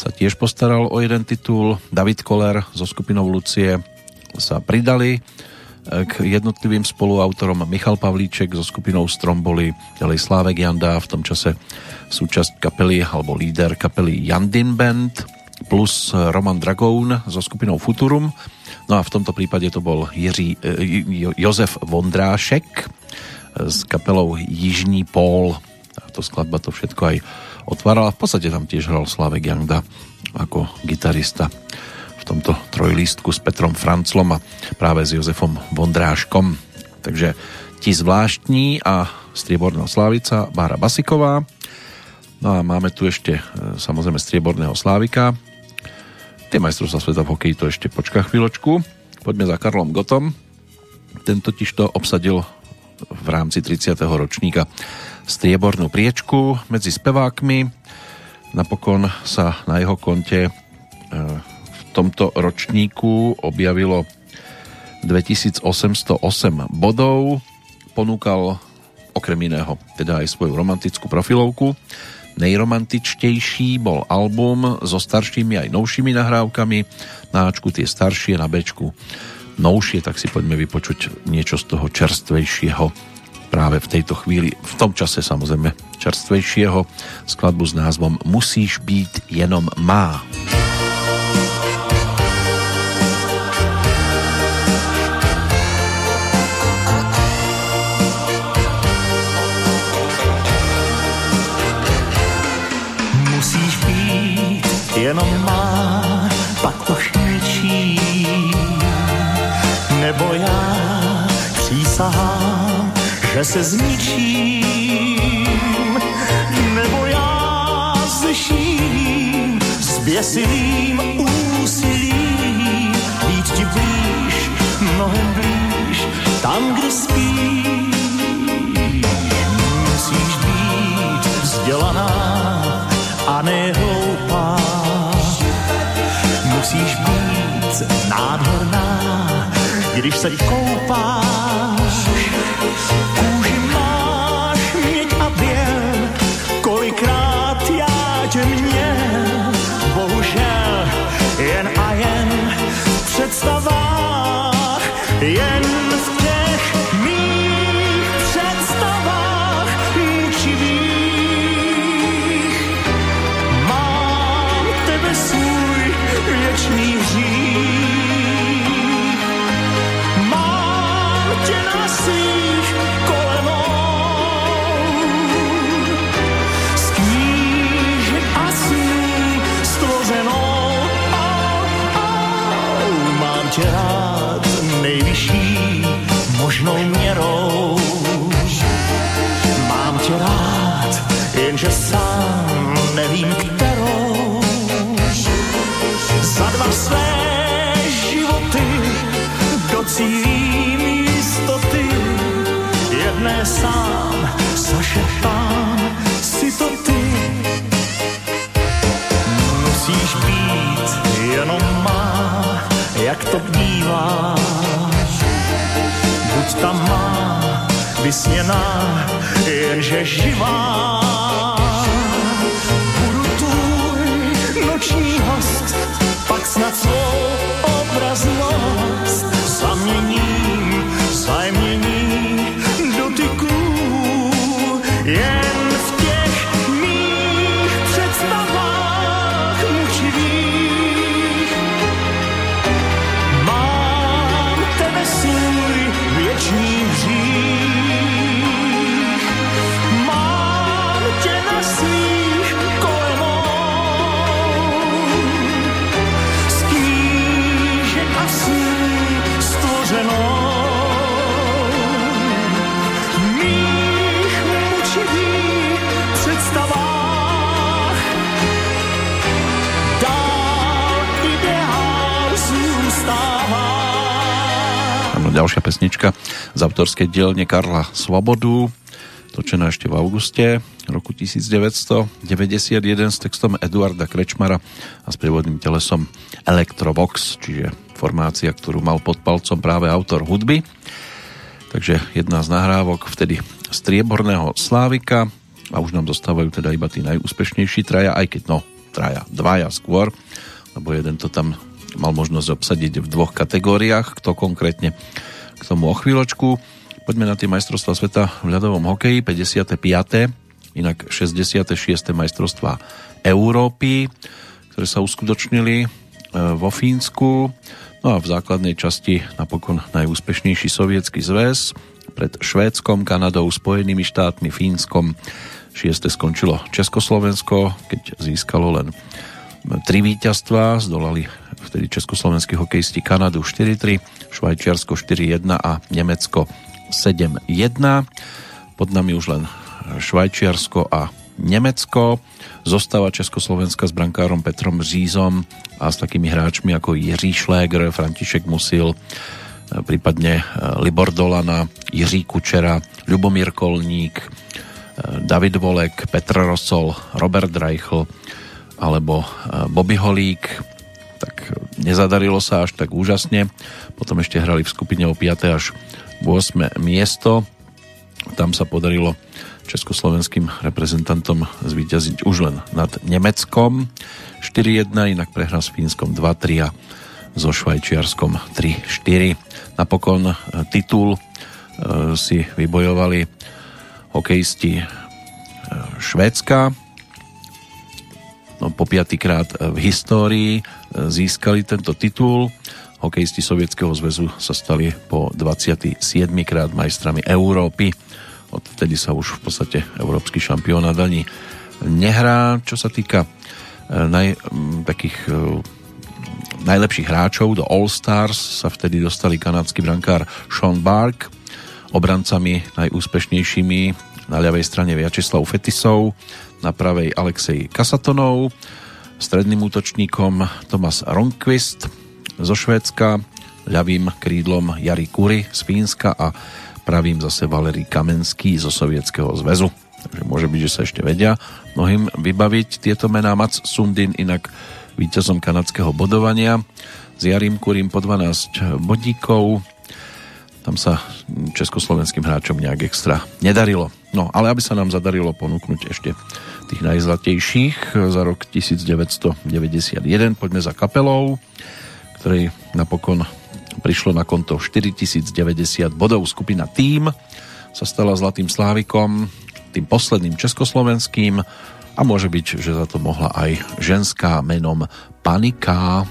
sa tiež postaral o jeden titul. David Koller so skupinou Lucie sa pridali k jednotlivým spoluautorom Michal Pavlíček so skupinou Stromboli, ďalej Slávek Janda, v tom čase súčasť kapely alebo líder kapely Jandin Band plus Roman Dragoun so skupinou Futurum. No a v tomto prípade to bol Jiří, eh, Jozef Vondrášek s kapelou Jižní pól. Táto skladba to všetko aj otvárala. V podstate tam tiež hral Slavek Janda ako gitarista tomto trojlístku s Petrom Franclom a práve s Jozefom Vondráškom. Takže ti zvláštní a strieborná slávica Bára Basiková. No a máme tu ešte e, samozrejme strieborného Slávika. Tie majstrovstvá sveta v hokeji to ešte počka chvíľočku. Poďme za Karlom Gotom. Ten totiž to obsadil v rámci 30. ročníka striebornú priečku medzi spevákmi. Napokon sa na jeho konte e, v tomto ročníku objavilo 2808 bodov. Ponúkal okrem iného teda aj svoju romantickú profilovku. Nejromantičtejší bol album so staršími aj novšími nahrávkami. Na Ačku tie staršie, na Bčku novšie, tak si poďme vypočuť niečo z toho čerstvejšieho práve v tejto chvíli, v tom čase samozrejme čerstvejšieho skladbu s názvom Musíš být jenom má. Musíš jenom má, pak to štěčí. Nebo já přísahám, že se zničím, nebo já zeším s běsivým úsilím být ti blíž, mnohem blíž, tam, kde spíš. Musíš být vzdělaná a ne hloupá. Musíš být nádherná, když se koupáš. Kůži máš měť a běl, kolikrát já tě měl. Bohužel jen a jen představách, jen docílím jistoty. Jedné sám zašeptám si to ty. Musíš být jenom má, jak to bývá. Buď tam má, vysněná, jenže živá. Budu tvůj noční host, pak snad svou Jen ďalšia pesnička z autorskej dielne Karla Svobodu, točená ešte v auguste roku 1991 s textom Eduarda Krečmara a s prievodným telesom Electrovox, čiže formácia, ktorú mal pod palcom práve autor hudby. Takže jedna z nahrávok vtedy strieborného Slávika a už nám zostávajú teda iba tí najúspešnejší traja, aj keď no, traja, dvaja skôr, lebo jeden to tam mal možnosť obsadiť v dvoch kategóriách, kto konkrétne k tomu o chvíľočku. Poďme na tie majstrovstvá sveta v ľadovom hokeji, 55. inak 66. majstrovstvá Európy, ktoré sa uskutočnili e, vo Fínsku. No a v základnej časti napokon najúspešnejší sovietský zväz pred Švédskom, Kanadou, Spojenými štátmi, Fínskom. Šieste skončilo Československo, keď získalo len tri víťazstva, zdolali vtedy československí hokejisti Kanadu 4-3, Švajčiarsko 4-1 a Nemecko 7-1. Pod nami už len Švajčiarsko a Nemecko. Zostáva Československa s brankárom Petrom Řízom a s takými hráčmi ako Jiří Šléger, František Musil, prípadne Libor Dolana, Jiří Kučera, Ľubomír Kolník, David Volek, Petr Rosol, Robert Reichl, alebo eh, Bobby Holík, tak nezadarilo sa až tak úžasne. Potom ešte hrali v skupine o 5. až 8. miesto. Tam sa podarilo československým reprezentantom zvíťaziť už len nad Nemeckom 4-1, inak prehra s Fínskom 2-3 a so Švajčiarskom 3-4. Napokon eh, titul eh, si vybojovali hokejisti Švédska, no, po piatýkrát v histórii e, získali tento titul. Hokejisti Sovietskeho zväzu sa stali po 27 krát majstrami Európy. Odtedy sa už v podstate európsky šampionát ani nehrá. Čo sa týka e, naj, takých e, najlepších hráčov do All Stars sa vtedy dostali kanadský brankár Sean Bark, obrancami najúspešnejšími na ľavej strane Viačeslav Fetisov, na pravej Alexej Kasatonov, stredným útočníkom Tomas Ronquist zo Švédska, ľavým krídlom Jari Kury z Fínska a pravým zase Valery Kamenský zo Sovietskeho zväzu. Takže môže byť, že sa ešte vedia mnohým vybaviť tieto mená. Mats Sundin inak víťazom kanadského bodovania s Jarím Kurím po 12 bodíkov. Tam sa československým hráčom nejak extra nedarilo. No, ale aby sa nám zadarilo ponúknuť ešte tých najzlatejších za rok 1991. Poďme za kapelou, ktorej napokon prišlo na konto 4090 bodov. Skupina Tým sa stala Zlatým Slávikom, tým posledným československým a môže byť, že za to mohla aj ženská menom Panika.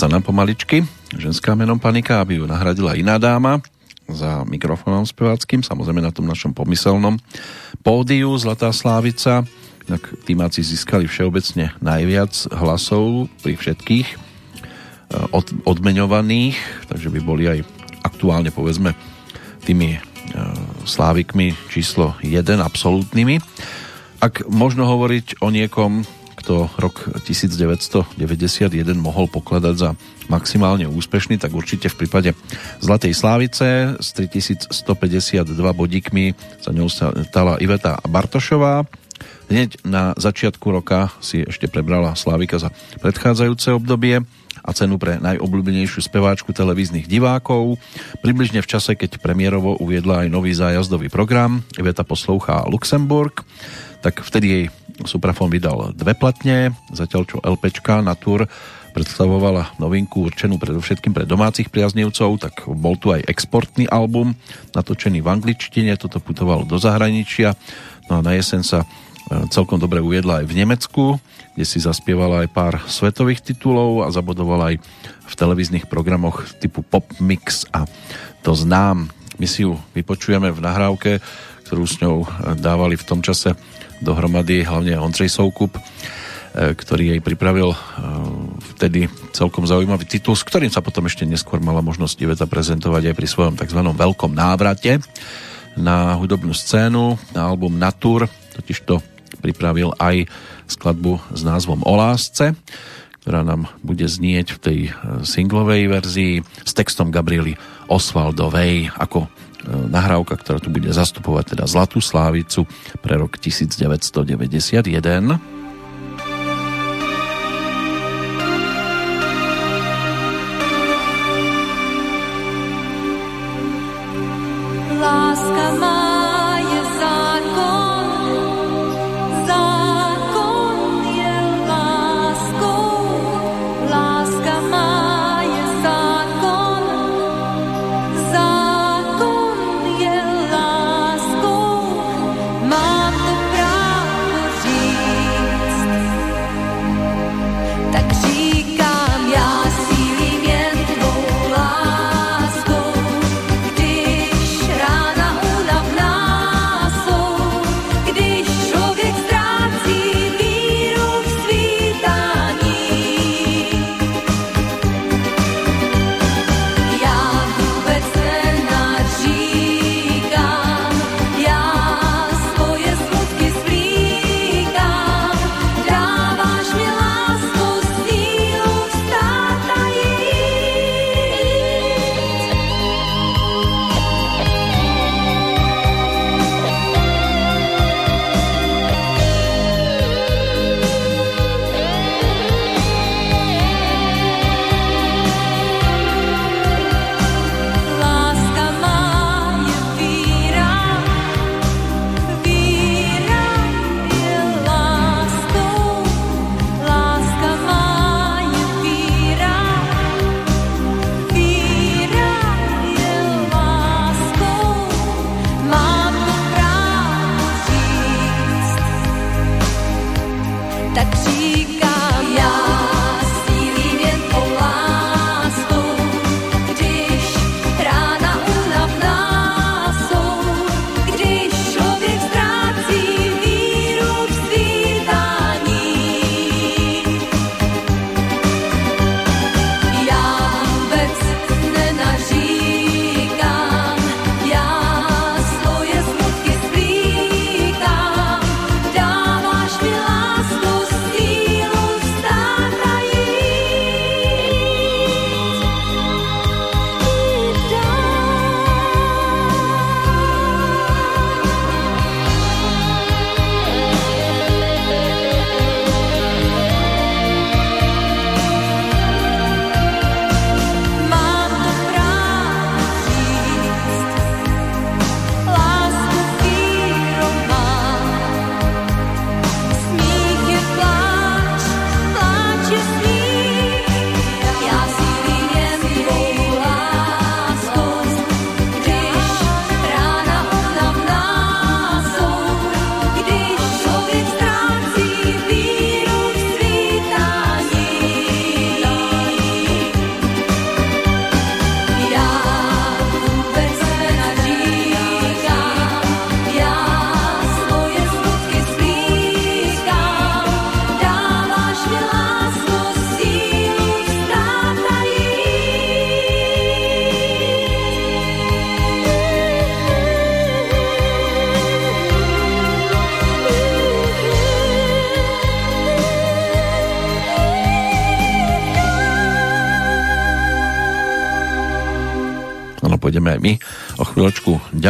Odchádza nám pomaličky. Ženská menom Panika, aby ju nahradila iná dáma za mikrofónom speváckým, samozrejme na tom našom pomyselnom pódiu Zlatá Slávica. Tak týmáci získali všeobecne najviac hlasov pri všetkých eh, od, odmeňovaných, takže by boli aj aktuálne povedzme tými e, slávikmi číslo 1 absolútnymi. Ak možno hovoriť o niekom, kto rok 1991 mohol pokladať za maximálne úspešný, tak určite v prípade Zlatej Slávice s 3152 bodíkmi sa ňou stala Iveta Bartošová. Hneď na začiatku roka si ešte prebrala Slávika za predchádzajúce obdobie a cenu pre najobľúbenejšiu speváčku televíznych divákov. Približne v čase, keď premiérovo uviedla aj nový zájazdový program Iveta poslouchá Luxemburg, tak vtedy jej Suprafon vydal dve platne, zatiaľ čo LPčka na tur predstavovala novinku určenú predovšetkým pre domácich priaznivcov, tak bol tu aj exportný album, natočený v angličtine, toto putovalo do zahraničia, no a na jesen sa e, celkom dobre uviedla aj v Nemecku, kde si zaspievala aj pár svetových titulov a zabodovala aj v televíznych programoch typu Pop Mix a to znám. My si ju vypočujeme v nahrávke, ktorú s ňou dávali v tom čase dohromady hlavne Ondřej Soukup, e, ktorý jej pripravil e, vtedy celkom zaujímavý titul, s ktorým sa potom ešte neskôr mala možnosť Iveta prezentovať aj pri svojom tzv. veľkom návrate na hudobnú scénu, na album Natur, totiž to pripravil aj skladbu s názvom O lásce, ktorá nám bude znieť v tej e, singlovej verzii s textom Gabriely Osvaldovej ako nahrávka, ktorá tu bude zastupovať teda Zlatú Slávicu pre rok 1991.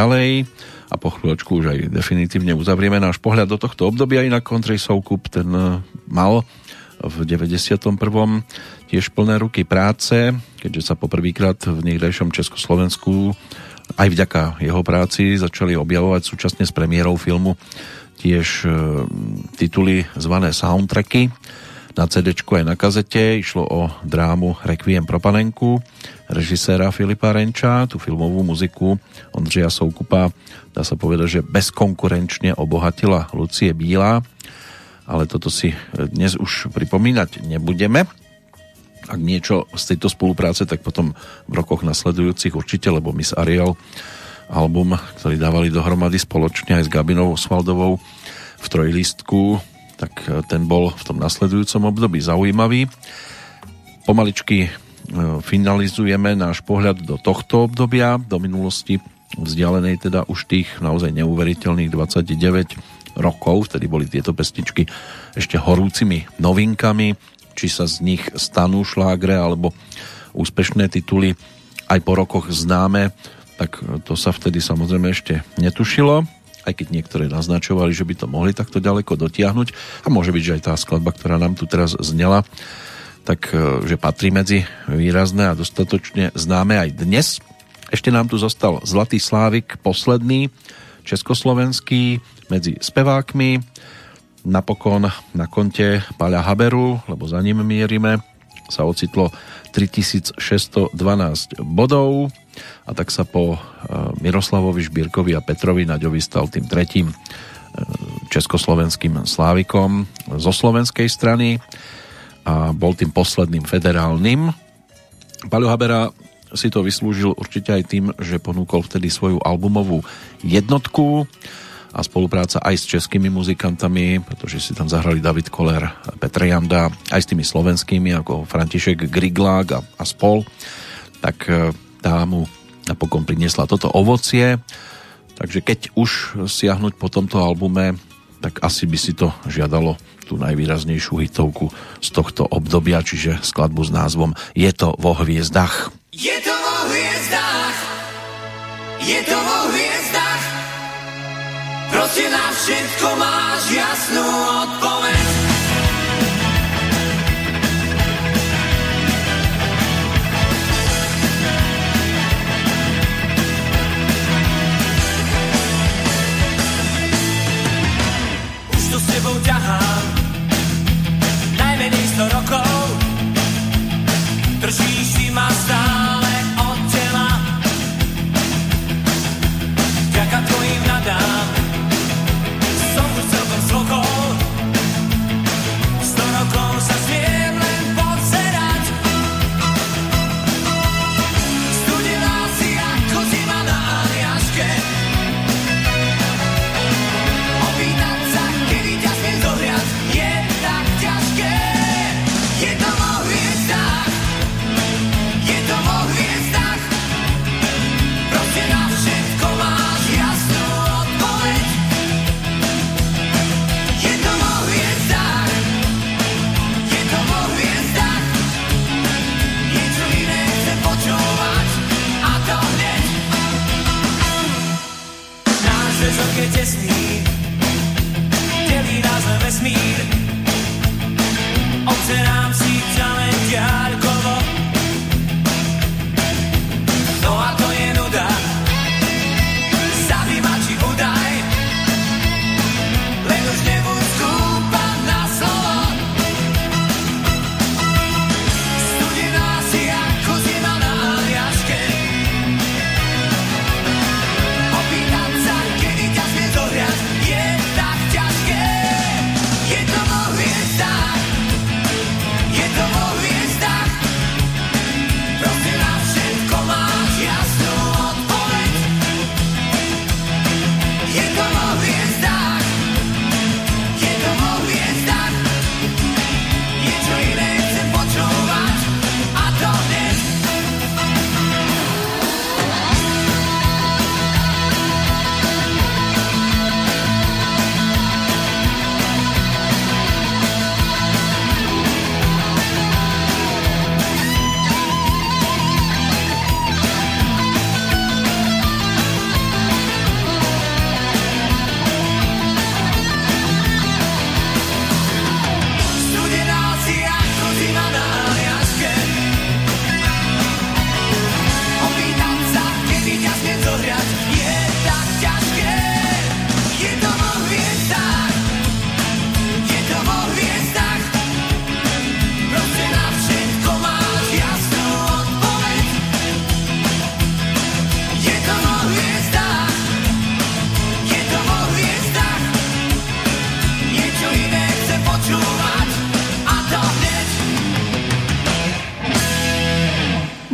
ďalej a po chvíľočku už aj definitívne uzavrieme náš pohľad do tohto obdobia. Inak Country Soukup ten e, mal v 91. tiež plné ruky práce, keďže sa poprvýkrát v niekdejšom Československu aj vďaka jeho práci začali objavovať súčasne s premiérou filmu tiež e, tituly zvané soundtracky na CD aj na kazete. Išlo o drámu Requiem pro panenku režiséra Filipa Renča, tú filmovú muziku Ondřeja Soukupa, dá sa povedať, že bezkonkurenčne obohatila Lucie Bílá, ale toto si dnes už pripomínať nebudeme. Ak niečo z tejto spolupráce, tak potom v rokoch nasledujúcich určite, lebo Miss Ariel album, ktorý dávali dohromady spoločne aj s Gabinou Osvaldovou v trojlistku, tak ten bol v tom nasledujúcom období zaujímavý. Pomaličky finalizujeme náš pohľad do tohto obdobia, do minulosti vzdialenej teda už tých naozaj neuveriteľných 29 rokov, vtedy boli tieto pesničky ešte horúcimi novinkami, či sa z nich stanú šlágre alebo úspešné tituly aj po rokoch známe, tak to sa vtedy samozrejme ešte netušilo, aj keď niektoré naznačovali, že by to mohli takto ďaleko dotiahnuť. A môže byť, že aj tá skladba, ktorá nám tu teraz znela, tak e, že patrí medzi výrazné a dostatočne známe aj dnes. Ešte nám tu zostal Zlatý Slávik, posledný československý medzi spevákmi. Napokon na konte Paľa Haberu, lebo za ním mierime, sa ocitlo 3612 bodov a tak sa po e, Miroslavovi Šbírkovi a Petrovi Naďovi stal tým tretím e, československým slávikom zo slovenskej strany a bol tým posledným federálnym. Paľo Habera si to vyslúžil určite aj tým, že ponúkol vtedy svoju albumovú jednotku a spolupráca aj s českými muzikantami, pretože si tam zahrali David Koller, Petr Janda, aj s tými slovenskými ako František Griglák a, a spol, tak e, tá mu napokon priniesla toto ovocie. Takže keď už siahnuť po tomto albume, tak asi by si to žiadalo tú najvýraznejšiu hitovku z tohto obdobia, čiže skladbu s názvom Je to vo hviezdach. Je to vo hviezdách, je to vo hviezdách, proste na všetko máš jasnú odpoveď. Už to s Rocco just me.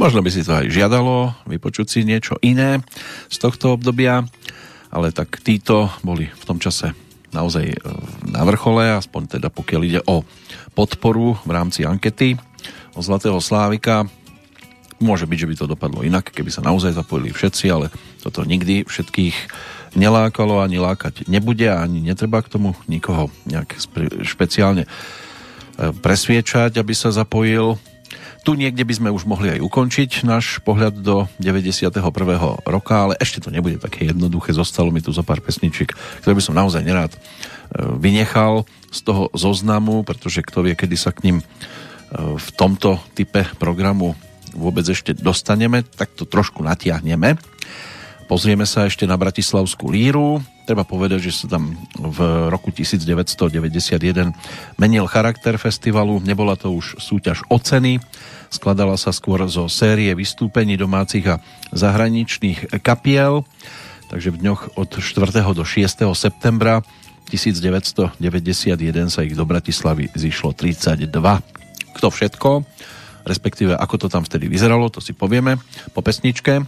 Možno by si to aj žiadalo vypočuť si niečo iné z tohto obdobia, ale tak títo boli v tom čase naozaj e, na vrchole, aspoň teda pokiaľ ide o podporu v rámci ankety o Zlatého Slávika. Môže byť, že by to dopadlo inak, keby sa naozaj zapojili všetci, ale toto nikdy všetkých nelákalo ani lákať nebude a ani netreba k tomu nikoho nejak špeciálne e, presviečať, aby sa zapojil. Tu niekde by sme už mohli aj ukončiť náš pohľad do 91. roka, ale ešte to nebude také jednoduché. Zostalo mi tu zo pár pesničiek, ktoré by som naozaj nerád e, vynechal z toho zoznamu, pretože kto vie, kedy sa k ním e, v tomto type programu vôbec ešte dostaneme, tak to trošku natiahneme. Pozrieme sa ešte na Bratislavskú líru. Treba povedať, že sa tam v roku 1991 menil charakter festivalu. Nebola to už súťaž o ceny, Skladala sa skôr zo série vystúpení domácich a zahraničných kapiel, takže v dňoch od 4. do 6. septembra 1991 sa ich do Bratislavy zišlo 32. Kto všetko, respektíve ako to tam vtedy vyzeralo, to si povieme po pesničke,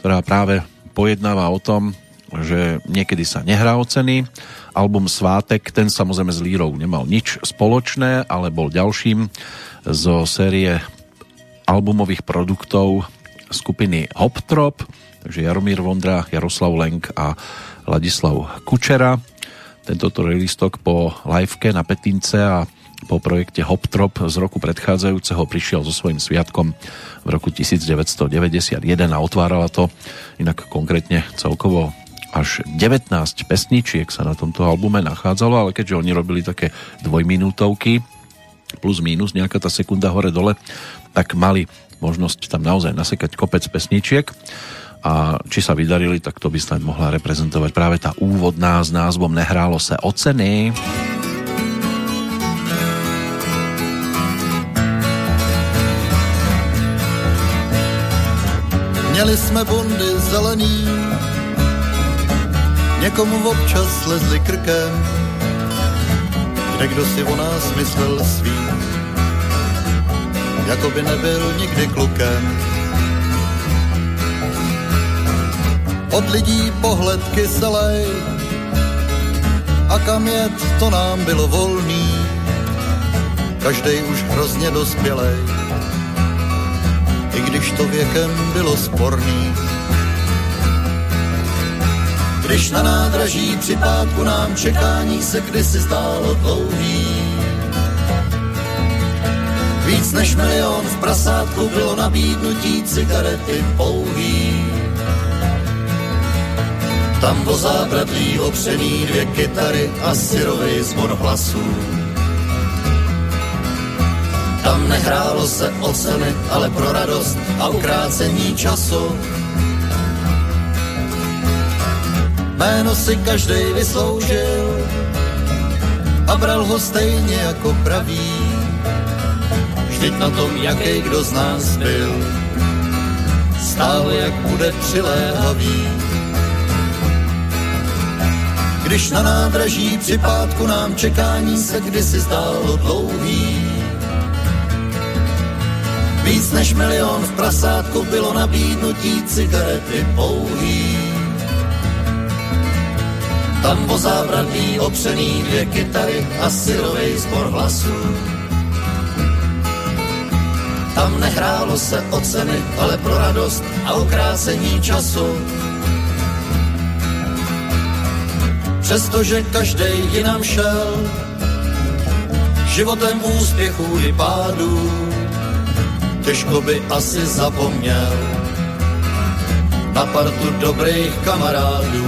ktorá práve pojednáva o tom, že niekedy sa nehrá o ceny. Album Svátek, ten samozrejme s Lírou nemal nič spoločné, ale bol ďalším zo série albumových produktov skupiny Hoptrop, takže Jaromír Vondra, Jaroslav Lenk a Ladislav Kučera. Tento listok po liveke na Petince a po projekte Hoptrop z roku predchádzajúceho prišiel so svojím sviatkom v roku 1991 a otvárala to inak konkrétne celkovo až 19 pesničiek sa na tomto albume nachádzalo, ale keďže oni robili také dvojminútovky plus minus nejaká tá sekunda hore dole, tak mali možnosť tam naozaj nasekať kopec pesničiek a či sa vydarili, tak to by snad mohla reprezentovať práve tá úvodná s názvom Nehrálo se o ceny. Měli jsme bundy zelený, někomu občas slezli krkem, kde kdo si o nás myslel svým? Jako by nebyl nikdy klukem. Od lidí pohled kyselej a kam jet, to nám bylo volný, každej už hrozně dospělej, i když to věkem bylo sporný. Když na nádraží při pátku nám čekání se kdysi stálo dlouhý, Víc než milion v prasátku bylo nabídnutí cigarety pouhý. Tam po zábradlí opřený dvě kytary a syrový zvon hlasů. Tam nehrálo se o ceny, ale pro radost a ukrácení času. Jméno si každej vysloužil a bral ho stejně jako pravý Vždyť na tom, jaký kdo z nás byl, stále jak bude přiléhavý. Když na nádraží při pátku nám čekání se kdysi zdálo dlouhý, Víc než milion v prasátku bylo nabídnutí cigarety pouhý. Tam o zábradlí opřený dvě kytary a syrovej zbor hlasů tam nehrálo se o ceny, ale pro radost a ukrácení času. Přestože každý jinam šel, životem úspěchů i pádů, těžko by asi zapomněl na partu dobrých kamarádů.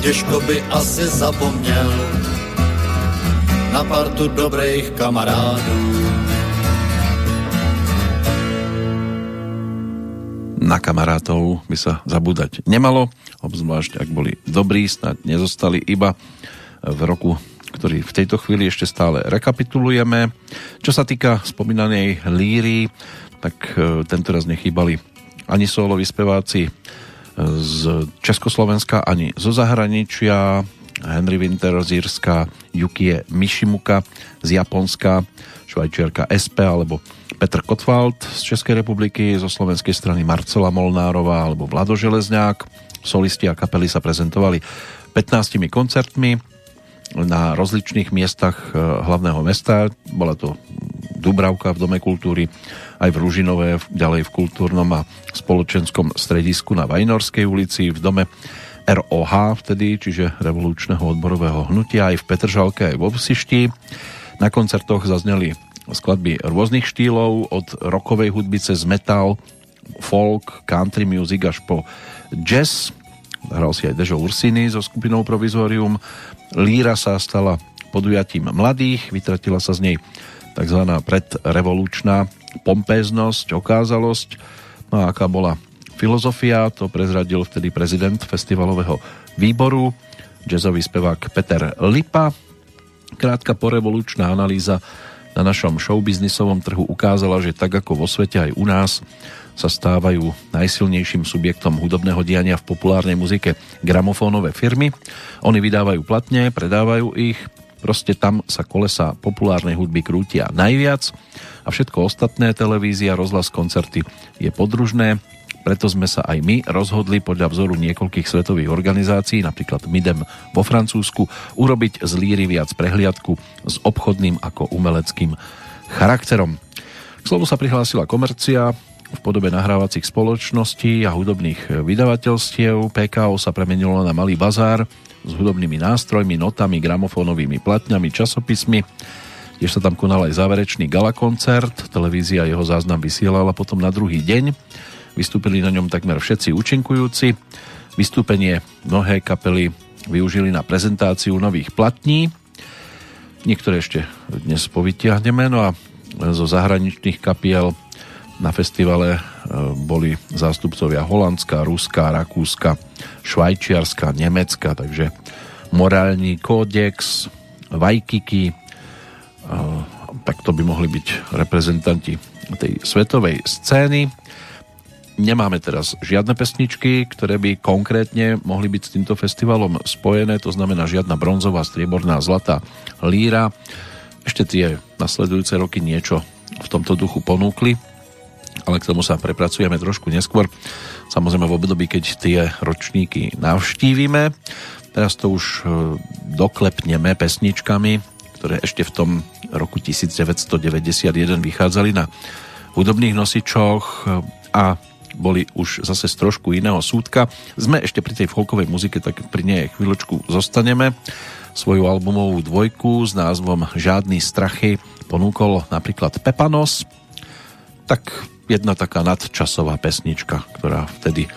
Těžko by asi zapomněl na partu dobrých kamarádů. na kamarátov by sa zabúdať nemalo, obzvlášť ak boli dobrí, snad nezostali iba v roku, ktorý v tejto chvíli ešte stále rekapitulujeme. Čo sa týka spomínanej líry, tak e, tento raz nechýbali ani soloví speváci z Československa, ani zo zahraničia. Henry Winter z Írska, Yukie Mishimuka z Japonska, švajčiarka SP alebo Petr Kotwald z Českej republiky, zo slovenskej strany Marcela Molnárová alebo Vlado Železňák. Solisti a kapely sa prezentovali 15 koncertmi na rozličných miestach e, hlavného mesta. Bola to Dubravka v Dome kultúry, aj v Ružinové, ďalej v kultúrnom a spoločenskom stredisku na Vajnorskej ulici, v Dome ROH vtedy, čiže revolučného odborového hnutia, aj v Petržalke, aj vo Vsišti. Na koncertoch zazneli skladby rôznych štýlov, od rockovej hudby cez metal, folk, country music až po jazz. Hral si aj Dežo Ursiny so skupinou Provizorium. Líra sa stala podujatím mladých, vytratila sa z nej tzv. predrevolučná pompéznosť, okázalosť. No a aká bola filozofia, to prezradil vtedy prezident festivalového výboru, jazzový spevák Peter Lipa. Krátka porevolučná analýza na našom showbiznisovom trhu ukázala, že tak ako vo svete aj u nás sa stávajú najsilnejším subjektom hudobného diania v populárnej muzike gramofónové firmy. Oni vydávajú platne, predávajú ich, proste tam sa kolesa populárnej hudby krútia najviac a všetko ostatné, televízia, rozhlas, koncerty je podružné, preto sme sa aj my rozhodli podľa vzoru niekoľkých svetových organizácií, napríklad MIDEM vo Francúzsku, urobiť z líry viac prehliadku s obchodným ako umeleckým charakterom. K slovu sa prihlásila komercia, v podobe nahrávacích spoločností a hudobných vydavateľstiev. PKO sa premenilo na malý bazár s hudobnými nástrojmi, notami, gramofónovými platňami, časopismi. Tiež sa tam konal aj záverečný gala koncert, televízia jeho záznam vysielala potom na druhý deň Vystúpili na ňom takmer všetci účinkujúci. Vystúpenie mnohé kapely využili na prezentáciu nových platní. Niektoré ešte dnes povytiahneme. No a zo zahraničných kapiel na festivale e, boli zástupcovia Holandska, Ruska, Rakúska, Švajčiarska, Nemecka, takže morálny kódex, Vajkiky, e, tak to by mohli byť reprezentanti tej svetovej scény. Nemáme teraz žiadne pesničky, ktoré by konkrétne mohli byť s týmto festivalom spojené, to znamená žiadna bronzová, strieborná, zlatá líra. Ešte tie nasledujúce roky niečo v tomto duchu ponúkli, ale k tomu sa prepracujeme trošku neskôr. Samozrejme v období, keď tie ročníky navštívime. Teraz to už e, doklepneme pesničkami, ktoré ešte v tom roku 1991 vychádzali na hudobných nosičoch e, a boli už zase z trošku iného súdka. Sme ešte pri tej folkovej muzike, tak pri nej chvíľočku zostaneme. Svoju albumovú dvojku s názvom Žádný strachy ponúkol napríklad Pepanos. Tak jedna taká nadčasová pesnička, ktorá vtedy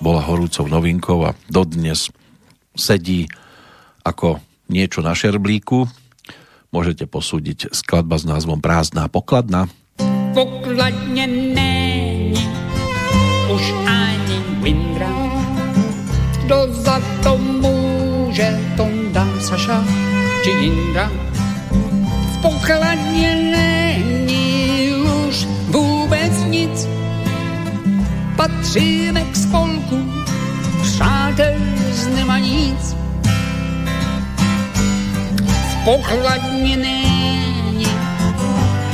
bola horúcou novinkou a dodnes sedí ako niečo na šerblíku. Môžete posúdiť skladba s názvom Prázdná pokladna. Pokladne není už ani Windra. Kdo za to může, Tonda, Saša či Jindra. V pokladně Patříme k spolku, přátel z nema nic. V pokladně není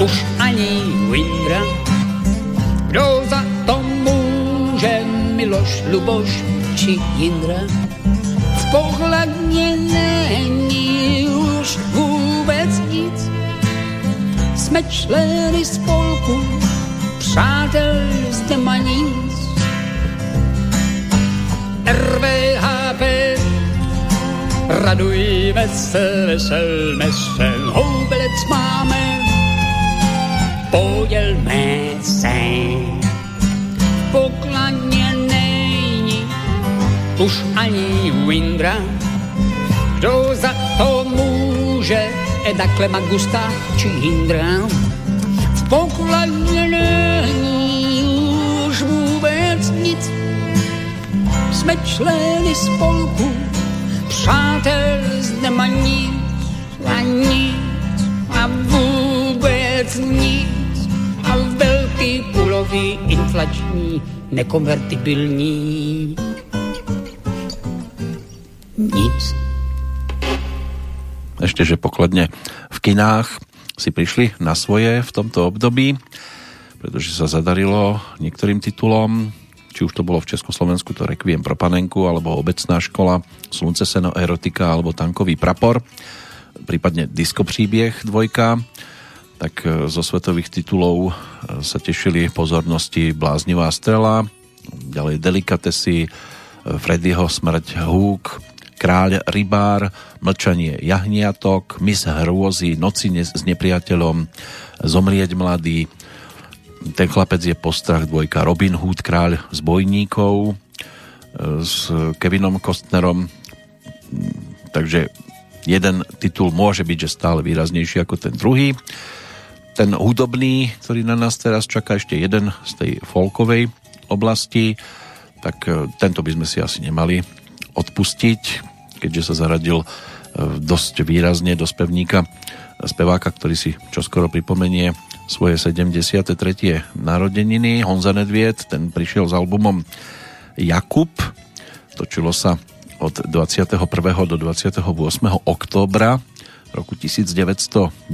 už ani Windra. Kdo za to že Miloš, Luboš či Jindra v pohľadne není už vůbec nic. Jsme členy spolku, přátel zde má nic. RVHP, radujme se, veselme se, houbelec máme, podělme se pokladně není už ani Windra. Kdo za to může, Eda Klema Gusta či Hindra. V pokladně není Jsme členy spolku, přátel zde má nic a nic a vůbec nic a velký kulový inflační nekonvertibilní nic. Ešte, že pokladne v kinách si prišli na svoje v tomto období. pretože sa zadarilo niektorým titulom, či už to bolo v Československu to Requiem pro panenku, alebo Obecná škola, Slunce, seno, erotika, alebo Tankový prapor, prípadne Disko príbieh dvojka, tak e, zo svetových titulov e, sa tešili pozornosti Bláznivá strela, ďalej Delikatesy, e, Freddyho Smrť Húk, Kráľ Rybár, Mlčanie Jahniatok, Mis Hrôzy, Noci s nepriateľom, Zomrieť mladý, ten chlapec je postrach dvojka Robin Hood, kráľ zbojníkov e, s Kevinom Kostnerom. Takže jeden titul môže byť, že stále výraznejší ako ten druhý. Ten hudobný, ktorý na nás teraz čaká ešte jeden z tej folkovej oblasti, tak e, tento by sme si asi nemali odpustiť, keďže sa zaradil e, dosť výrazne do spevníka speváka, ktorý si čoskoro pripomenie svoje 73. narodeniny. Honza Nedviet, ten prišiel s albumom Jakub. Točilo sa od 21. do 28. októbra roku 1991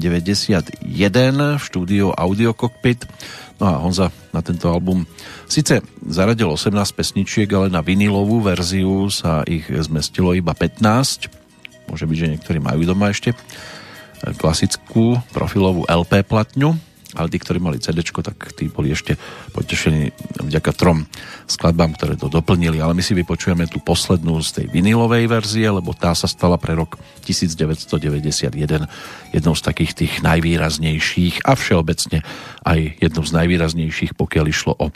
v štúdiu Audio Cockpit. No a Honza na tento album síce zaradil 18 pesničiek, ale na vinilovú verziu sa ich zmestilo iba 15. Môže byť, že niektorí majú doma ešte klasickú profilovú LP platňu ale tí, ktorí mali CD, tak tí boli ešte potešení vďaka trom skladbám, ktoré to doplnili. Ale my si vypočujeme tú poslednú z tej vinilovej verzie, lebo tá sa stala pre rok 1991 jednou z takých tých najvýraznejších a všeobecne aj jednou z najvýraznejších, pokiaľ išlo o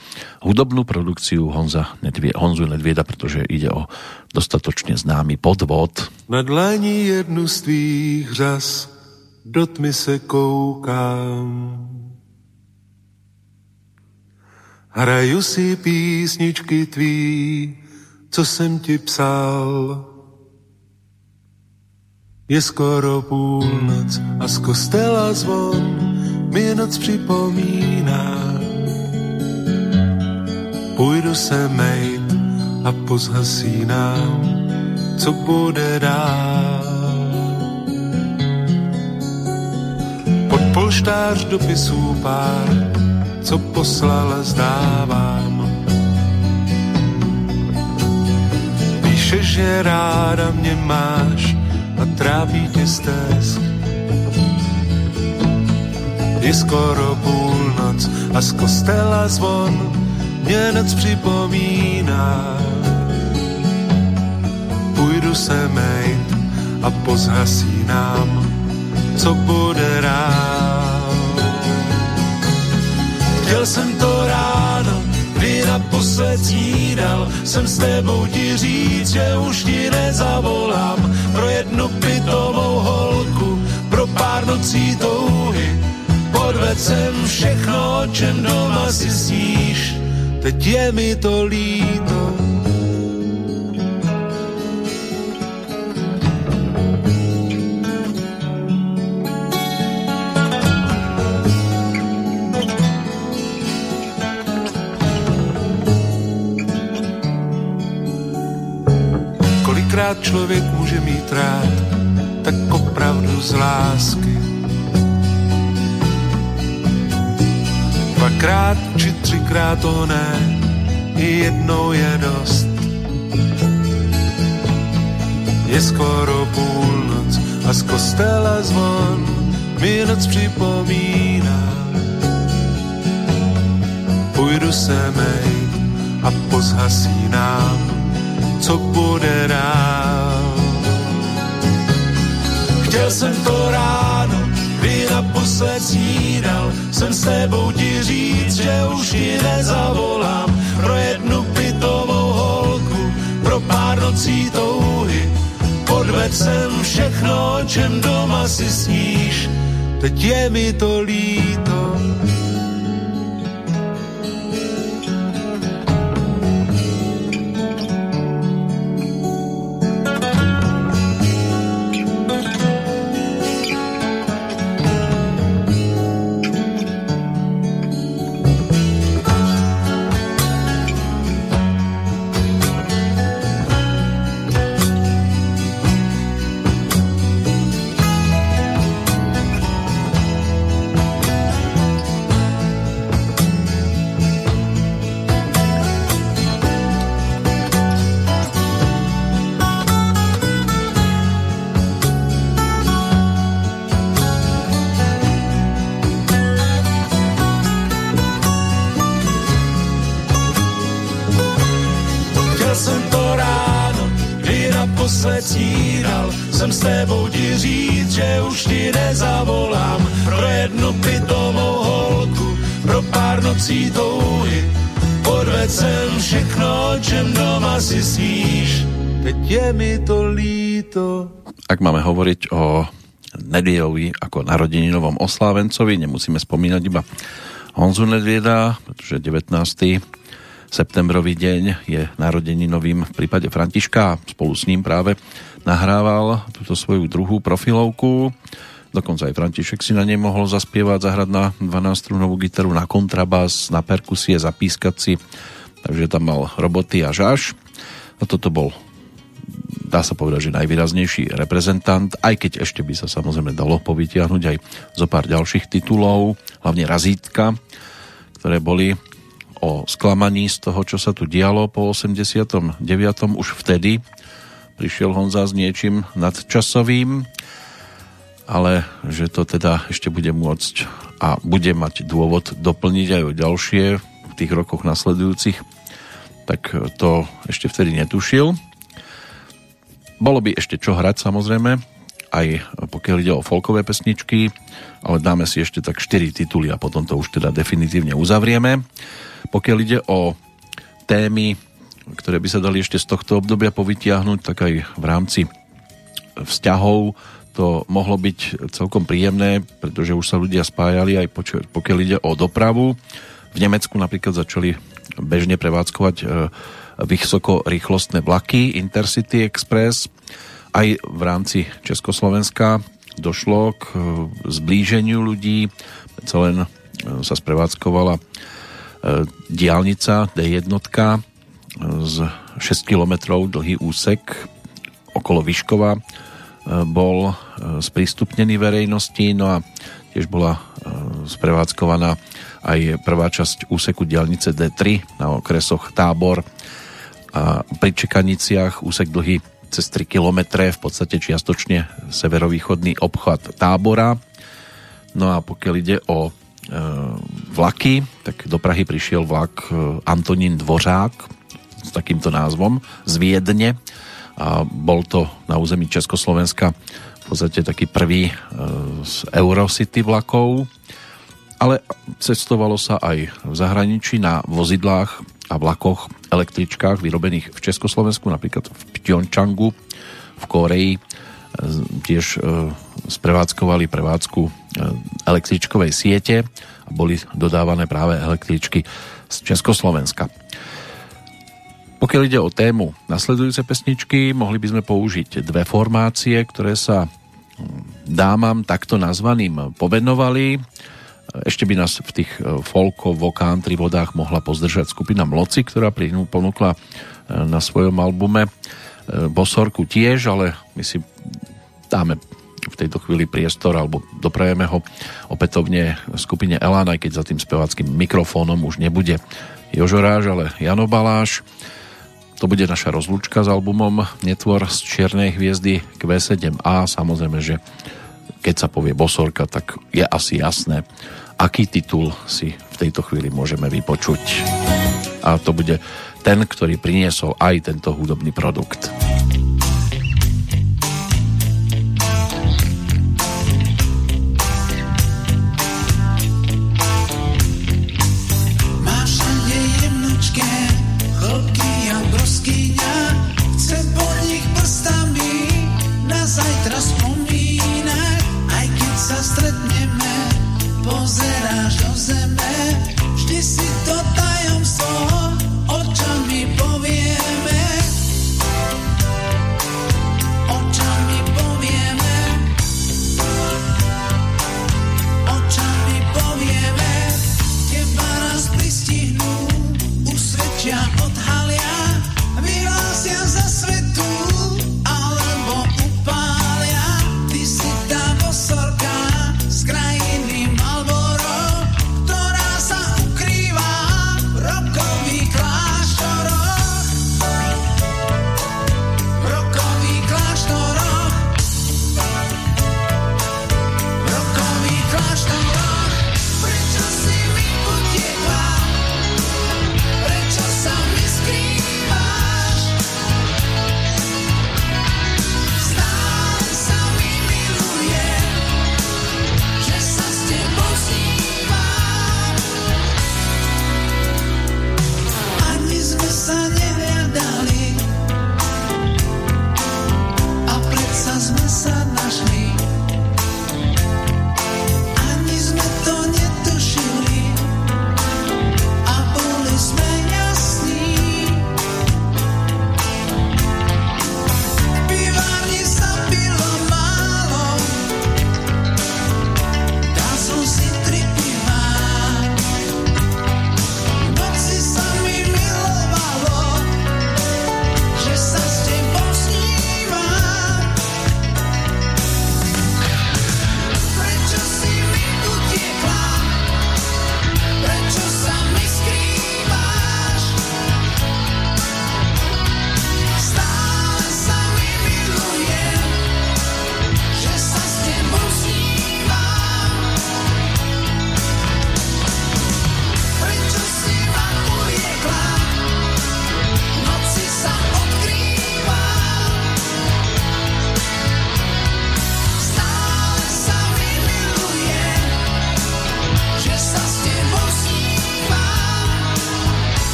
hudobnú produkciu Honza Nedvie, Honzu Nedvieda, pretože ide o dostatočne známy podvod. Na dlani jednu z tvých řas do tmy se koukám. Hraju si písničky tvý, co jsem ti psal. Je skoro půlnoc a z kostela zvon mi noc připomíná. Půjdu se mejt a pozhasínám, co bude dál. Pod polštář dopisů pár co poslal, zdávám. Píše, že ráda mě máš a trápí tě stéz. Je skoro půlnoc a z kostela zvon mě noc připomíná. Půjdu se mejt a pozhasínám, co bude rád. Chtěl jsem to ráno, kdy naposled snídal, jsem s tebou ti říct, že už ti nezavolám pro jednu pitovou holku, pro pár nocí touhy. Podved jsem všechno, o čem doma si sníš, teď je mi to líto. Člověk může mít rád, tak opravdu z lásky. Dvakrát či třikrát to ne, jednou je dost. Je skoro půlnoc a z kostela zvon mi noc připomíná. Půjdu se mejt a pozhasínám co bude dál. Chtěl jsem to ráno, kdy naposled snídal, jsem s tebou ti říct, že už ti nezavolám pro jednu pitovou holku, pro pár nocí touhy. Podved jsem všechno, čem doma si sníš, teď je mi to líto. Ak máme hovoriť o Nedielovi ako narodeninovom oslávencovi, nemusíme spomínať iba Honzu Nedvieda, pretože 19 septembrový deň je narodeninovým v prípade Františka spolu s ním práve nahrával túto svoju druhú profilovku. Dokonca aj František si na nej mohol zaspievať, zahrať na 12-strunovú gitaru, na kontrabás, na perkusie, zapískať si. Takže tam mal roboty až až. A toto bol dá sa povedať, že najvýraznejší reprezentant, aj keď ešte by sa samozrejme dalo povytiahnuť aj zo pár ďalších titulov, hlavne razítka, ktoré boli o sklamaní z toho, čo sa tu dialo po 89. Už vtedy prišiel Honza s niečím nadčasovým, ale že to teda ešte bude môcť a bude mať dôvod doplniť aj o ďalšie v tých rokoch nasledujúcich, tak to ešte vtedy netušil. Bolo by ešte čo hrať samozrejme, aj pokiaľ ide o folkové pesničky, ale dáme si ešte tak 4 tituly a potom to už teda definitívne uzavrieme. Pokiaľ ide o témy, ktoré by sa dali ešte z tohto obdobia povytiahnuť, tak aj v rámci vzťahov to mohlo byť celkom príjemné, pretože už sa ľudia spájali aj pokiaľ ide o dopravu. V Nemecku napríklad začali bežne prevádzkovať e, vysokorýchlostné vlaky Intercity Express. Aj v rámci Československa došlo k e, zblíženiu ľudí. Celé e, sa sprevádzkovala diálnica D1 z 6 km dlhý úsek okolo Vyškova e, bol e, sprístupnený verejnosti, no a tiež bola e, sprevádzkovaná aj prvá časť úseku diálnice D3 na okresoch Tábor a pri Čekaniciach úsek dlhý cez 3 km, v podstate čiastočne severovýchodný obchvat Tábora. No a pokiaľ ide o E, vlaky, tak do Prahy prišiel vlak e, Antonín Dvořák s takýmto názvom z Viedne. A bol to na území Československa v podstate taký prvý e, z Eurocity vlakov, ale cestovalo sa aj v zahraničí na vozidlách a vlakoch, električkách vyrobených v Československu, napríklad v Pyeongchangu, v Koreji, tiež sprevádzkovali prevádzku električkovej siete a boli dodávané práve električky z Československa. Pokiaľ ide o tému nasledujúce pesničky, mohli by sme použiť dve formácie, ktoré sa hm, dámam takto nazvaným povenovali. Ešte by nás v tých e, folkovo country vodách mohla pozdržať skupina Mloci, ktorá ponúkla e, na svojom albume e, Bosorku tiež, ale my si dáme v tejto chvíli priestor alebo doprajeme ho opätovne skupine Elan, aj keď za tým speváckým mikrofónom už nebude Jožoráž, ale Jano Baláš. To bude naša rozlúčka s albumom Netvor z Čiernej hviezdy Q7A. Samozrejme, že keď sa povie Bosorka, tak je asi jasné, aký titul si v tejto chvíli môžeme vypočuť. A to bude ten, ktorý priniesol aj tento hudobný produkt.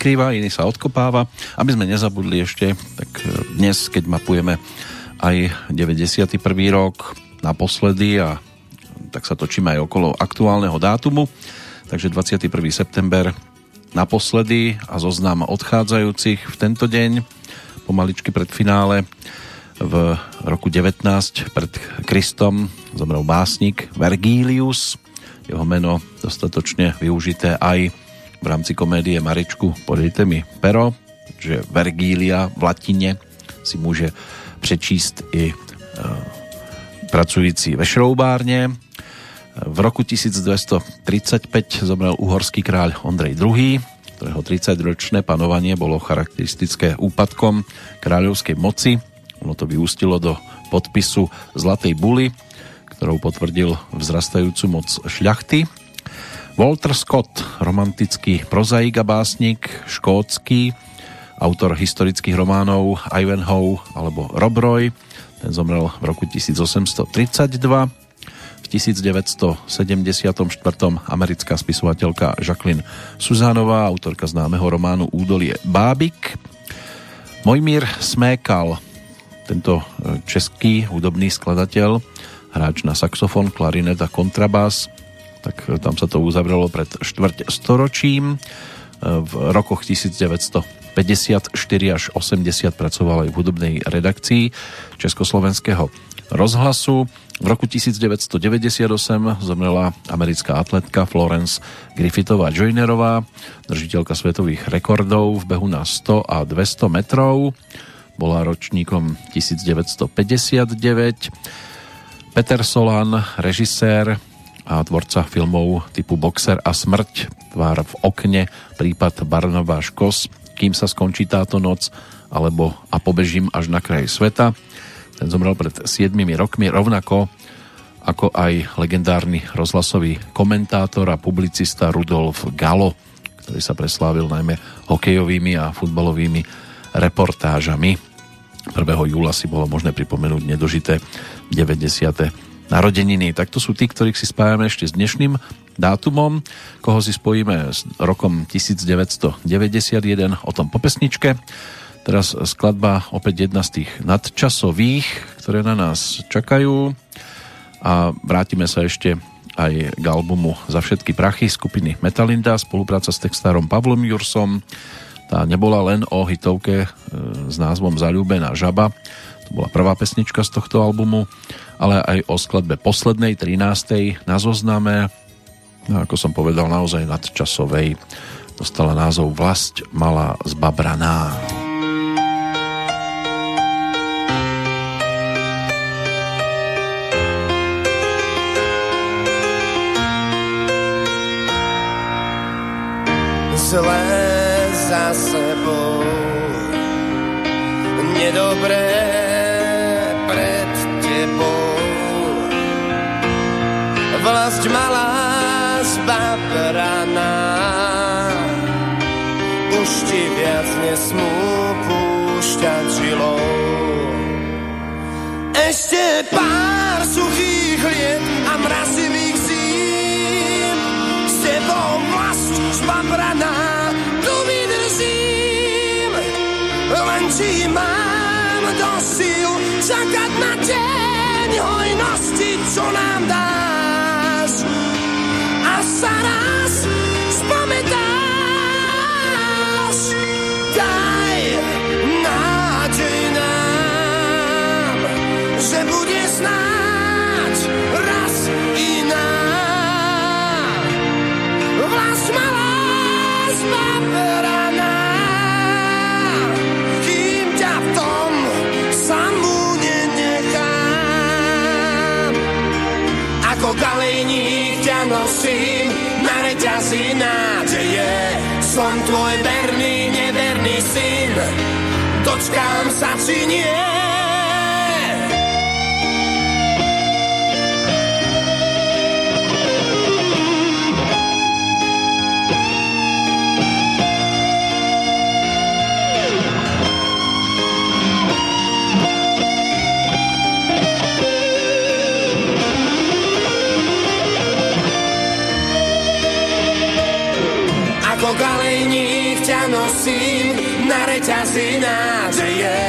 Odkrýva, iný sa odkopáva. Aby sme nezabudli ešte, tak e, dnes, keď mapujeme aj 91. rok naposledy a tak sa točíme aj okolo aktuálneho dátumu. Takže 21. september naposledy a zoznam odchádzajúcich v tento deň pomaličky pred finále v roku 19 pred Kristom zomrel básnik Vergilius. Jeho meno dostatočne využité aj v rámci komédie Maričku Podejte mi pero, že Vergília v latine si môže prečíst i e, pracující ve šroubárne. V roku 1235 zomrel uhorský kráľ Ondrej II, ktorého 30-ročné panovanie bolo charakteristické úpadkom kráľovskej moci. Ono to vyústilo do podpisu Zlatej buly, ktorou potvrdil vzrastajúcu moc šľachty. Walter Scott, romantický prozaik a básnik, škótsky, autor historických románov Ivanhoe alebo Rob Roy, ten zomrel v roku 1832. V 1974. americká spisovateľka Jacqueline Suzánová, autorka známeho románu Údolie Bábik. Mojmír Smékal, tento e, český hudobný skladateľ, hráč na saxofón, klarinet a kontrabás, tak e, tam sa to uzavrelo pred štvrť storočím. E, v rokoch 1900 54 až 80 pracoval aj v hudobnej redakcii Československého rozhlasu. V roku 1998 zomrela americká atletka Florence Griffithová Joynerová, držiteľka svetových rekordov v behu na 100 a 200 metrov. Bola ročníkom 1959. Peter Solan, režisér a tvorca filmov typu Boxer a smrť, tvár v okne, prípad Barnabáš Kos, kým sa skončí táto noc, alebo a pobežím až na kraj sveta. Ten zomrel pred 7 rokmi, rovnako ako aj legendárny rozhlasový komentátor a publicista Rudolf Galo, ktorý sa preslávil najmä hokejovými a futbalovými reportážami. 1. júla si bolo možné pripomenúť nedožité 90. narodeniny. Tak to sú tí, ktorých si spájame ešte s dnešným dátumom, koho si spojíme s rokom 1991 o tom po pesničke. Teraz skladba opäť jedna z tých nadčasových, ktoré na nás čakajú a vrátime sa ešte aj k albumu Za všetky prachy skupiny Metalinda, spolupráca s textárom Pavlom Jursom. Tá nebola len o hitovke e, s názvom Zalúbená žaba, to bola prvá pesnička z tohto albumu, ale aj o skladbe poslednej, 13. na zozname no, ako som povedal, naozaj nadčasovej. Dostala názov Vlast malá zbabraná. Zlé za sebou, nedobré pred tebou. Vlast malá zabraná. Už ti viac nesmú púšťať žilou. Ešte pár suchých liet a mrazivých zím s tebou vlast zbabraná tu vydržím. Len či mám do síl čakať na deň hojnosti, čo nám dá sa raz spamätáš. Daj nádej nám, že bude snáď raz iná. Vlast malá zbaveraná, kým Ako galejník ťa nosím, reťazí nádeje. Som tvoj verný, neverný syn, dočkám sa či nie. Nosím na reťazi nádeje.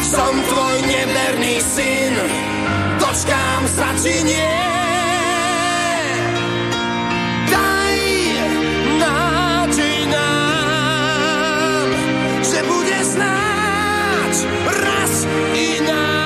Som tvoj neverný syn, dočkám sa či nie. Daj nádej nám, že bude snáď raz iná.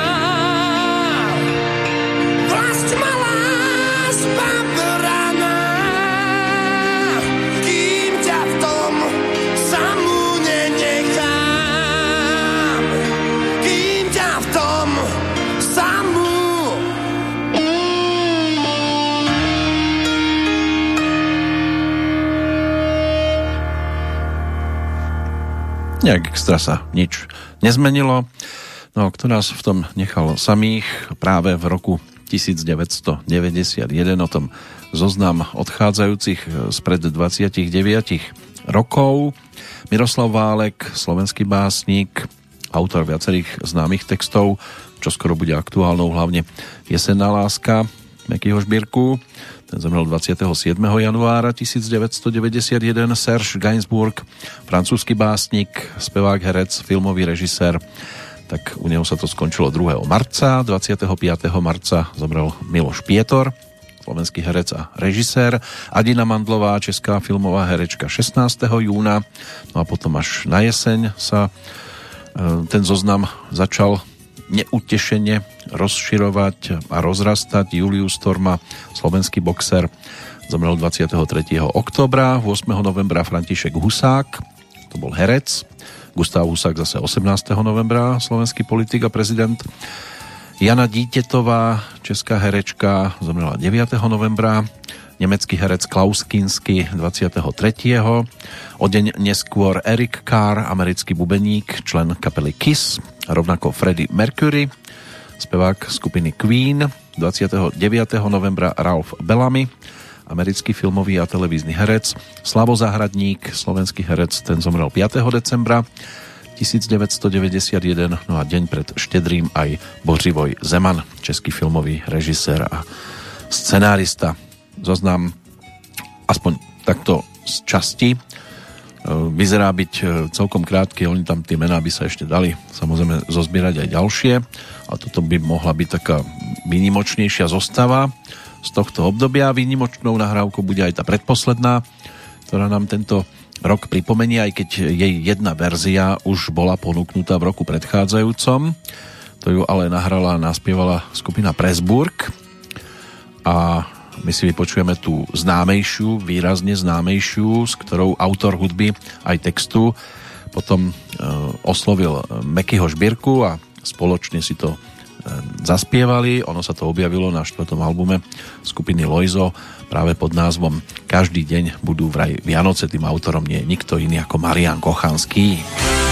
Nejak extra sa nič nezmenilo. No, kto nás v tom nechal samých práve v roku 1991 o tom zoznam odchádzajúcich spred 29 rokov. Miroslav Válek, slovenský básnik, autor viacerých známych textov, čo skoro bude aktuálnou, hlavne Jesenná láska Mekyho Žbírku. Ten zomrel 27. januára 1991. Serge Gainsbourg, francúzsky básnik, spevák, herec, filmový režisér. Tak u neho sa to skončilo 2. marca. 25. marca zomrel Miloš Pietor, slovenský herec a režisér. Adina Mandlová, česká filmová herečka 16. júna. No a potom až na jeseň sa e, ten zoznam začal neutešene rozširovať a rozrastať. Julius Storma, slovenský boxer, zomrel 23. oktobra, 8. novembra František Husák, to bol herec, Gustav Husák zase 18. novembra, slovenský politik a prezident. Jana Dítetová, česká herečka, zomrela 9. novembra, nemecký herec Klaus Kinski 23. O deň neskôr Eric Carr, americký bubeník, člen kapely Kiss, rovnako Freddie Mercury, spevák skupiny Queen, 29. novembra Ralph Bellamy, americký filmový a televízny herec, Slavo Zahradník, slovenský herec, ten zomrel 5. decembra 1991, no a deň pred štedrým aj Bořivoj Zeman, český filmový režisér a scenárista. Zoznam aspoň takto z časti vyzerá byť e, celkom krátky, oni tam tie mená by sa ešte dali samozrejme zozbierať aj ďalšie a toto by mohla byť taká výnimočnejšia zostava z tohto obdobia. Výnimočnou nahrávkou bude aj tá predposledná, ktorá nám tento rok pripomenie, aj keď jej jedna verzia už bola ponúknutá v roku predchádzajúcom. To ju ale nahrala a naspievala skupina Presburg a my si vypočujeme tú známejšiu, výrazne známejšiu, s ktorou autor hudby aj textu potom e, oslovil Mekyho Žbírku a spoločne si to e, zaspievali. Ono sa to objavilo na štvrtom albume skupiny Loizo práve pod názvom Každý deň budú vraj Vianoce. Tým autorom nie je nikto iný ako Marian Kochanský. Slávností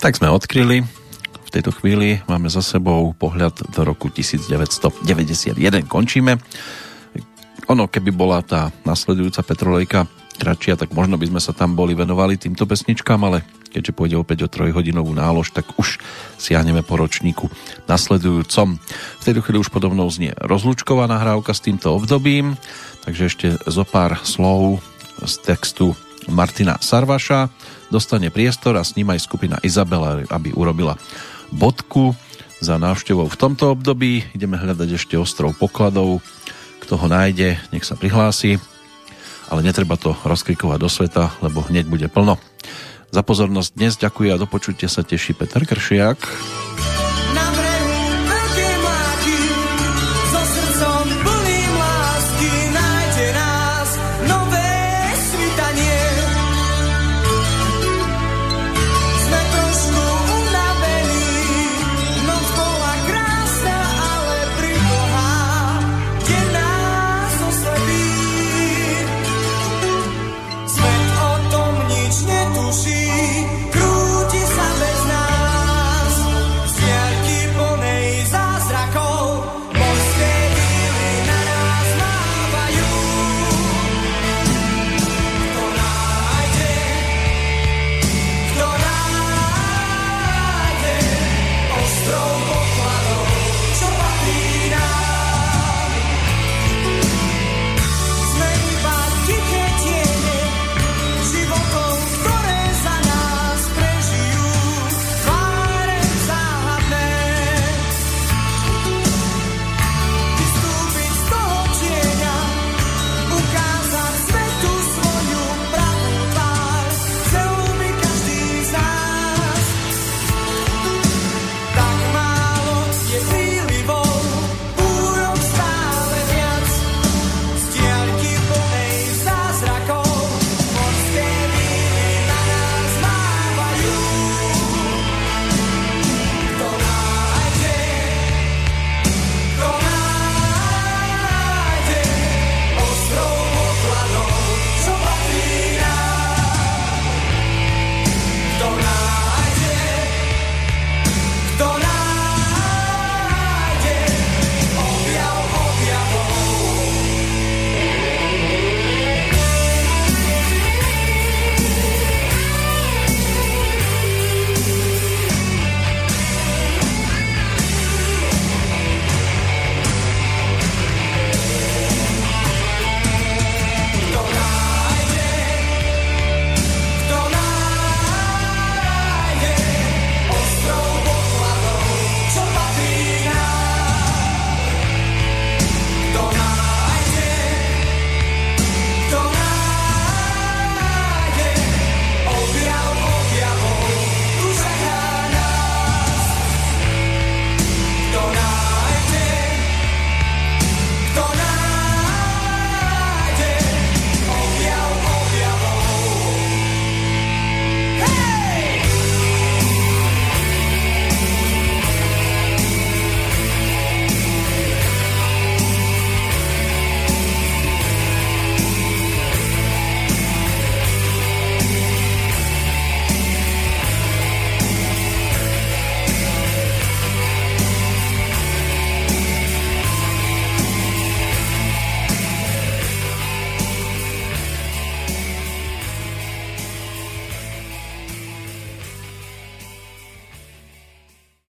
Tak sme odkryli. V tejto chvíli máme za sebou pohľad do roku 1991. Končíme. Ono, keby bola tá nasledujúca Petrolejka kratšia, tak možno by sme sa tam boli venovali týmto pesničkám, ale keďže pôjde opäť o trojhodinovú nálož, tak už siahneme po ročníku nasledujúcom. V tejto chvíli už podobnou znie rozlúčková nahrávka s týmto obdobím, takže ešte zo pár slov z textu Martina Sarvaša dostane priestor a s ním aj skupina Izabela, aby urobila bodku za návštevou v tomto období. Ideme hľadať ešte ostrov pokladov. Kto ho nájde, nech sa prihlási. Ale netreba to rozkrikovať do sveta, lebo hneď bude plno. Za pozornosť dnes ďakujem a do počutia sa teší Peter Kršiak.